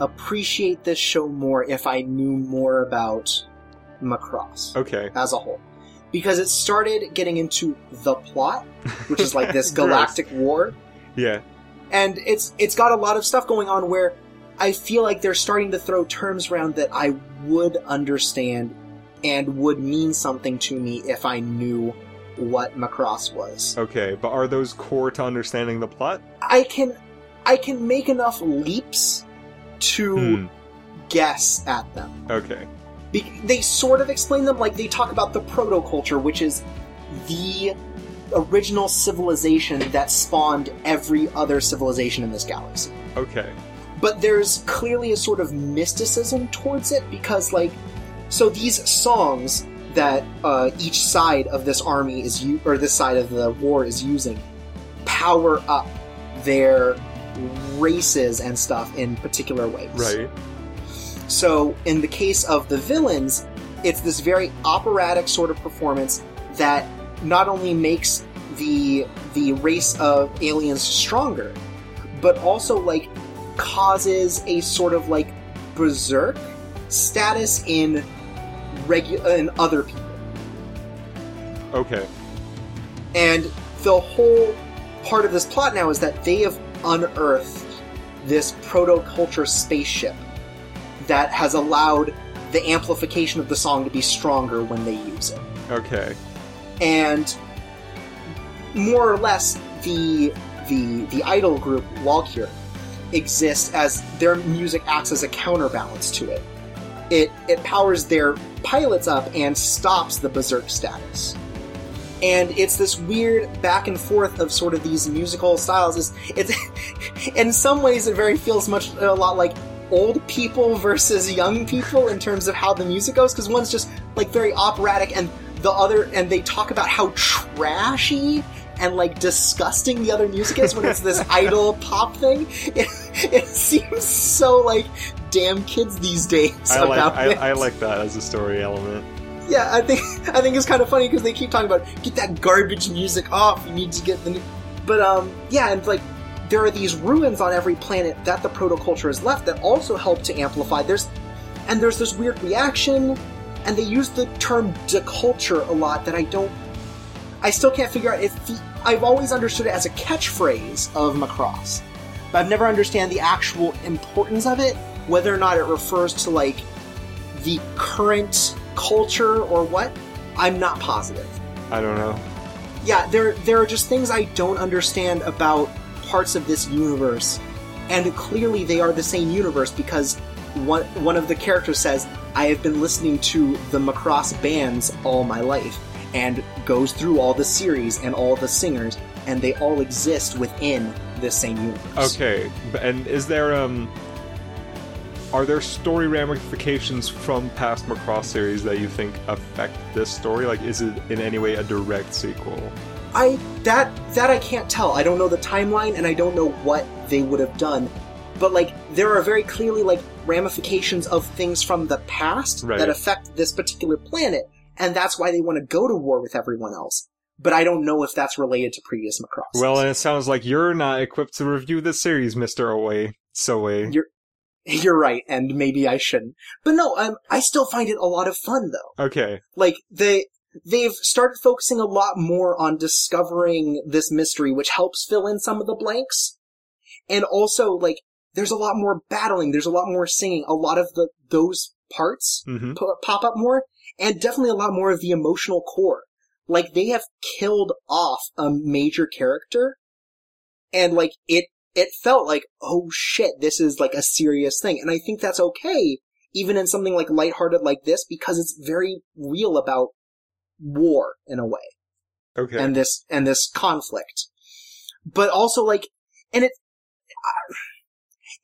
A: appreciate this show more if I knew more about Macross
B: Okay.
A: as a whole. Because it started getting into the plot, which is like this galactic war,
B: Yeah.
A: and it's it's got a lot of stuff going on where I feel like they're starting to throw terms around that I would understand and would mean something to me if I knew what Macross was.
B: Okay, but are those core to understanding the plot?
A: I can I can make enough leaps to
B: Hmm.
A: guess at them.
B: Okay.
A: Be- they sort of explain them like they talk about the proto-culture, which is the original civilization that spawned every other civilization in this galaxy.
B: Okay.
A: but there's clearly a sort of mysticism towards it because like so these songs that uh, each side of this army is u- or this side of the war is using power up their races and stuff in particular ways
B: Right.
A: so in the case of the villains it's this very operatic sort of performance that not only makes the the race of aliens stronger but also like causes a sort of like berserk status in regu- and other people
B: Okay.
A: and the whole part of this plot now is that they have unearthed this proto-culture spaceship that has allowed the amplification of the song to be stronger when they use it.
B: Okay.
A: And more or less the the the idol group Walkure exists as their music acts as a counterbalance to it. It it powers their pilots up and stops the berserk status. And it's this weird back and forth of sort of these musical styles. It's, it's in some ways it very feels much a lot like old people versus young people in terms of how the music goes because one's just like very operatic and the other and they talk about how trashy and like disgusting the other music is when it's this idol pop thing it, it seems so like damn kids these days
B: I like
A: about
B: I. I like that as a story element.
A: yeah i think i think it's kind of funny because they keep talking about get that garbage music off you need to get the new but um yeah and like there are these ruins on every planet that the protoculture has left that also help to amplify there's and there's this weird reaction and they use the term deculture a lot that i don't i still can't figure out if the, i've always understood it as a catchphrase of macross but i've never understand the actual importance of it whether or not it refers to like the current culture or what. I'm not positive.
B: I don't know.
A: yeah there there are just things i don't understand about parts of this universe and clearly they are the same universe because one one of the characters says i have been listening to the macross bands all my life and goes through all the series and all the singers and they all exist within the same universe
B: Okay, and is there um are there story ramifications from past Macross series that you think affect this story? Like, is it in any way a direct sequel?
A: I that that I can't tell. I don't know the timeline and I don't know what they would have done. But like there are very clearly like ramifications of things from the past
B: Right.
A: that affect this particular planet and that's why they want to go to war with everyone else. But I don't know if that's related to previous Macross.
B: Well, and it sounds like you're not equipped to review this series, Mister Away. So
A: You're- you're right and maybe I shouldn't. But no, um, I still find it a lot of fun though.
B: okay,
A: Like they they've started focusing a lot more on discovering this mystery, which helps fill in some of the blanks. And also, like, there's a lot more battling, there's a lot more singing, a lot of the, those parts
B: hmm
A: p- pop up more, and definitely a lot more of the emotional core. Like, they have killed off a major character, and like, it, it felt like, oh shit, this is like a serious thing. And I think that's okay, even in something like lighthearted like this, because it's very real about war in a way
B: Okay.
A: and this and this conflict but also like and it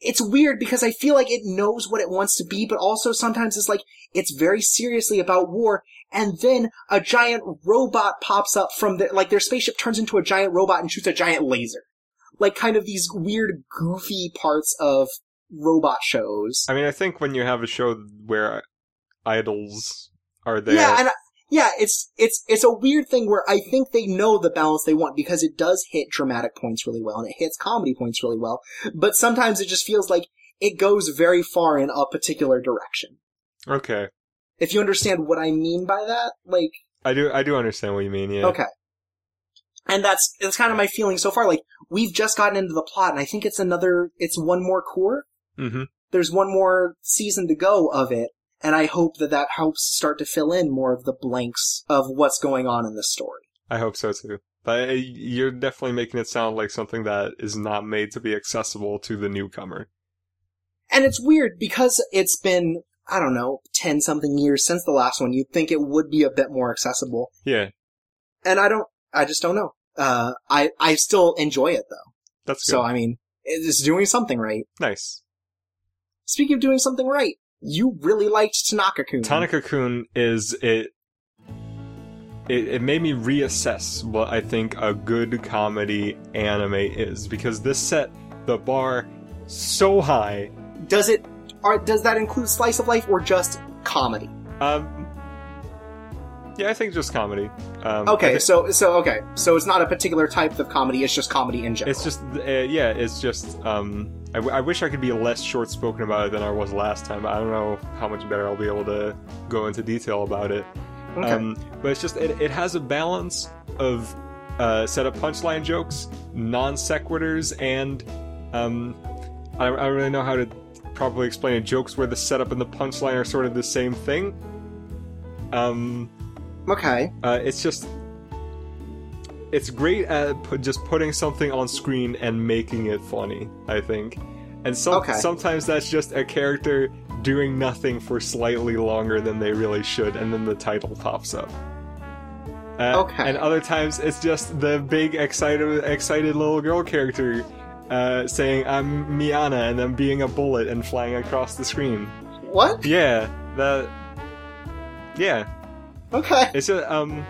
A: it's weird because i feel like it knows what it wants to be but also sometimes it's like it's very seriously about war and then a giant robot pops up from the like their spaceship turns into a giant robot and shoots a giant laser. Like kind of these weird goofy parts of robot shows.
B: I mean, I think when you have a show where idols are there,
A: Yeah, and I- yeah, it's it's it's a weird thing where I think they know the balance they want because it does hit dramatic points really well and it hits comedy points really well, but sometimes it just feels like it goes very far in a particular direction.
B: okay,
A: If you understand what I mean by that, like
B: I do. I do understand what you mean. Yeah.
A: okay. And that's that's kind of my feeling so far. Like we've just gotten into the plot, and I think it's another, it's one more core.
B: hmm
A: There's one more season to go of it, and I hope that that helps start to fill in more of the blanks of what's going on in the story.
B: I hope so too. But uh, you're definitely making it sound like something that is not made to be accessible to the newcomer.
A: And it's weird because it's been, I don't know, 10 something years since the last one. You'd think it would be a bit more accessible.
B: Yeah,
A: And I don't, I just don't know. Uh, I, I still enjoy it though.
B: that's good.
A: So, I mean, it's doing something right.
B: nice.
A: Speaking of doing something right, you really liked Tanaka-kun.
B: Tanaka-kun is it, it. It made me reassess what I think a good comedy anime is because this set the bar so high.
A: Does it, or does that include slice of life or just comedy?
B: Um, yeah, I think just comedy. Um,
A: Okay, so, so, okay. So it's not a particular type of comedy, it's just comedy in general.
B: It's just, uh, yeah, it's just. Um, I, w- I wish I could be less short spoken about it than I was last time. I don't know how much better I'll be able to go into detail about it.
A: okay.
B: Um, but it's just it, it has a balance of uh, set up punchline jokes, non sequiturs, and um, I, I don't really know how to properly explain it. Jokes where the setup and the punchline are sort of the same thing. Um,
A: okay.
B: uh, it's just it's great at pu- just putting something on screen and making it funny. I think, and some,
A: Okay.
B: sometimes that's just a character doing nothing for slightly longer than they really should, and then the title pops up. Uh,
A: Okay.
B: And other times it's just the big excited excited little girl character uh, saying "I'm Miana" and then being a bullet and flying across the screen.
A: What?
B: Yeah, that. Yeah,
A: Okay.
B: it's just um,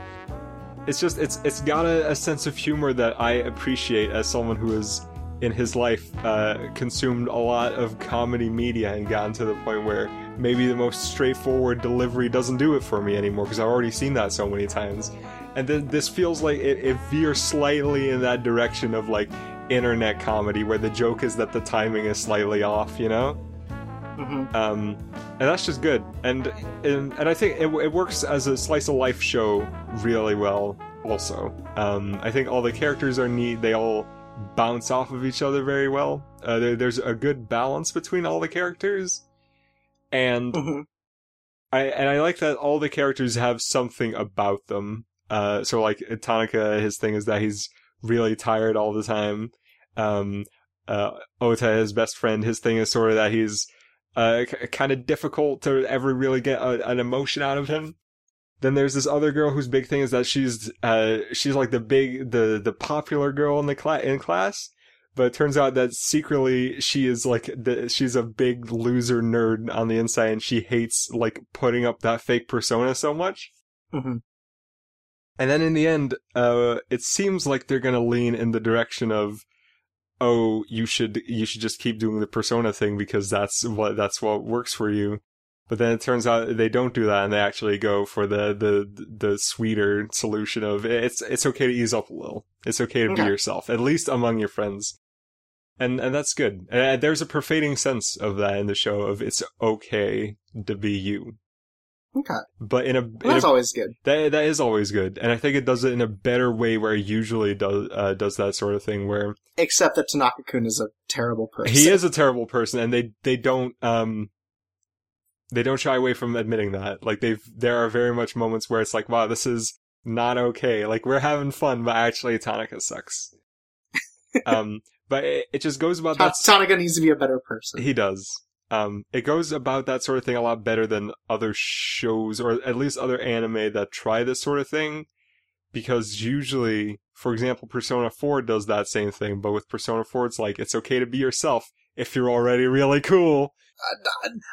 B: it's just it's it's got a, a sense of humor that I appreciate as someone who has in his life uh, consumed a lot of comedy media and gotten to the point where maybe the most straightforward delivery doesn't do it for me anymore because I've already seen that so many times. And then this feels like it, it veers slightly in that direction of like internet comedy where the joke is that the timing is slightly off, you know?
A: Hmm
B: um, and that's just good. And and, and I think it, it works as a slice of life show really well. Also, um, I think all the characters are neat. They all bounce off of each other very well. Uh, there, there's a good balance between all the characters, and
A: hmm
B: I and I like that all the characters have something about them. Uh, so like Tanaka, his thing is that he's really tired all the time. Um, uh, Ota, his best friend, his thing is sort of that he's uh, k- kind of difficult to ever really get a, an emotion out of him. Then there's this other girl whose big thing is that she's uh, she's like the big the the popular girl in the class in class. But it turns out that secretly she is like the, she's a big loser nerd on the inside, and she hates like putting up that fake persona so much.
A: hmm
B: And then in the end, uh, it seems like they're gonna lean in the direction of, oh, you should you should just keep doing the persona thing because that's what that's what works for you. But then it turns out they don't do that, and they actually go for the the the sweeter solution of it's it's okay to ease up a little. It's okay to be yourself, at least among your friends. And and that's good. And there's a pervading sense of that in the show of it's okay to be you.
A: Okay.
B: But in a,
A: Well,
B: in
A: that's
B: a
A: always good.
B: that that is always good, and I think it does it in a better way where it usually does uh, does that sort of thing where
A: Except that Tanaka-kun is a terrible person.
B: he is a terrible person, and they they don't um they don't shy away from admitting that. Like they've there are very much moments where it's like, wow, this is not okay. Like we're having fun, but actually Tanaka sucks. um, but it, it just goes about that.
A: Tanaka needs to be a better person.
B: He does. Um, it goes about that sort of thing a lot better than other shows, or at least other anime that try this sort of thing. Because usually, for example, Persona 4 does that same thing, but with Persona 4, it's like, it's okay to be yourself if you're already really cool.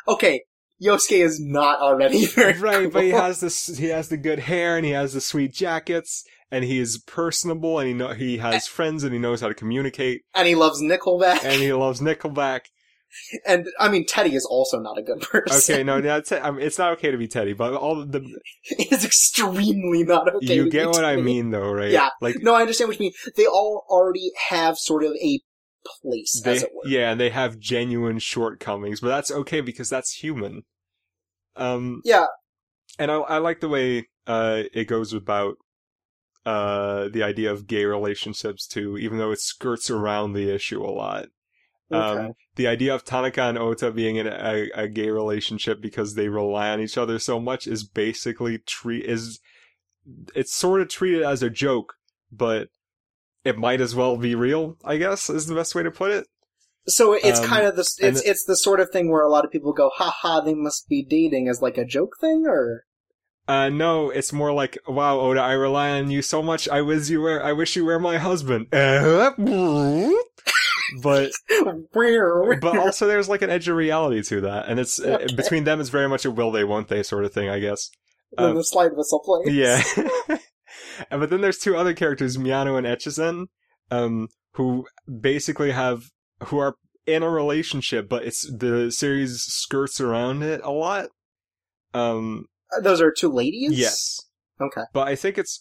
A: okay, Yosuke is not already very
B: right, but he has this, he has the good hair and he has the sweet jackets and he is personable and he know, he has friends and he knows how to communicate
A: and he loves Nickelback.
B: and he loves Nickelback.
A: And I mean, Teddy is also not a good person.
B: Okay, no, that's it. I mean, it's not okay to be Teddy, but all the,
A: it's extremely not okay.
B: you get what I mean though, right?
A: Yeah.
B: Like,
A: No, I understand what you mean. They all already have sort of a place,
B: they,
A: as it were.
B: yeah, and they have genuine shortcomings, but that's okay because that's human. Um,
A: Yeah.
B: and I, I like the way uh, it goes about uh, the idea of gay relationships too, even though it skirts around the issue a lot.
A: Okay.
B: Um, the idea of Tanaka and Ota being in a, a gay relationship because they rely on each other so much is basically treat is it's sort of treated as a joke, but it might as well be real. I guess is the best way to put it.
A: so it's
B: um,
A: kind of the it's it's the sort of thing where a lot of people go, "Ha ha, they must be dating" as like a joke thing, or
B: Uh, no, it's more like, wow, Oda, I rely on you so much. I wish you were, I wish you were my husband. but but also there's like an edge of reality to that, and it's uh,
A: Okay.
B: between them. It's very much a will they, won't they sort of thing, I guess.
A: when
B: um,
A: the slide whistle plays.
B: Yeah. and but then there's two other characters, Miyano and Echizen, um, who basically have who are in a relationship, but it's the series skirts around it a lot. Um,
A: Those are two ladies.
B: yes,
A: Okay.
B: but I think it's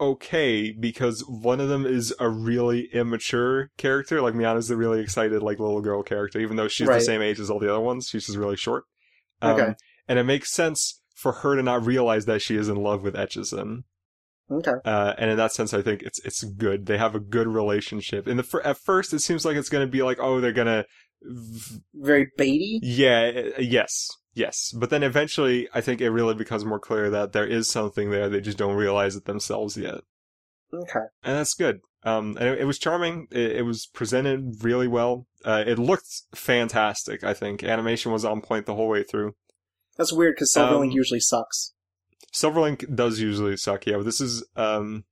B: okay because one of them is a really immature character. Like Miyano's the really excited, like little girl character, even though she's
A: Right.
B: the same age as all the other ones. She's just really short. Um,
A: Okay.
B: And it makes sense for her to not realize that she is in love with Echizen.
A: Okay.
B: Uh, and in that sense, I think it's it's good. They have a good relationship. In the fir- at first, it seems like it's going to be like, oh, they're gonna,
A: Very baity.
B: yeah, uh, yes, yes. But then eventually, I think it really becomes more clear that there is something there. They just don't realize it themselves yet,
A: Okay.
B: and that's good. Um, and it, it was charming. It, it was presented really well. Uh, it looked fantastic. I think animation was on point the whole way through.
A: That's weird because Silverlink
B: Um,
A: usually sucks.
B: Silverlink does usually suck, yeah. But this is, um,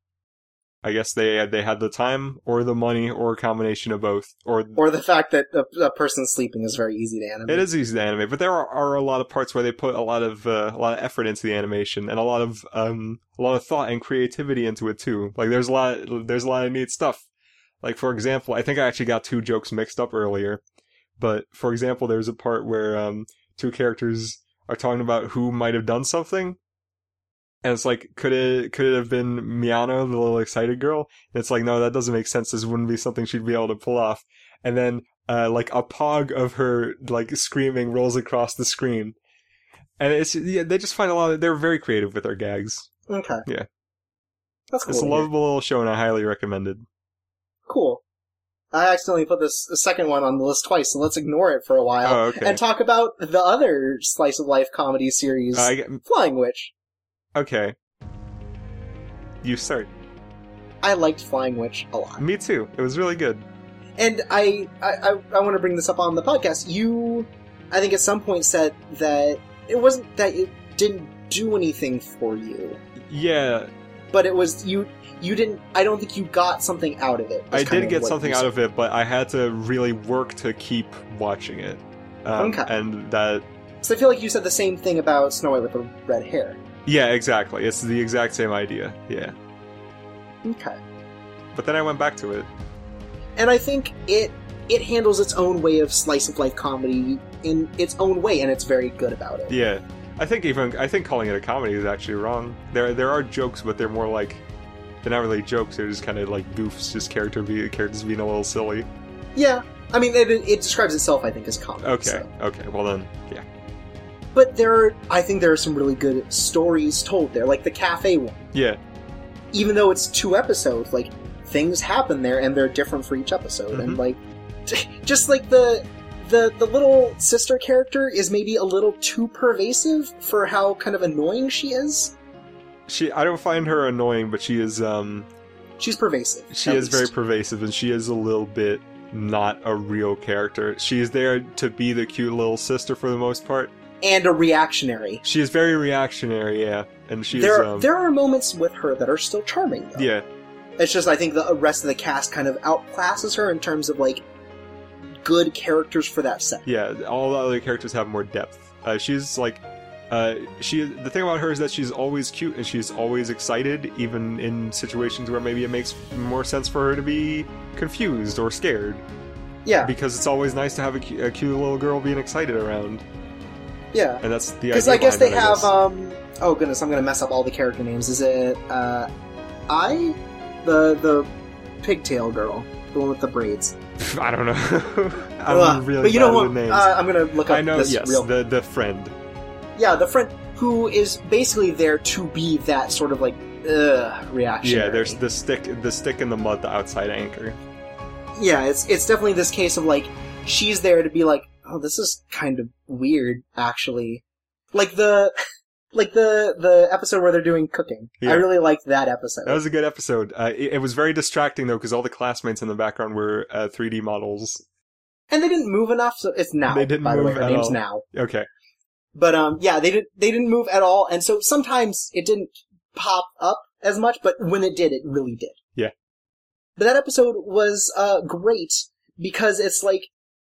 B: I guess they they had the time or the money or a combination of both. Or
A: Or the fact that a, a person sleeping is very easy to animate.
B: it is easy to animate, but there are, are a lot of parts where they put a lot of uh, a lot of effort into the animation and a lot of um a lot of thought and creativity into it too. Like there's a lot there's a lot of neat stuff. Like for example, I think I actually got two jokes mixed up earlier. But for example, there's a part where um two characters are talking about who might have done something. And it's like, could it could it have been Miyano, the little excited girl? And it's like, no, that doesn't make sense. This wouldn't be something she'd be able to pull off. And then, uh, like a pog of her like screaming rolls across the screen, and it's yeah, they just find a lot. Of, they're very creative with their gags.
A: Okay.
B: Yeah.
A: That's cool.
B: It's a lovable little show, and I highly recommend it.
A: Cool. I accidentally put this second one on the list twice, so let's ignore it for a while
B: Oh, okay.
A: and talk about the other slice of life comedy series,
B: get,
A: Flying Witch.
B: Okay. You start.
A: I liked Flying Witch a lot.
B: Me too. It was really good.
A: And I, I, I, I want to bring this up on the podcast. You, I think at some point said that it wasn't that it didn't do anything for you,
B: Yeah,
A: but it was you. You didn't. I don't think you got something out of it.
B: I did get something out of it, but I had to really work to keep watching it. Um,
A: Okay.
B: And that,
A: So I feel like you said the same thing about Snow White with the red hair.
B: Yeah, exactly. It's the exact same idea. Yeah.
A: Okay.
B: But then I went back to it.
A: and I think it it handles its own way of slice of life comedy in its own way, and it's very good about it.
B: Yeah. I think even I think calling it a comedy is actually wrong. There there are jokes, but they're more like they're not really jokes. They're just kind of like goofs, just character be characters being a little silly.
A: Yeah, I mean, it, it describes itself, I think, as comedy.
B: Okay,
A: so.
B: okay. Well then, yeah.
A: But there are, I think there are some really good stories told there, like the cafe one.
B: Yeah.
A: Even though it's two episodes, like things happen there and they're different for each episode, and
B: Mhm.
A: like just like the the the little sister character is maybe a little too pervasive for how kind of annoying she is.
B: She I don't find her annoying, but she is um
A: She's pervasive.
B: she is very pervasive and she is a little bit not a real character. She is there to be the cute little sister for the most part.
A: And a reactionary.
B: She is very reactionary, yeah. And she's
A: there
B: um
A: there are moments with her that are still charming. Though.
B: yeah.
A: It's just I think the rest of the cast kind of outclasses her in terms of like good characters for that set.
B: Yeah, all the other characters have more depth. Uh, she's like, uh, she. The thing about her is that she's always cute and she's always excited, even in situations where maybe it makes more sense for her to be confused or scared.
A: Yeah,
B: Because it's always nice to have a, a cute little girl being excited around,
A: yeah.
B: and that's the
A: Because. I guess they have um oh goodness, I'm gonna mess up all the character names. Is it uh I the the pigtail girl, the one with the braids.
B: I don't know. I'm
A: Ugh,
B: really
A: but you know what? Uh, I'm gonna look up
B: I know.
A: this
B: Yes,
A: real.
B: the the friend.
A: Yeah, the friend who is basically there to be that sort of like ugh reaction.
B: Yeah, there's the stick, the stick in the mud, the outside anchor.
A: yeah, it's it's definitely this case of like she's there to be like, oh, this is kind of weird, actually. Like the like the the episode where they're doing cooking.
B: Yeah.
A: I really liked that episode.
B: That was a good episode. Uh, it, it was very distracting though, because all the classmates in the background were uh, 3D models.
A: and they didn't move enough, so it's now.
B: They didn't
A: by the way,
B: move
A: her
B: at
A: name's
B: all.
A: now.
B: Okay.
A: But um, yeah, they didn't they didn't move at all, and so sometimes it didn't pop up as much, but when it did, it really did.
B: Yeah.
A: But that episode was uh great because it's like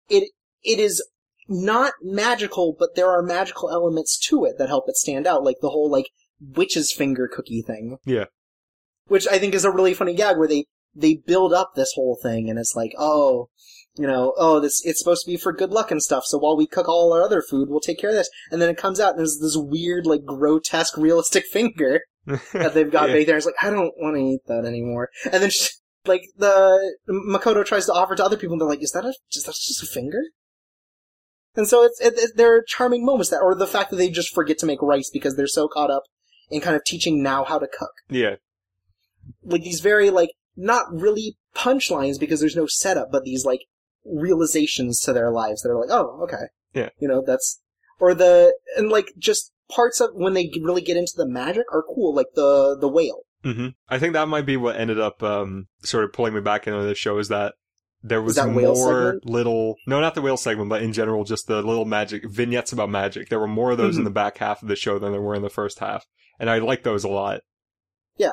A: it it is not magical, but there are magical elements to it that help it stand out, like the whole like witch's finger cookie thing.
B: Yeah.
A: Which I think is a really funny gag where they they build up this whole thing and it's like, oh, you know, oh, this it's supposed to be for good luck and stuff. So while we cook all our other food, we'll take care of this. And then it comes out and there's this weird, like, grotesque, realistic finger that they've got
B: Yeah.
A: baked there. It's like, I don't want to eat that anymore. And then, she, like, the Makoto tries to offer to other people, and they're like, "Is that a just that's just a finger?" And so it's it, it, there are charming moments that, or the fact that they just forget to make rice because they're so caught up in kind of teaching now how to cook.
B: yeah.
A: Like these very like not really punchlines because there's no setup, but these like realizations to their lives that are like, oh, okay,
B: Yeah.
A: you know, that's or the and like just parts of when they really get into the magic are cool, like the the whale.
B: hmm I think that might be what ended up um, sort of pulling me back into the show is that there was more little, no, not the whale segment, but in general, just the little magic vignettes about magic. There were more of those in
A: Mhm.
B: the back half of the show than there were in the first half, and I like those a lot. Yeah.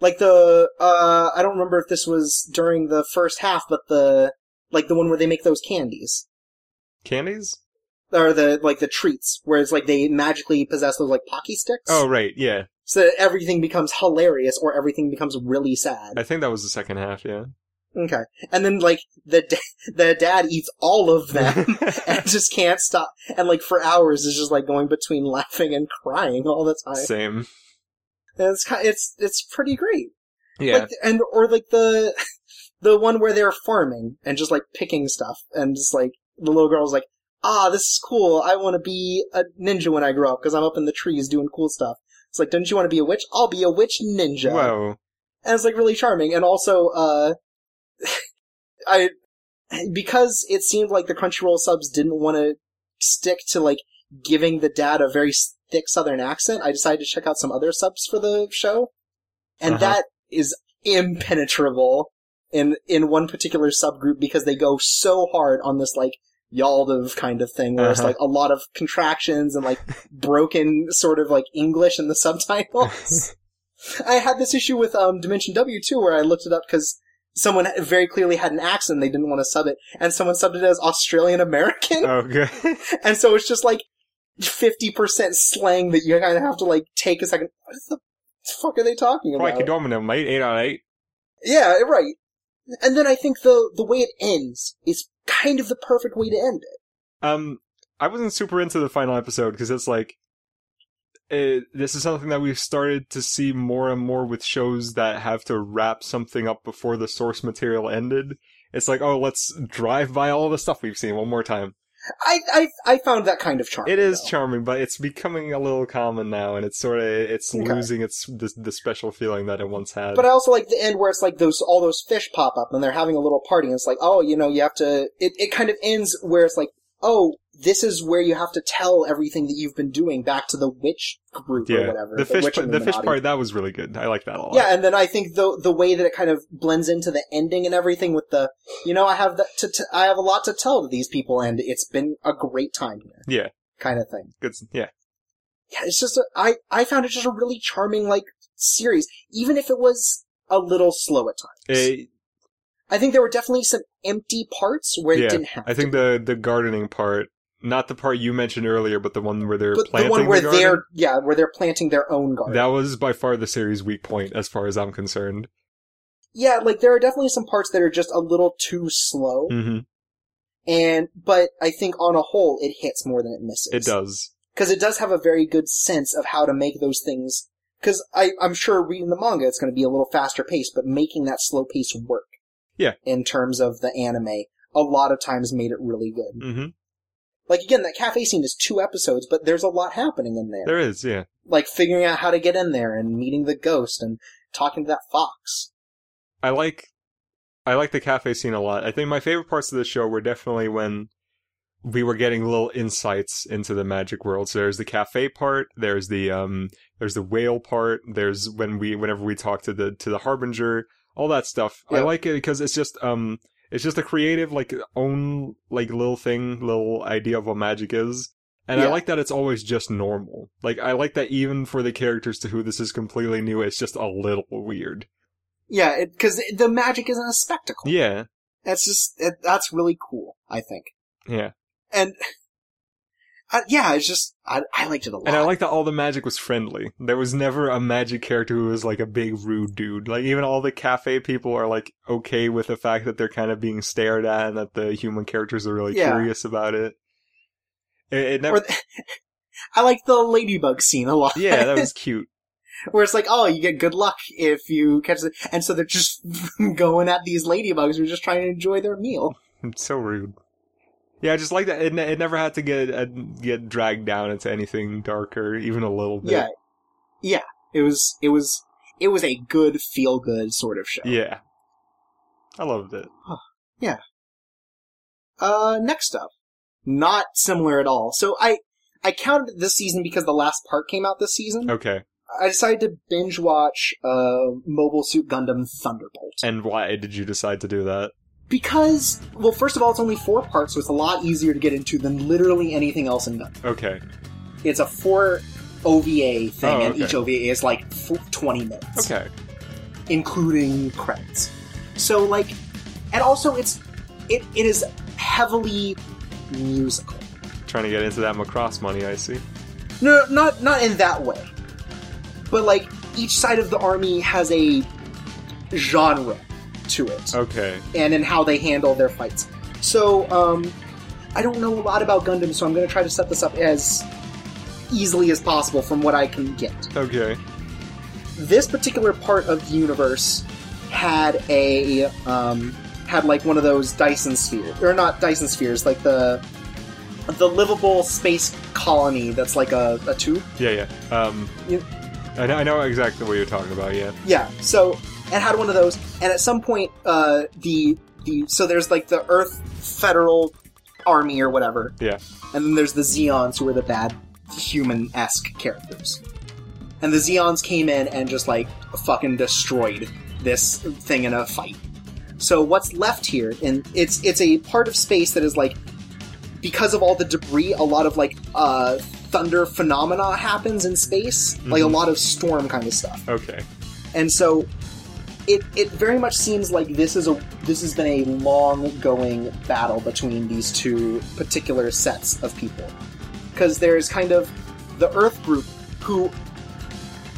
A: Like the uh I don't remember if this was during the first half, but the like the one where they make those candies.
B: Candies?
A: Or the like the treats, where it's like they magically possess those like pocky sticks.
B: Oh, right, yeah.
A: So that everything becomes hilarious or everything becomes really sad.
B: I think that was the second half, yeah.
A: Okay. And then like the da- the dad eats all of them and just can't stop and like for hours is just like going between laughing and crying all the time.
B: Same.
A: And it's it's it's pretty great.
B: Yeah.
A: Like, and or like the the one where they're farming and just like picking stuff and just like the little girl's like, "Ah, this is cool. I want to be a ninja when I grow up because I'm up in the trees doing cool stuff." It's like, "Don't you want to be a witch? I'll be a witch ninja."
B: Whoa.
A: and it's like really charming and also uh i because it seemed like the crunchyroll subs didn't want to stick to like giving the dad a very thick southern accent i decided to check out some other subs for the show and
B: Uh-huh.
A: that is impenetrable in in one particular subgroup because they go so hard on this like Yaldav kind of thing where it's
B: Uh-huh.
A: like a lot of contractions and like broken sort of like English in the subtitles. I had this issue with um, Dimension W too, where I looked it up because someone very clearly had an accent they didn't want to sub it, and someone subbed it as Australian American,
B: Okay.
A: and so it's just like fifty percent slang that you kind of have to like take a second. What the fuck are they talking about?
B: Crikey Domino, mate. 8 out of 8.
A: Yeah, right. And then I think the the way it ends is kind of the perfect way to end it.
B: Um, I wasn't super into the final episode because it's like, it, this is something that we've started to see more and more with shows that have to wrap something up before the source material ended. It's like, oh, let's drive by all the stuff we've seen one more time.
A: I, I I found that kind of charming.
B: It is
A: though.
B: charming, but it's becoming a little common now, and it's sort of it's
A: Okay.
B: losing its the, the special feeling that it once had.
A: But I also like the end where it's like those all those fish pop up and they're having a little party and it's like, oh, you know, you have to. It it kind of ends where it's like, oh, this is where you have to tell everything that you've been doing back to the witch group or whatever.
B: the fish
A: witch
B: the fish part that was really good. I like that a lot.
A: Yeah, and then I think the the way that it kind of blends into the ending and everything with the, you know, I have that to, to I have a lot to tell to these people and it's been a great time here,
B: yeah,
A: kind of thing.
B: good. Yeah,
A: yeah, it's just a, I I found it just a really charming like series, even if it was a little slow at times.
B: Eh,
A: I think there were definitely some empty parts where
B: Yeah,
A: it didn't have.
B: I think the the gardening part, not the part you mentioned earlier, but the one where they're
A: but
B: planting
A: the one where
B: garden,
A: they're yeah, where they're planting their own garden.
B: That was by far the series' weak point, as far as I'm concerned.
A: yeah, like there are definitely some parts that are just a little too slow,
B: hmm
A: and but I think on a whole it hits more than it misses.
B: It does.
A: because it does have a very good sense of how to make those things. Because I I'm sure reading the manga, it's going to be a little faster pace, but making that slow pace work.
B: Yeah.
A: In terms of the anime, a lot of times made it really good.
B: hmm
A: Like again, that cafe scene is two episodes, but there's a lot happening in there.
B: There is, yeah.
A: Like figuring out how to get in there and meeting the ghost and talking to that fox.
B: I like I like the cafe scene a lot. I think my favorite parts of the show were definitely when we were getting little insights into the magic world. So there's the cafe part, there's the um there's the whale part, there's when we whenever we talk to the to the harbinger, all that stuff. I like it because it's just um it's just a creative like own like little thing, little idea of what magic is. And I like that it's always just normal. Like I like that even for the characters to who this is completely new, it's just a little weird.
A: Yeah, because the magic isn't a spectacle.
B: Yeah.
A: That's just it, that's really cool. I think,
B: Yeah.
A: and uh, yeah, it's just I, I liked it a lot.
B: And I like that all the magic was friendly. There was never a magic character who was like a big rude dude. Like even all the cafe people are like okay with the fact that they're kind of being stared at and that the human characters are really
A: Yeah.
B: curious about it. It, it never.
A: Or th- I like the ladybug scene a lot.
B: yeah, that was cute.
A: where it's like, oh, you get good luck if you catch it, and so they're just going at these ladybugs who are just trying to enjoy their meal.
B: so rude. Yeah, I just like that. It, it never had to get uh, get dragged down into anything darker, even a little bit.
A: Yeah, yeah, it was, it was, it was a good feel good sort of show.
B: Yeah. I loved it. Yeah.
A: Uh, next up, not similar at all. So I, I counted this season because the last part came out this season.
B: Okay.
A: I decided to binge watch uh, Mobile Suit Gundam Thunderbolt.
B: And why did you decide to do that?
A: Because, well, first of all, it's only four parts, so it's a lot easier to get into than literally anything else in Gundam.
B: Okay.
A: It's a four OVA thing,
B: Oh,
A: and
B: okay.
A: each OVA is like f- 20 minutes,
B: Okay.
A: including credits. So, like, and also it's it, it is heavily musical.
B: Trying to get into that Macross money, I see.
A: No, not not in that way, but like each side of the army has a genre to it.
B: Okay.
A: and in how they handle their fights. So, um, I don't know a lot about Gundam, so I'm going to try to set this up as easily as possible from what I can get.
B: Okay.
A: This particular part of the universe had a um, had like one of those Dyson spheres, or not Dyson spheres, like the the livable space colony that's like a, a tube.
B: Yeah, yeah. Um,
A: You-
B: I know, I know exactly what you're talking about. Yeah.
A: Yeah, so it had one of those, and at some point, uh, the the so there's like the Earth Federal Army or whatever,
B: Yeah.
A: and then there's the Zeons who are the bad human esque characters, and the Zeons came in and just like fucking destroyed this thing in a fight. So what's left here, and it's it's a part of space that is like because of all the debris, a lot of like uh, thunder phenomena happens in space, like a
B: Mhm.
A: lot of storm kind of stuff.
B: Okay.
A: And so it it very much seems like this is a this has been a long going battle between these two particular sets of people. Cuz there's kind of the Earth group who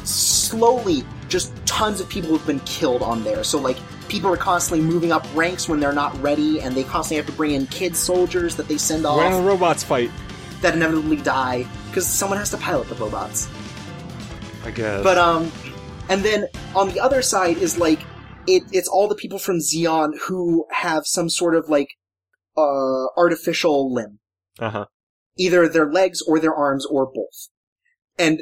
A: slowly just tons of people have been killed on there. So like people are constantly moving up ranks when they're not ready and they constantly have to bring in kid soldiers that they send off
B: When the robots fight,
A: that inevitably die cuz someone has to pilot the robots.
B: I guess.
A: But um, and then on the other side is like it, it's all the people from Zeon who have some sort of like uh artificial limb.
B: Uh huh.
A: Either their legs or their arms or both. And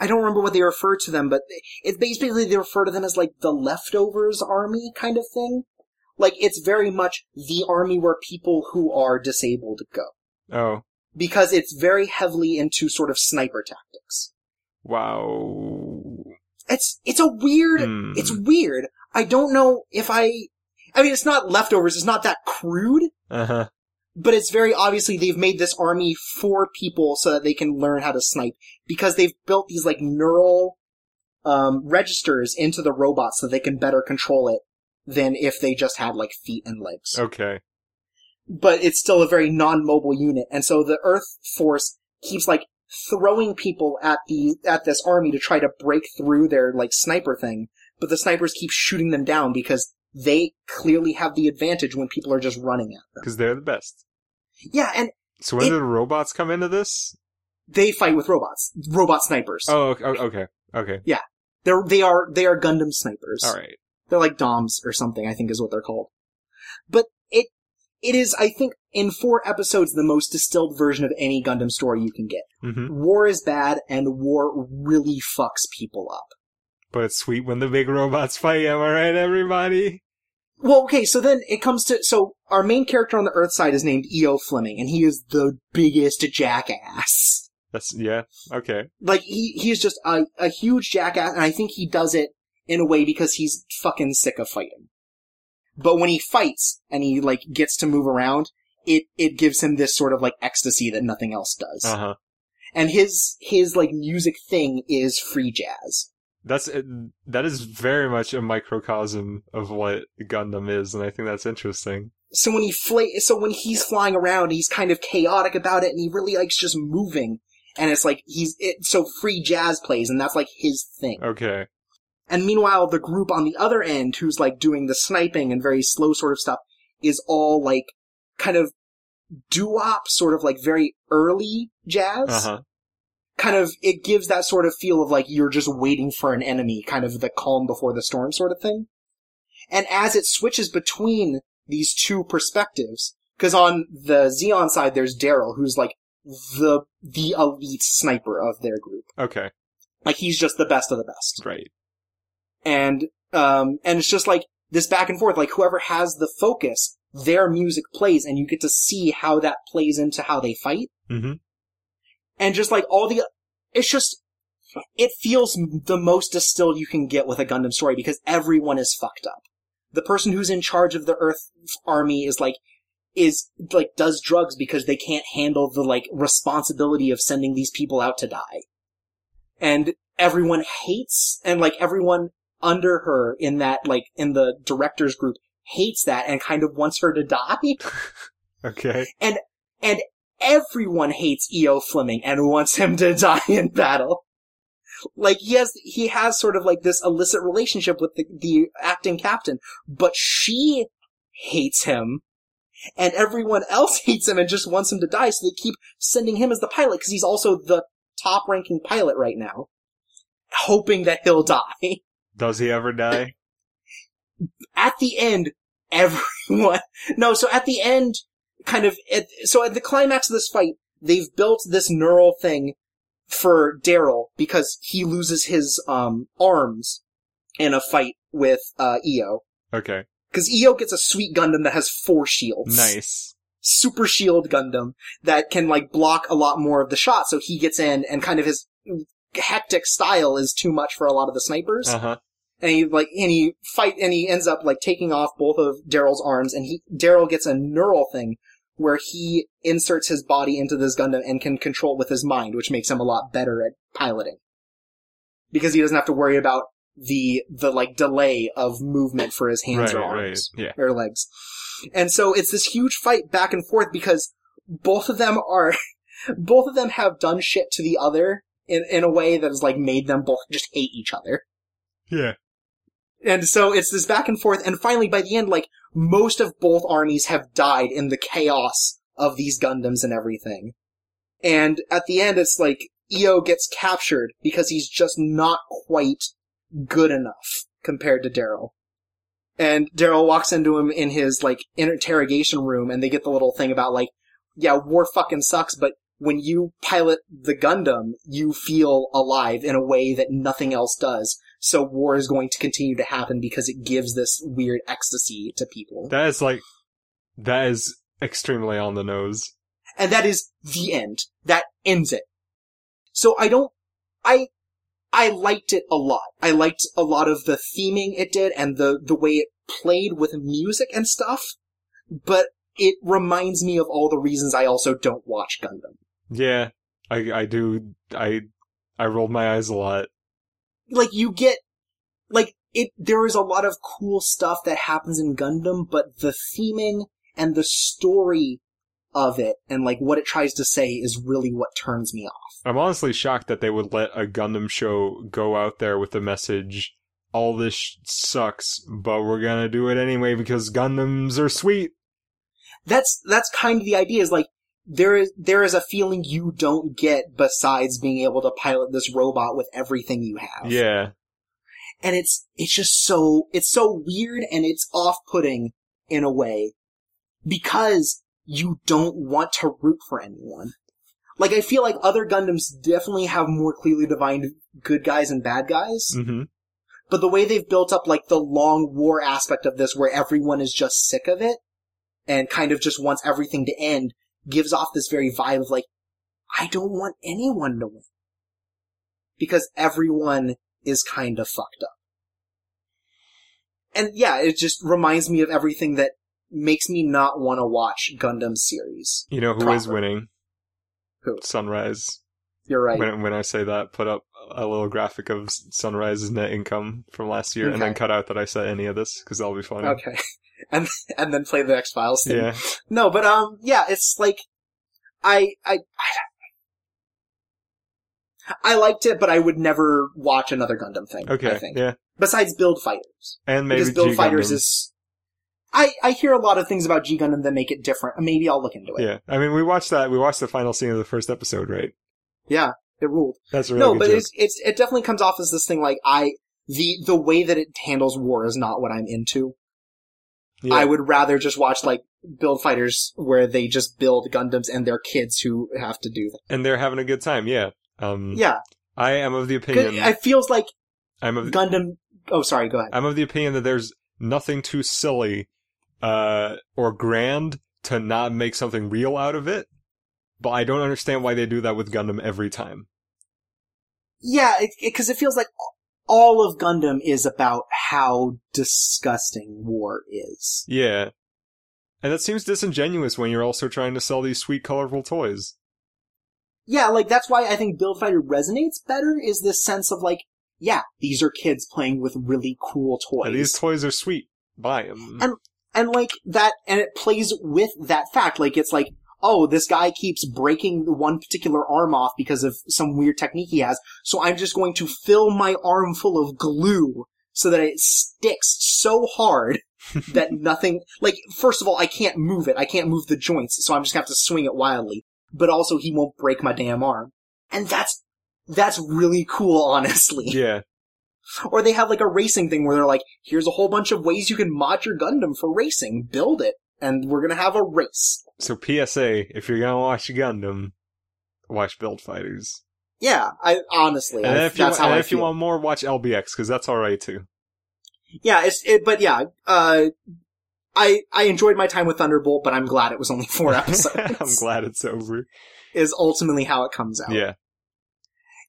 A: I don't remember what they refer to them, but it's basically they refer to them as like the leftovers army kind of thing. Like it's very much the army where people who are disabled go.
B: Oh.
A: Because it's very heavily into sort of sniper tactics.
B: Wow.
A: It's, it's a weird,
B: Hmm.
A: it's weird. I don't know if I, I mean, it's not leftovers, it's not that crude,
B: Uh huh.
A: but it's very obviously they've made this army for people so that they can learn how to snipe because they've built these like neural um, registers into the robot so they can better control it than if they just had like feet and legs.
B: Okay.
A: But it's still a very non-mobile unit, and so the Earth Force keeps like throwing people at the at this army to try to break through their like sniper thing, but the snipers keep shooting them down because they clearly have the advantage when people are just running at them.
B: Because they're the best.
A: Yeah, and
B: So when
A: It-
B: do the robots come into this?
A: they fight with robots, robot snipers.
B: Oh, okay. Oh, okay. Okay.
A: They're they are they are Gundam snipers.
B: All right.
A: They're like DOMs or something, I think is what they're called. But it is, I think, in four episodes the most distilled version of any Gundam story you can get.
B: Mm-hmm.
A: War is bad and war really fucks people up.
B: But it's sweet when the big robots fight. Am I right, everybody?
A: Well, okay, so then it comes to so our main character on the Earth side is named Io Fleming, and he is the biggest jackass.
B: That's yeah. Okay.
A: Like he he is just a a huge jackass, and I think he does it in a way because he's fucking sick of fighting. But when he fights and he like gets to move around, it it gives him this sort of like ecstasy that nothing else does.
B: Uh huh.
A: And his his like music thing is free jazz.
B: That's uh, that is very much a microcosm of what Gundam is, and I think that's interesting.
A: So when he fly, so when he's flying around, he's kind of chaotic about it, and he really likes just moving. And it's like he's it, so free jazz plays, and that's like his thing.
B: Okay.
A: And meanwhile, the group on the other end, who's like doing the sniping and very slow sort of stuff, is all like kind of doo-wop, sort of like very early jazz.
B: Uh huh.
A: Kind of, it gives that sort of feel of like you're just waiting for an enemy, kind of the calm before the storm sort of thing. And as it switches between these two perspectives, because on the Zeon side there's Daryl, who's like the the elite sniper of their group.
B: Okay.
A: Like he's just the best of the best.
B: Right.
A: And um and it's just like this back and forth like whoever has the focus their music plays and you get to see how that plays into how they fight.
B: Mm-hmm.
A: and just like all the it's just it feels the most distilled you can get with a Gundam story because everyone is fucked up. The person who's in charge of the earth army is like is like does drugs because they can't handle the like responsibility of sending these people out to die. And everyone hates and like everyone under her in that like in the directors group hates that and kind of wants her to die.
B: Okay.
A: and and everyone hates Io Fleming and wants him to die in battle. Like he has he has sort of like this illicit relationship with the, the acting captain but she hates him and everyone else hates him and just wants him to die so they keep sending him as the pilot because he's also the top ranking pilot right now hoping that he'll die
B: Does he ever die?
A: at the end, everyone, no, so at the end, kind of, at, so at the climax of this fight, they've built this neural thing for Daryl because he loses his, um, arms in a fight with, uh, Io.
B: Okay.
A: Cause Io gets a sweet Gundam that has four shields.
B: Nice.
A: Super shield Gundam that can, like, block a lot more of the shots, so he gets in and kind of his hectic style is too much for a lot of the snipers
B: Uh huh.
A: And he like and he fight and he ends up like taking off both of Daryl's arms and he Daryl gets a neural thing where he inserts his body into this Gundam and can control it with his mind, which makes him a lot better at piloting. Because he doesn't have to worry about the the like delay of movement for his hands
B: Right.
A: or
B: Right.
A: arms
B: Yeah.
A: or legs. And so it's this huge fight back and forth because both of them are both of them have done shit to the other in, in a way that has like made them both just hate each other.
B: Yeah.
A: And so it's this back and forth, and finally by the end, like, most of both armies have died in the chaos of these Gundams and everything. And at the end, it's like, Io gets captured because he's just not quite good enough compared to Daryl. And Daryl walks into him in his, like, interrogation room, and they get the little thing about, like, yeah, war fucking sucks, but when you pilot the Gundam, you feel alive in a way that nothing else does. So war is going to continue to happen because it gives this weird ecstasy to people.
B: That is like, that is extremely on the nose.
A: And that is the end. That ends it. So I don't, I, I liked it a lot. I liked a lot of the theming it did and the, the way it played with music and stuff, but it reminds me of all the reasons I also don't watch Gundam.
B: Yeah, I I do. I I rolled my eyes a lot.
A: Like you get, like it, there is a lot of cool stuff that happens in Gundam, but the theming and the story of it and like what it tries to say is really what turns me off.
B: I'm honestly shocked that they would let a Gundam show go out there with the message all this sh- sucks, but we're gonna do it anyway because Gundams are sweet.
A: That's that's kind of the idea is like there is there is a feeling you don't get besides being able to pilot this robot with everything you have.
B: Yeah.
A: And it's it's just so it's so weird and it's off-putting in a way because you don't want to root for anyone. Like I feel like other Gundams definitely have more clearly defined good guys and bad guys.
B: hmm
A: But the way they've built up like the long war aspect of this where everyone is just sick of it and kind of just wants everything to end gives off this very vibe of like, I don't want anyone to win. Because everyone is kind of fucked up. And yeah, it just reminds me of everything that makes me not want to watch Gundam series.
B: You know who is winning?
A: Who?
B: Sunrise.
A: You're right.
B: When when I say that, put up a little graphic of Sunrise's net income from last year, and then cut out that I said any of this because that'll be funny.
A: Okay. And and then play the X Files thing.
B: Yeah.
A: No, but um, yeah, it's like I I I liked it, but I would never watch another Gundam thing.
B: Okay.
A: I think
B: Yeah.
A: besides Build Fighters,
B: And maybe
A: because Build
B: G
A: Fighters
B: Gundam.
A: is. I I hear a lot of things about G Gundam that make it different. Maybe I'll look into it.
B: Yeah. I mean, we watched that. We watched the final scene of the first episode, right?
A: Yeah, it ruled.
B: That's a really
A: no, but it's it's it definitely comes off as this thing like I the the way that it handles war is not what I'm into.
B: Yeah.
A: I would rather just watch like Build Fighters where they just build Gundams and their kids who have to do that.
B: and they're having a good time. Yeah. Um,
A: Yeah,
B: I am of the opinion.
A: it feels like
B: I'm of
A: Gundam. Oh, sorry. Go ahead.
B: I'm of the opinion that there's nothing too silly uh, or grand to not make something real out of it. But I don't understand why they do that with Gundam every time.
A: Yeah, because it, feels like all of Gundam is about how disgusting war is.
B: Yeah. And that seems disingenuous when you're also trying to sell these sweet, colorful toys.
A: Yeah, like that's why I think Build Fighter resonates better. Is this sense of like, yeah, these are kids playing with really cool toys.
B: And these toys are sweet. Buy them.
A: And- and like that, and it plays with that fact. Like it's like, oh, this guy keeps breaking one particular arm off because of some weird technique he has. So I'm just going to fill my arm full of glue so that it sticks so hard that nothing, like, first of all, I can't move it. I can't move the joints. So I'm just gonna have to swing it wildly. But also he won't break my damn arm. And that's, that's really cool, honestly.
B: yeah.
A: Or they have like a racing thing where they're like, here's a whole bunch of ways you can mod your Gundam for racing. Build it. And we're gonna have a race.
B: So PSA, if you're gonna watch Gundam, watch Build Fighters.
A: Yeah, I honestly,
B: And
A: I,
B: if you,
A: that's
B: want,
A: how I
B: if you want more, watch LBX, because that's alright too.
A: Yeah, it's it, but yeah, uh, I I enjoyed my time with Thunderbolt, but I'm glad it was only four episodes.
B: I'm glad it's over.
A: Is ultimately how it comes out.
B: Yeah.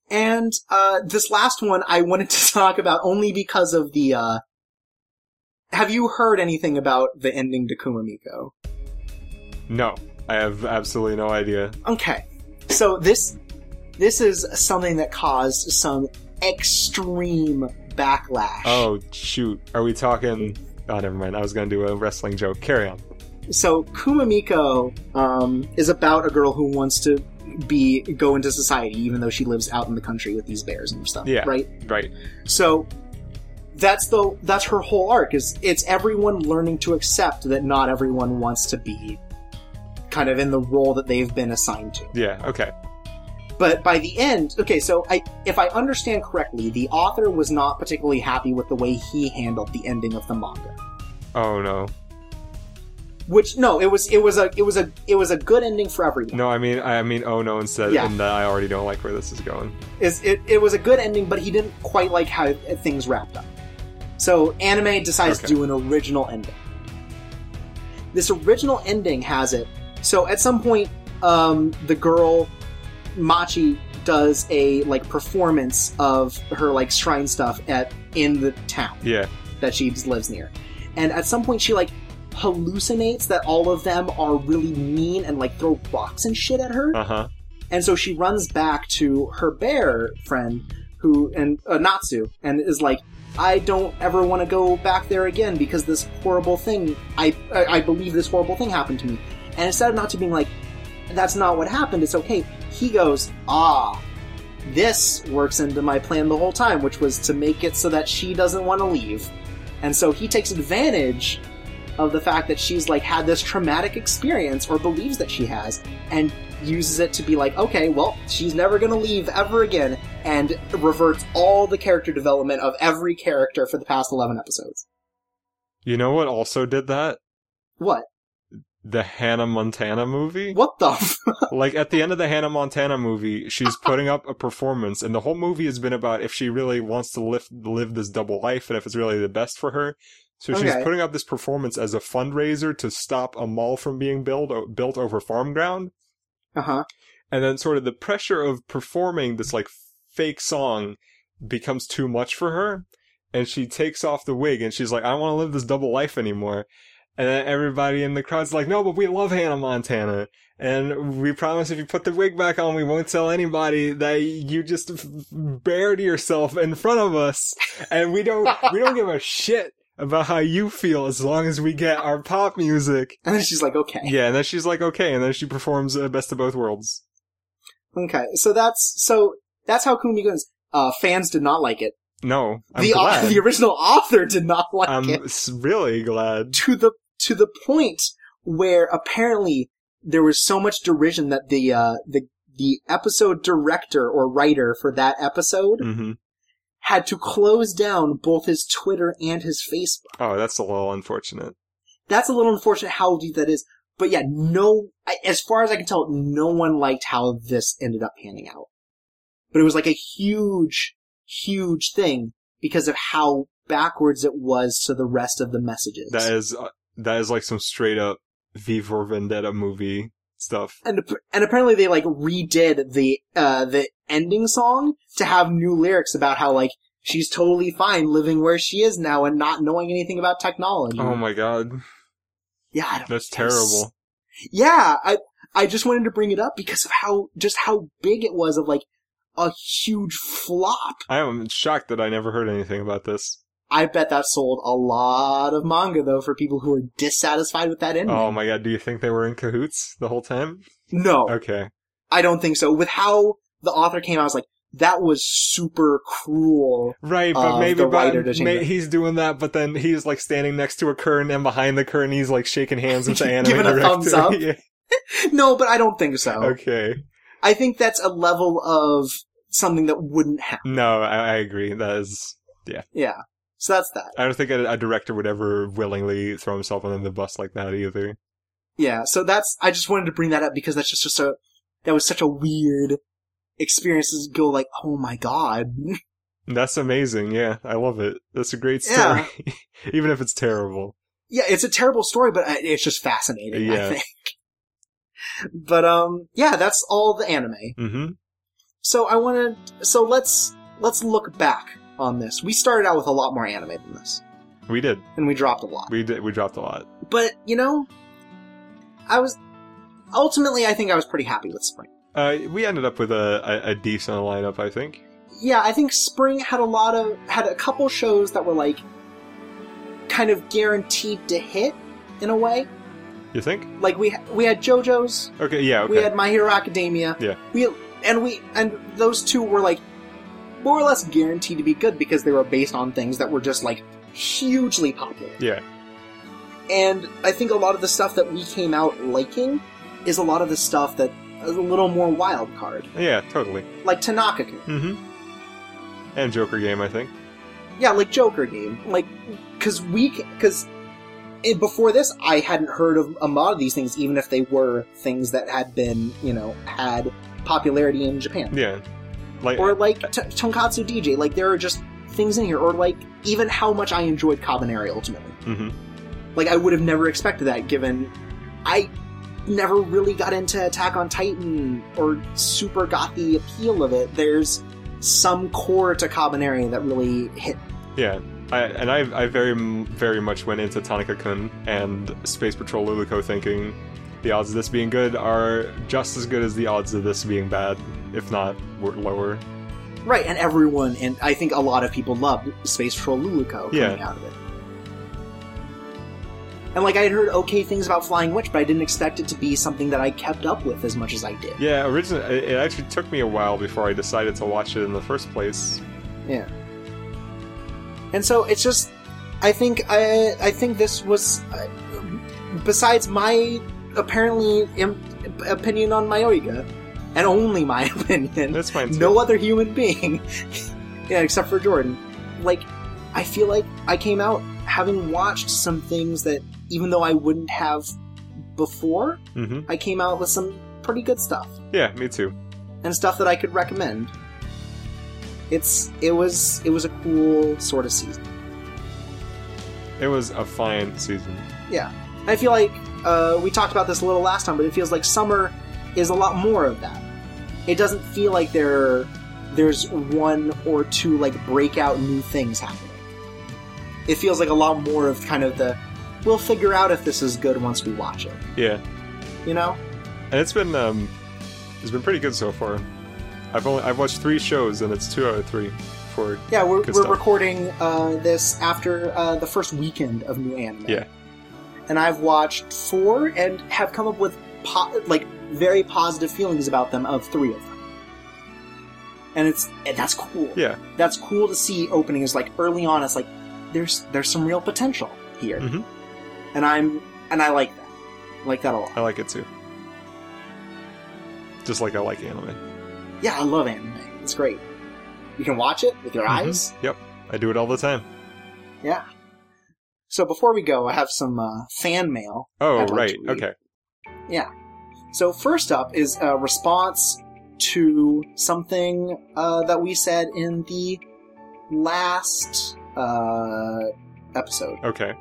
A: And uh, this last one I wanted to talk about only because of the. Uh, have you heard anything about the ending to Kumamiko?
B: No. I have absolutely no idea.
A: Okay, so this this is something that caused some extreme backlash.
B: Oh, shoot. Are we talking. Oh, never mind. I was gonna do a wrestling joke. Carry on.
A: So Kumamiko um, is about a girl who wants to be go into society, even though she lives out in the country with these bears and stuff.
B: Yeah.
A: Right.
B: Right.
A: So that's the that's her whole arc. Is it's everyone learning to accept that not everyone wants to be kind of in the role that they've been assigned to.
B: Yeah, okay.
A: But by the end, okay, so I, if I understand correctly, the author was not particularly happy with the way he handled the ending of the manga.
B: Oh no.
A: Which no, it was it was a it was a it was a good ending for everyone.
B: No, I mean I mean oh no instead,
A: Yeah.
B: and uh, I already don't like where this is going.
A: Is it, it was a good ending, but he didn't quite like how things wrapped up. So anime decides to do an original ending. This original ending has it. So at some point, um, the girl Machi does a like performance of her like shrine stuff at in the town
B: Yeah,
A: that she lives near. And at some point, she like hallucinates that all of them are really mean and like throw rocks and shit at her.
B: uh huh.
A: And so she runs back to her bear friend, who and uh, Natsu, and is like, "I don't ever want to go back there again because this horrible thing. I, I I believe this horrible thing happened to me." And instead of Natsu being like, "That's not what happened. It's okay," he goes, "Ah." This works into my plan the whole time, which was to make it so that she doesn't want to leave. And so he takes advantage of the fact that she's like had this traumatic experience or believes that she has and uses it to be like, okay, well, she's never going to leave ever again, and reverts all the character development of every character for the past 11 episodes.
B: You know what also did that?
A: What?
B: The Hannah Montana movie.
A: What the? F-
B: like at the end of the Hannah Montana movie, she's putting up a performance, and the whole movie has been about if she really wants to live live this double life, and if it's really the best for her. So she's
A: Okay.
B: putting up this performance as a fundraiser to stop a mall from being built built over farm ground,
A: uh huh.
B: and then sort of the pressure of performing this like fake song becomes too much for her, and she takes off the wig, and she's like, "I don't want to live this double life anymore." And then everybody in the crowd's like, no, but we love Hannah Montana. And we promise if you put the wig back on, we won't tell anybody that you just bared yourself in front of us. And we don't, we don't give a shit about how you feel as long as we get our pop music.
A: And then she's like, okay.
B: Yeah. And then she's like, okay. And then she performs uh, Best of Both Worlds.
A: Okay. So that's, so that's how Kumi goes. Uh, fans did not like it.
B: No, I'm
A: the, au-
B: glad.
A: the original author did not like it.
B: I'm
A: it.
B: s- really glad.
A: to the to the point where apparently there was so much derision that the uh, the the episode director or writer for that episode
B: hmm
A: had to close down both his Twitter and his Facebook.
B: Oh, that's a little unfortunate.
A: That's a little unfortunate how deep that is. But yeah, no, as far as I can tell, no one liked how this ended up panning out. But it was like a huge, huge thing because of how backwards it was to the rest of the messages.
B: That is, uh, that is like some straight up V for Vendetta movie stuff.
A: and and apparently they like redid the uh the ending song to have new lyrics about how like she's totally fine living where she is now and not knowing anything about technology.
B: Oh my god.
A: yeah, I don't,
B: That's terrible.
A: yeah. I I just wanted to bring it up because of how just how big it was of like a huge flop.
B: I am shocked that I never heard anything about this.
A: I bet that sold a lot of manga though for people who are dissatisfied with that ending.
B: Oh my god, do you think they were in cahoots the whole time?
A: no,
B: Okay.
A: I don't think so. With how the author came out, I was like, that was super cruel.
B: Right, but
A: Uh,
B: maybe but may, he's doing that, but then he's like standing next to a curtain, and behind the curtain he's like shaking hands with the anime
A: Giving a thumbs up.
B: Yeah,
A: No, but I don't think so.
B: Okay.
A: I think that's a level of something that wouldn't happen.
B: No, I, I agree. That is.
A: Yeah. Yeah. So that's that.
B: I don't think a, a director would ever willingly throw himself under the bus like that either.
A: Yeah. So that's, I just wanted to bring that up because that's just, just a, that was such a weird experience to go like, oh my god.
B: That's amazing. Yeah, I love it. That's a great story,
A: Yeah.
B: even if it's terrible.
A: yeah, it's a terrible story, but uh, it's just fascinating, I think. But, um, yeah, that's all the anime.
B: hmm
A: So I want to, so let's, let's look back on this. We started out with a lot more anime than this.
B: We did.
A: And we dropped a lot.
B: We did. We dropped a lot.
A: But, you know, I was, ultimately I think I was pretty happy with Spring.
B: Uh, we ended up with a, a, a decent lineup, I think.
A: Yeah, I think Spring had a lot of, had a couple shows that were like, kind of guaranteed to hit, in a way.
B: You think?
A: Like we, we had JoJo's,
B: Okay. Yeah. Okay.
A: we had My Hero Academia.
B: Yeah.
A: We, and we, and those two were like, more or less guaranteed to be good because they were based on things that were just like hugely popular.
B: yeah.
A: And I think a lot of the stuff that we came out liking is a lot of the stuff that is a little more wild card,
B: Yeah. Totally.
A: like Tanaka.
B: Mm-hmm. And Joker game, I think.
A: Yeah, like Joker game, like because we because eh, before this, I hadn't heard of a lot of these things, even if they were things that had been, you know, had popularity in Japan.
B: Yeah, like
A: Or like t- Tonkatsu DJ, like there are just things in here, or like even how much I enjoyed Kabaneri ultimately.
B: mhm.
A: Like I would have never expected that, given I never really got into Attack on Titan or super got the appeal of it. There's some core to Kabaneri that really hit.
B: yeah. I, and I, I very, very much went into Tanaka-kun and Space Patrol Luluco thinking the odds of this being good are just as good as the odds of this being bad, if not were lower.
A: Right, and everyone, and I think a lot of people loved Space Patrol Luluco coming
B: Yeah.
A: out of it. And like I had heard okay things about Flying Witch, but I didn't expect it to be something that I kept up with as much as I did.
B: Yeah, originally it actually took me a while before I decided to watch it in the first place.
A: Yeah. And so it's just, I think I I think this was, uh, besides my apparently Im- opinion on Mayoiga, and only my opinion,
B: That's fine too.
A: no other human being, yeah, except for Jordan. Like, I feel like I came out having watched some things that, even though I wouldn't have before,
B: hmm
A: I came out with some pretty good stuff
B: Yeah, me too.
A: and stuff that I could recommend. It's it was it was a cool sort of season.
B: It was a fine season.
A: Yeah, I feel like uh, we talked about this a little last time, but it feels like summer is a lot more of that. It doesn't feel like there there's one or two like breakout new things happening. It feels like a lot more of kind of the we'll figure out if this is good once we watch it.
B: Yeah,
A: You know?
B: and it's been um, it's been pretty good so far. I've only I've watched three shows and it's two out of three for
A: Yeah, we're, we're recording uh, this after uh, the first weekend of new anime.
B: Yeah.
A: And I've watched four and have come up with po- like very positive feelings about them of three of them. And it's and that's cool.
B: yeah.
A: That's cool to see opening is like early on it's like there's there's some real potential here.
B: Mhm.
A: And I'm and I like that. I like that a lot.
B: I like it too. Just like I like anime.
A: Yeah, I love anime. It's great. You can watch it with your
B: Mhm.
A: eyes.
B: Yep, I do it all the time.
A: Yeah. So before we go, I have some uh, fan mail.
B: Oh
A: I'd
B: right, okay.
A: So first up is a response to something uh, that we said in the last uh, episode,
B: Okay.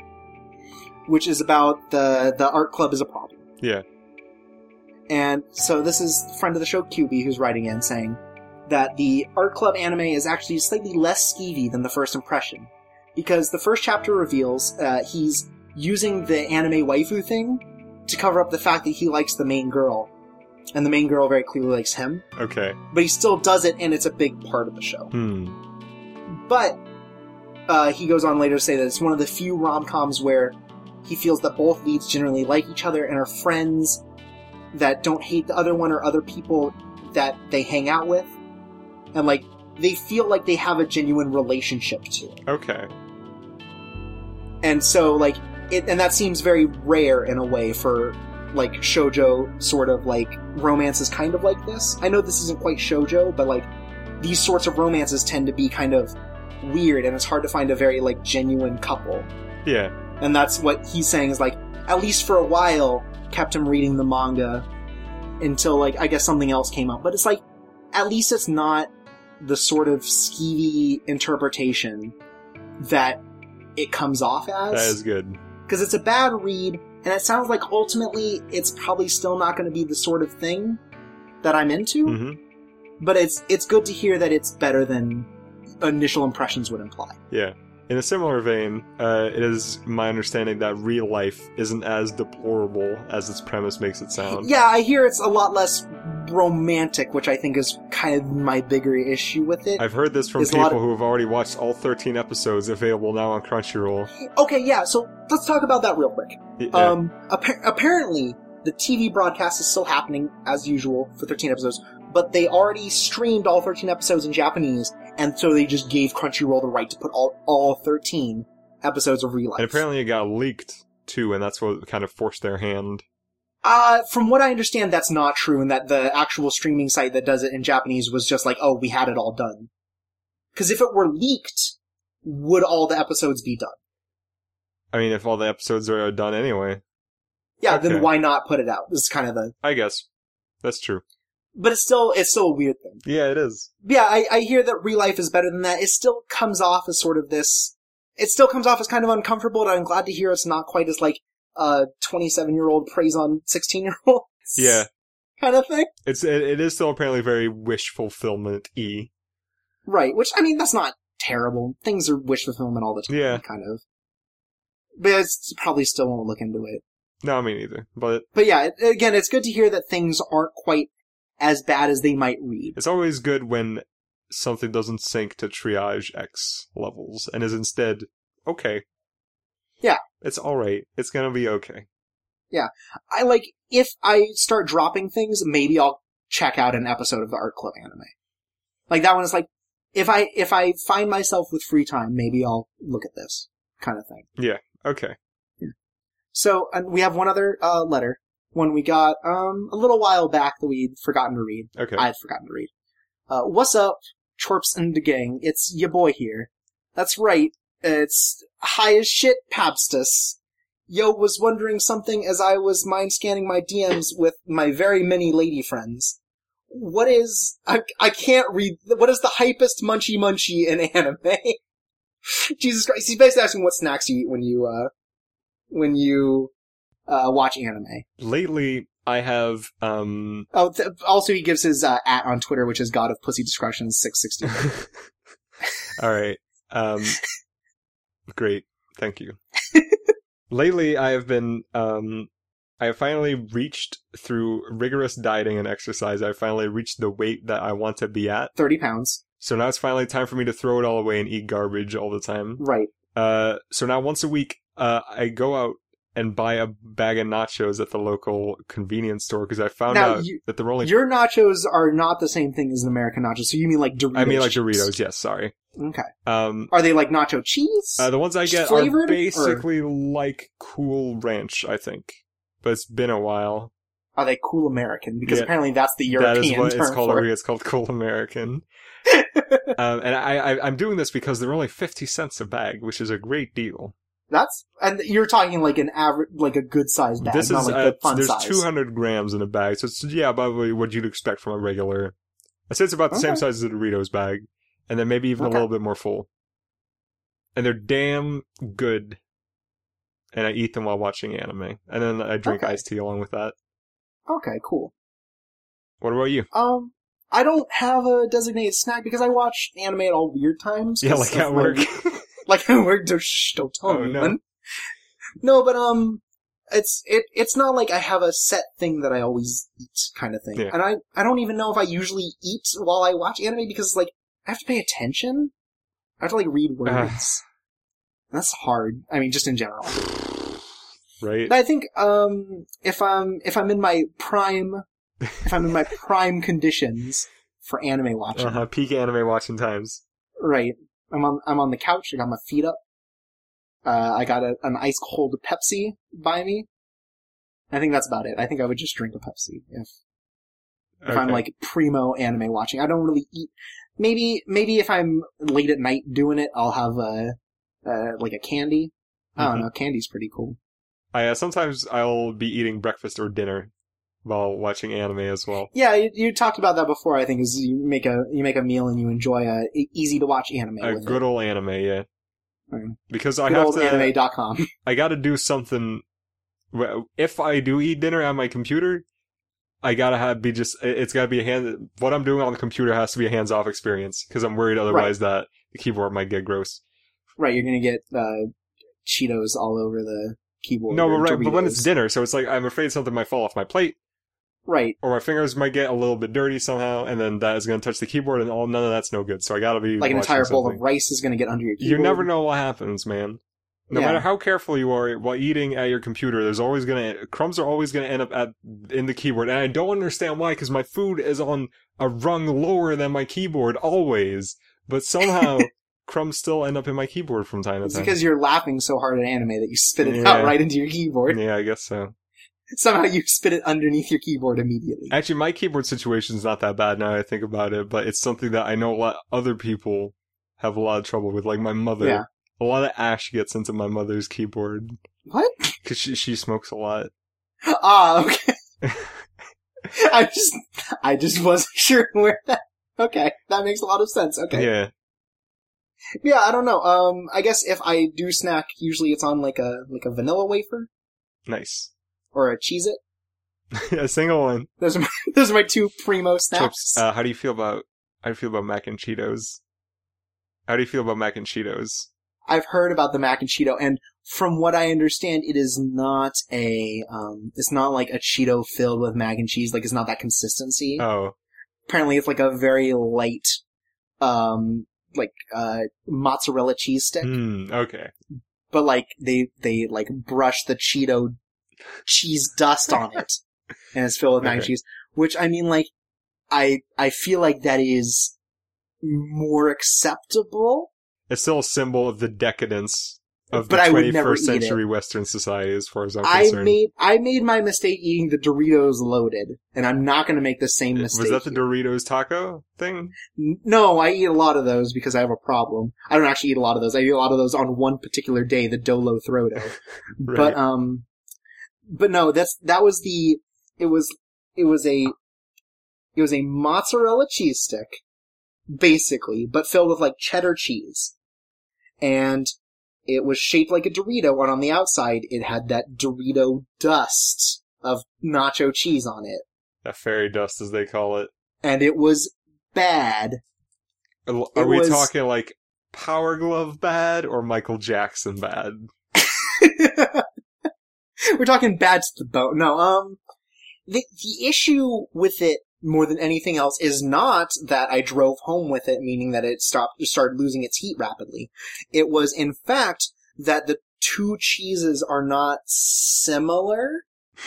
A: which is about the the art club is a problem.
B: Yeah.
A: And so this is friend of the show QB who's writing in saying that the art club anime is actually slightly less skeevy than the first impression. Because the first chapter reveals uh, he's using the anime waifu thing to cover up the fact that he likes the main girl. And the main girl very clearly likes him.
B: Okay.
A: but he still does it and it's a big part of the show.
B: Hmm.
A: but uh, he goes on later to say that it's one of the few rom-coms where he feels that both leads generally like each other and are friends that don't hate the other one or other people that they hang out with and like they feel like they have a genuine relationship to it
B: Okay.
A: and so like it and that seems very rare in a way for like shojo sort of like romances kind of like this i know this isn't quite shojo but like these sorts of romances tend to be kind of weird and it's hard to find a very like genuine couple
B: Yeah.
A: and that's what he's saying is like at least for a while kept him reading the manga until like i guess something else came up but it's like at least it's not the sort of skeevy interpretation that it comes off as
B: That is good.
A: because it's a bad read, and it sounds like ultimately it's probably still not going to be the sort of thing that I'm into.
B: hmm
A: But it's it's good to hear that it's better than initial impressions would imply.
B: Yeah. In a similar vein, uh, it is my understanding that real life isn't as deplorable as its premise makes it sound.
A: Yeah, I hear it's a lot less romantic, which I think is kind of my bigger issue with it.
B: I've heard this from
A: There's
B: people
A: of-
B: who have already watched all 13 episodes available now on Crunchyroll.
A: Okay, yeah, so let's talk about that real quick.
B: Y-
A: Um, appa- apparently, the TV broadcast is still happening as usual for 13 episodes, but they already streamed all 13 episodes in Japanese, and so they just gave Crunchyroll the right to put all, all 13 episodes of Real Life.
B: and apparently it got leaked too, and that's what kind of forced their hand.
A: Uh, from what I understand, that's not true, and that the actual streaming site that does it in Japanese was just like, oh, we had it all done. Because if it were leaked, would all the episodes be done?
B: I mean, if all the episodes are done anyway,
A: Yeah,
B: Okay.
A: then why not put it out? This is kind of the,
B: I guess that's true.
A: But it's still it's still a weird thing.
B: Yeah, it is.
A: Yeah, I, I hear that real life is better than that. It still comes off as sort of this. It still comes off as kind of uncomfortable, and I'm glad to hear it's not quite as like a 27 year old preys on 16 year olds.
B: Yeah,
A: kind of thing.
B: it's it, it is still apparently very wish fulfillment e.
A: Right, which I mean that's not terrible. Things are wish fulfillment all the time,
B: Yeah.
A: kind of. But it's probably still won't look into it.
B: No, me neither. But
A: But yeah, again, it's good to hear that things aren't quite as bad as they might read.
B: it's always good when something doesn't sink to triage X levels and is instead okay.
A: Yeah.
B: it's all right. It's gonna be okay. Yeah.
A: I like if I start dropping things, maybe I'll check out an episode of the Art Club anime. Like that one is like if I if I find myself with free time, maybe I'll look at this kind of thing. Yeah.
B: Okay. Yeah.
A: So and we have one other uh, letter, one we got um a little while back that we'd forgotten to read.
B: Okay.
A: I had forgotten to read. Uh, what's up, Chorps and the gang? It's your boy here. That's right. It's high as shit, Pabstus. Yo was wondering something as I was mind scanning my DMs with my very many lady friends. What is I I can't read. What is the hypest munchy munchy in anime? Jesus Christ! He's basically asking what snacks you eat when you uh when you uh watch anime.
B: Lately, I have um.
A: Oh, th- also he gives his uh, at on Twitter, which is God of Pussy Discretion six sixty.
B: all right. Um. Great. Thank you. Lately, I have been um. I have finally reached through rigorous dieting and exercise. I finally reached the weight that I want to be at.
A: Thirty pounds,
B: So now it's finally time for me to throw it all away and eat garbage all the time.
A: right?
B: Uh, so now once a week, uh, I go out and buy a bag of nachos at the local convenience store because I found
A: Now,
B: out
A: you-
B: that they're only.
A: Your nachos are not the same thing as an American nacho. So you mean like Doritos?
B: I mean, like
A: chips.
B: Doritos. Yes, sorry.
A: Okay.
B: Um,
A: Are they like nacho cheese?
B: uh, the ones I get
A: Flavored,
B: are
A: or-
B: basically like Cool Ranch, I think, but it's been a while.
A: are they cool American? Because
B: Yeah.
A: apparently that's the
B: that
A: European
B: is what
A: term
B: it's called.
A: for it.
B: It's called Cool American. um, and I, I, I'm doing this because they're only fifty cents a bag, which is a great deal.
A: That's and you're talking like an average, like a good sized bag,
B: this
A: not
B: is
A: like
B: uh,
A: the fun
B: there's
A: size.
B: 200 grams in a bag, so it's yeah, probably what you'd expect from a regular. I say it's about the same size as a Doritos bag, and then maybe even
A: Okay.
B: a little bit more full. And they're damn good. And I eat them while watching anime, and then I drink
A: Okay.
B: iced tea along with that.
A: Okay, cool.
B: What about you?
A: Um, I don't have a designated snack because I watch anime at all weird times.
B: Yeah, like at work.
A: like I work to shh, don't tell
B: Oh, no.
A: No, but um, it's it it's not like I have a set thing that I always eat kind of thing,
B: Yeah.
A: and I I don't even know if I usually eat while I watch anime because like I have to pay attention. I have to like read words. That's hard. I mean, just in general.
B: right?
A: But I think um, if I'm if I'm in my prime, if I'm in my prime conditions for anime watching,
B: Uh-huh, peak anime watching times.
A: Right. I'm on I'm on the couch. I got my feet up. Uh, I got a, an ice cold Pepsi by me. I think that's about it. I think I would just drink a Pepsi if if I'm like primo anime watching. I don't really eat. Maybe maybe if I'm late at night doing it, I'll have a uh, like a candy. I don't
B: Mhm.
A: know. Candy's pretty cool.
B: I uh, sometimes I'll be eating breakfast or dinner while watching anime as well.
A: Yeah, you, you talked about that before. I think is you make a you make a meal and you enjoy a easy to watch anime
B: A good
A: it.
B: old anime, yeah. Because I
A: Good
B: have
A: old
B: to.
A: anime.com.
B: I got to do something. If I do eat dinner on my computer, I gotta have be just. it- It's gotta be a hand. What I'm doing on the computer has to be a hands off experience because I'm worried otherwise that the keyboard might get gross.
A: Right, you're gonna get uh, Cheetos all over the keyboard.
B: No, but right, but when it's dinner, so it's like I'm afraid something might fall off my plate,
A: right,
B: or my fingers might get a little bit dirty somehow, and then that is gonna touch the keyboard, and all none of that's no good. So I gotta be
A: like an entire bowl of rice is gonna get under your
B: You never know what happens, man. No
A: Yeah.
B: matter how careful you are while eating at your computer, there's always gonna crumbs are always gonna end up at in the keyboard, and I don't understand why. Because my food is on a rung lower than my keyboard always, but somehow crumbs still end up in my keyboard from time to
A: It's
B: time.
A: because you're laughing so hard at anime that you spit it
B: Yeah.
A: out right into your keyboard.
B: yeah, I guess so.
A: Somehow you spit it underneath your keyboard immediately.
B: Actually, my keyboard situation's not that bad now that I think about it, but it's something that I know a lot other people have a lot of trouble with, like my mother.
A: Yeah.
B: A lot of ash gets into my mother's keyboard
A: What?
B: because she she smokes a lot.
A: Ah, okay. I just, I just wasn't sure where that. Okay, that makes a lot of sense. Okay.
B: Yeah,
A: Yeah, I don't know. Um, I guess if I do snack, usually it's on like a like a vanilla wafer
B: nice.
A: Or a Cheez It.
B: a single one.
A: Those are my, those are my two primo snacks.
B: Uh, how do you feel about how do you feel about mac and Cheetos? How do you feel about mac and Cheetos?
A: I've heard about the mac and Cheeto, and from what I understand, it is not a um, it's not like a Cheeto filled with mac and cheese. Like it's not that consistency.
B: Oh,
A: Apparently, it's like a very light, um, like uh mozzarella cheese stick.
B: hmm, okay.
A: But like they they like brush the Cheeto cheese dust on it, and it's filled with mac and cheese. Which I mean, like I I feel like that is more acceptable.
B: It's still a symbol of the decadence of
A: But
B: the
A: I would never
B: 21st
A: eat it.
B: century Western society, as far as I'm
A: I
B: concerned.
A: made I made my mistake eating the Doritos loaded, and I'm not going to make the same mistake.
B: Was that the. Doritos taco thing?
A: No, I eat a lot of those because I have a problem. I don't actually eat a lot of those. I eat a lot of those on one particular day, the Dolo Throdo.
B: Right.
A: But um, but no, that's that was the it was it was a it was a mozzarella cheese stick, basically, but filled with like cheddar cheese, and it was shaped like a Dorito, and on the outside it had that Dorito dust of nacho cheese on it,
B: that fairy dust, as they call it.
A: and it was bad.
B: Are we
A: was-
B: talking like Power Glove bad or Michael Jackson bad?
A: We're talking bad to the bone. No, um, the the issue with it more than anything else is not that I drove home with it, meaning that it stopped started losing its heat rapidly. It was in fact that the two cheeses are not similar.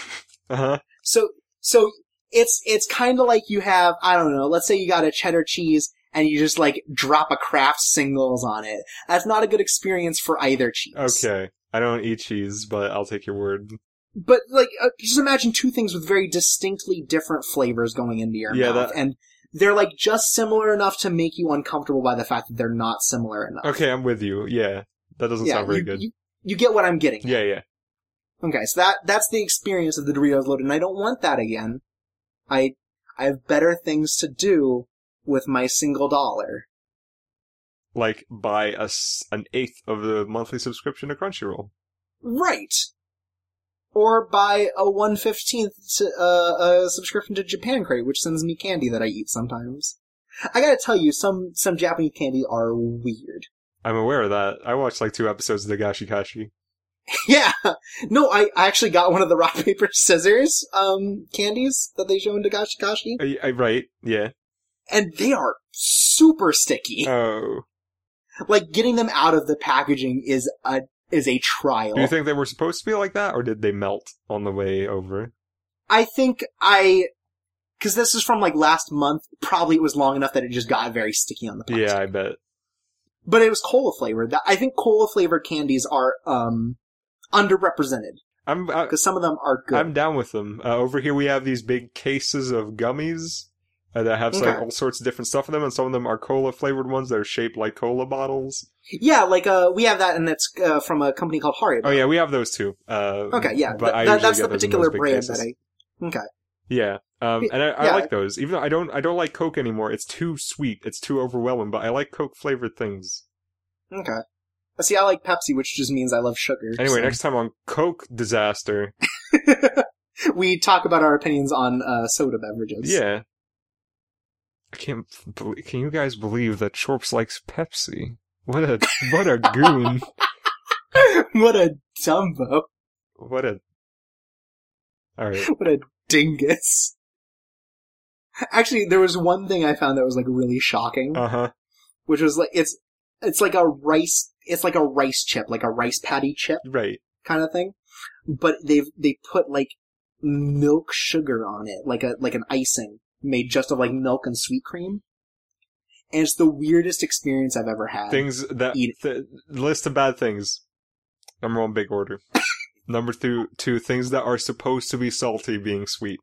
B: Uh huh.
A: So so it's it's kind of like you have I don't know. Let's say you got a cheddar cheese. And you just like drop a Kraft singles on it. That's not a good experience for either cheese.
B: Okay. I don't eat cheese, but I'll take your word.
A: But like, uh, just imagine two things with very distinctly different flavors going into your
B: Yeah,
A: mouth,
B: that-
A: and they're like just similar enough to make you uncomfortable by the fact that they're not similar enough.
B: Okay, I'm with you. Yeah. That doesn't
A: yeah,
B: sound very
A: you,
B: good.
A: You, you get what I'm getting.
B: yeah, yeah.
A: Okay, so that that's the experience of the Doritos loaded, and I don't want that again. I I have better things to do with my single dollar.
B: Like buy a an eighth of the monthly subscription to Crunchyroll.
A: Right. Or buy a one fifteenth uh, a subscription to Japan Crate, which sends me candy that I eat sometimes. I gotta tell you, some some Japanese candy are weird.
B: I'm aware of that. I watched like two episodes of Dagashi Kashi.
A: yeah, no, I, I actually got one of the rock paper scissors um candies that they show in Dagashi Kashi,
B: I, I, right? Yeah.
A: and they are super sticky.
B: Oh.
A: Like getting them out of the packaging is a is a trial.
B: Do you think they were supposed to be like that, or did they melt on the way over?
A: I think I, because this is from like last month. Probably it was long enough that it just got very sticky on the plastic.
B: Yeah, I bet.
A: but it was cola flavored. That I think cola flavored candies are um underrepresented
B: I'm
A: because some of them are good.
B: I'm down with them. Uh, over here, we have these big cases of gummies uh, that have like all sorts of different stuff in them, and some of them are cola flavored ones that are shaped like cola bottles.
A: yeah, like uh, we have that, and that's uh, from a company called Haribo.
B: Oh yeah, we have those too. Uh,
A: Okay, yeah,
B: but
A: th-
B: usually
A: that's the particular brand
B: cases.
A: that I. Okay.
B: Yeah, um, and I, I
A: Yeah.
B: like those. Even though I don't, I don't like Coke anymore. It's too sweet. It's too overwhelming. But I like Coke flavored things.
A: Okay. Uh, See, I like Pepsi, which just means I love sugar.
B: Anyway,
A: so-
B: next time on Coke disaster.
A: we talk about our opinions on uh, soda beverages.
B: Yeah. I can't. Believe, can you guys believe that Chorps likes Pepsi? What a what a goon!
A: what a dumbo.
B: What a. All right.
A: What a dingus. Actually, there was one thing I found that was like really shocking,
B: Uh huh.
A: which was like it's it's like a rice it's like a rice chip, like a rice patty chip
B: Right.
A: kind of thing. But they've they put like milk sugar on it, like a like an icing made just of like milk and sweet cream. And it's the weirdest experience I've ever had.
B: Things that
A: Eat
B: th- list of bad things. Number one, big order. Number two, two things that are supposed to be salty being sweet.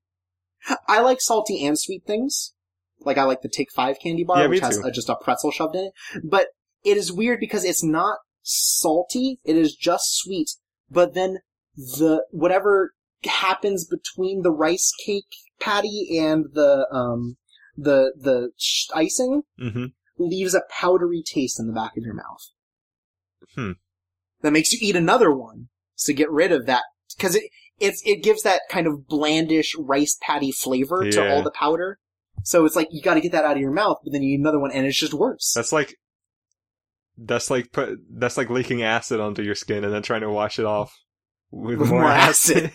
A: I like salty and sweet things. Like I like the Take Five candy bar,
B: Yeah,
A: which has uh just a pretzel shoved in it. But it is weird because it's not salty. It is just sweet. But then the whatever happens between the rice cake patty and the um the the sh- icing
B: hmm
A: leaves a powdery taste in the back of your mouth.
B: Hmm.
A: That makes you eat another one to get rid of that because it it's it gives that kind of blandish rice patty flavor to all the powder. So it's like you got to get that out of your mouth, but then you eat another one and it's just worse.
B: That's like that's like put that's like leaking acid onto your skin and then trying to wash it off with,
A: With
B: more,
A: more
B: acid.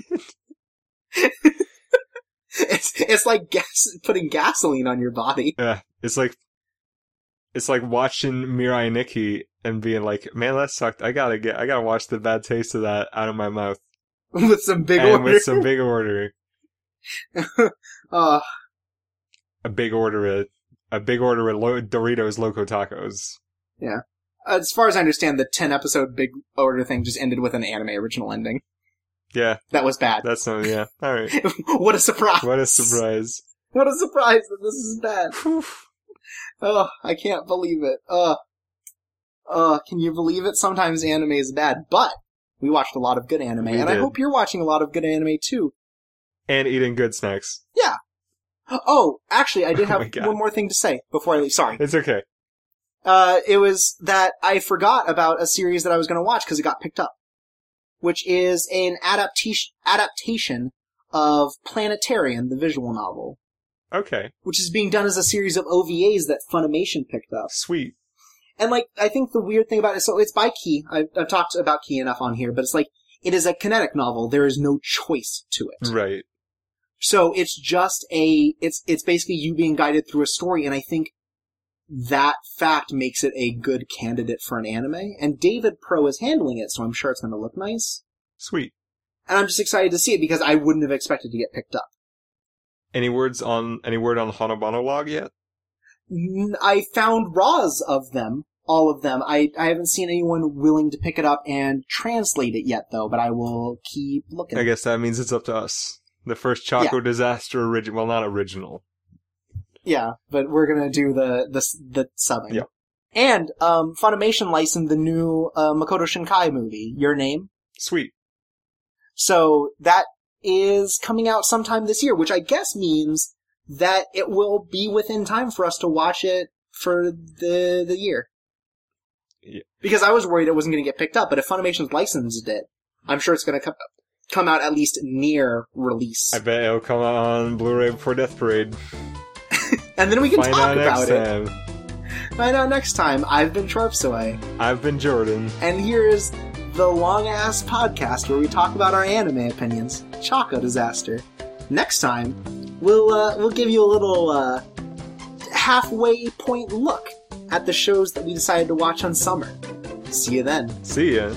A: it's it's like gas putting gasoline on your body
B: yeah, it's like it's like watching Mirai Nikki and being like, "Man, that sucked. I gotta get, I gotta wash the bad taste of that out of my mouth."
A: with some big
B: and
A: order.
B: with some big order,
A: uh,
B: a big order, a, a big order of lo- Doritos Loco Tacos.
A: As far as I understand, the ten episode big order thing just ended with an anime original ending.
B: Yeah,
A: That was bad.
B: that's no, yeah. All right,
A: what a surprise!
B: what a surprise.
A: What a surprise that this is bad.
B: Whew.
A: Oh, I can't believe it. Uh, uh, can you believe it? Sometimes anime is bad, but we watched a lot of good anime,
B: We
A: and I hope you're watching a lot of good anime too.
B: and eating good snacks. Yeah.
A: Oh, actually, I did
B: Oh
A: have
B: God.
A: one more thing to say before I leave. Sorry.
B: It's okay.
A: Uh, it was that I forgot about a series that I was going to watch because it got picked up, which is an adaptation adaptation of Planetarian, the visual novel,
B: Okay,
A: which is being done as a series of OVAs that Funimation picked up.
B: sweet.
A: And like, I think the weird thing about it, so it's by Key. I've, I've talked about Key enough on here, but it's like it is a kinetic novel. There is no choice to it.
B: Right.
A: So it's just a, it's, it's basically you being guided through a story, and I think that fact makes it a good candidate for an anime, and David Pro is handling it, so I'm sure it's gonna look nice.
B: Sweet.
A: And I'm just excited to see it because I wouldn't have expected to get picked up.
B: Any words on any word on Hanabano log yet?
A: I found raws of them, all of them. I, I haven't seen anyone willing to pick it up and translate it yet, though, but I will keep looking.
B: I guess that means it's up to us. The first Choco Disaster original, well, not original.
A: Yeah, but we're gonna do the the the subbing.
B: Yep.
A: And um, Funimation licensed the new uh, Makoto Shinkai movie, Your Name.
B: Sweet.
A: So that is coming out sometime this year, which I guess means that it will be within time for us to watch it for the the year.
B: Yeah.
A: Because I was worried it wasn't going to get picked up, but if Funimation's licensed it, I'm sure it's going to come come out at least near release,
B: I bet it'll come out on Blu-ray before Death Parade.
A: And then we can
B: Find
A: talk about it.
B: time.
A: Find out next time. I've been Tropsoy.
B: I've been Jordan.
A: And here's the long ass podcast where we talk about our anime opinions. Choco Disaster. Next time, we'll uh, we'll give you a little uh, halfway point look at the shows that we decided to watch on summer. See you then.
B: See ya.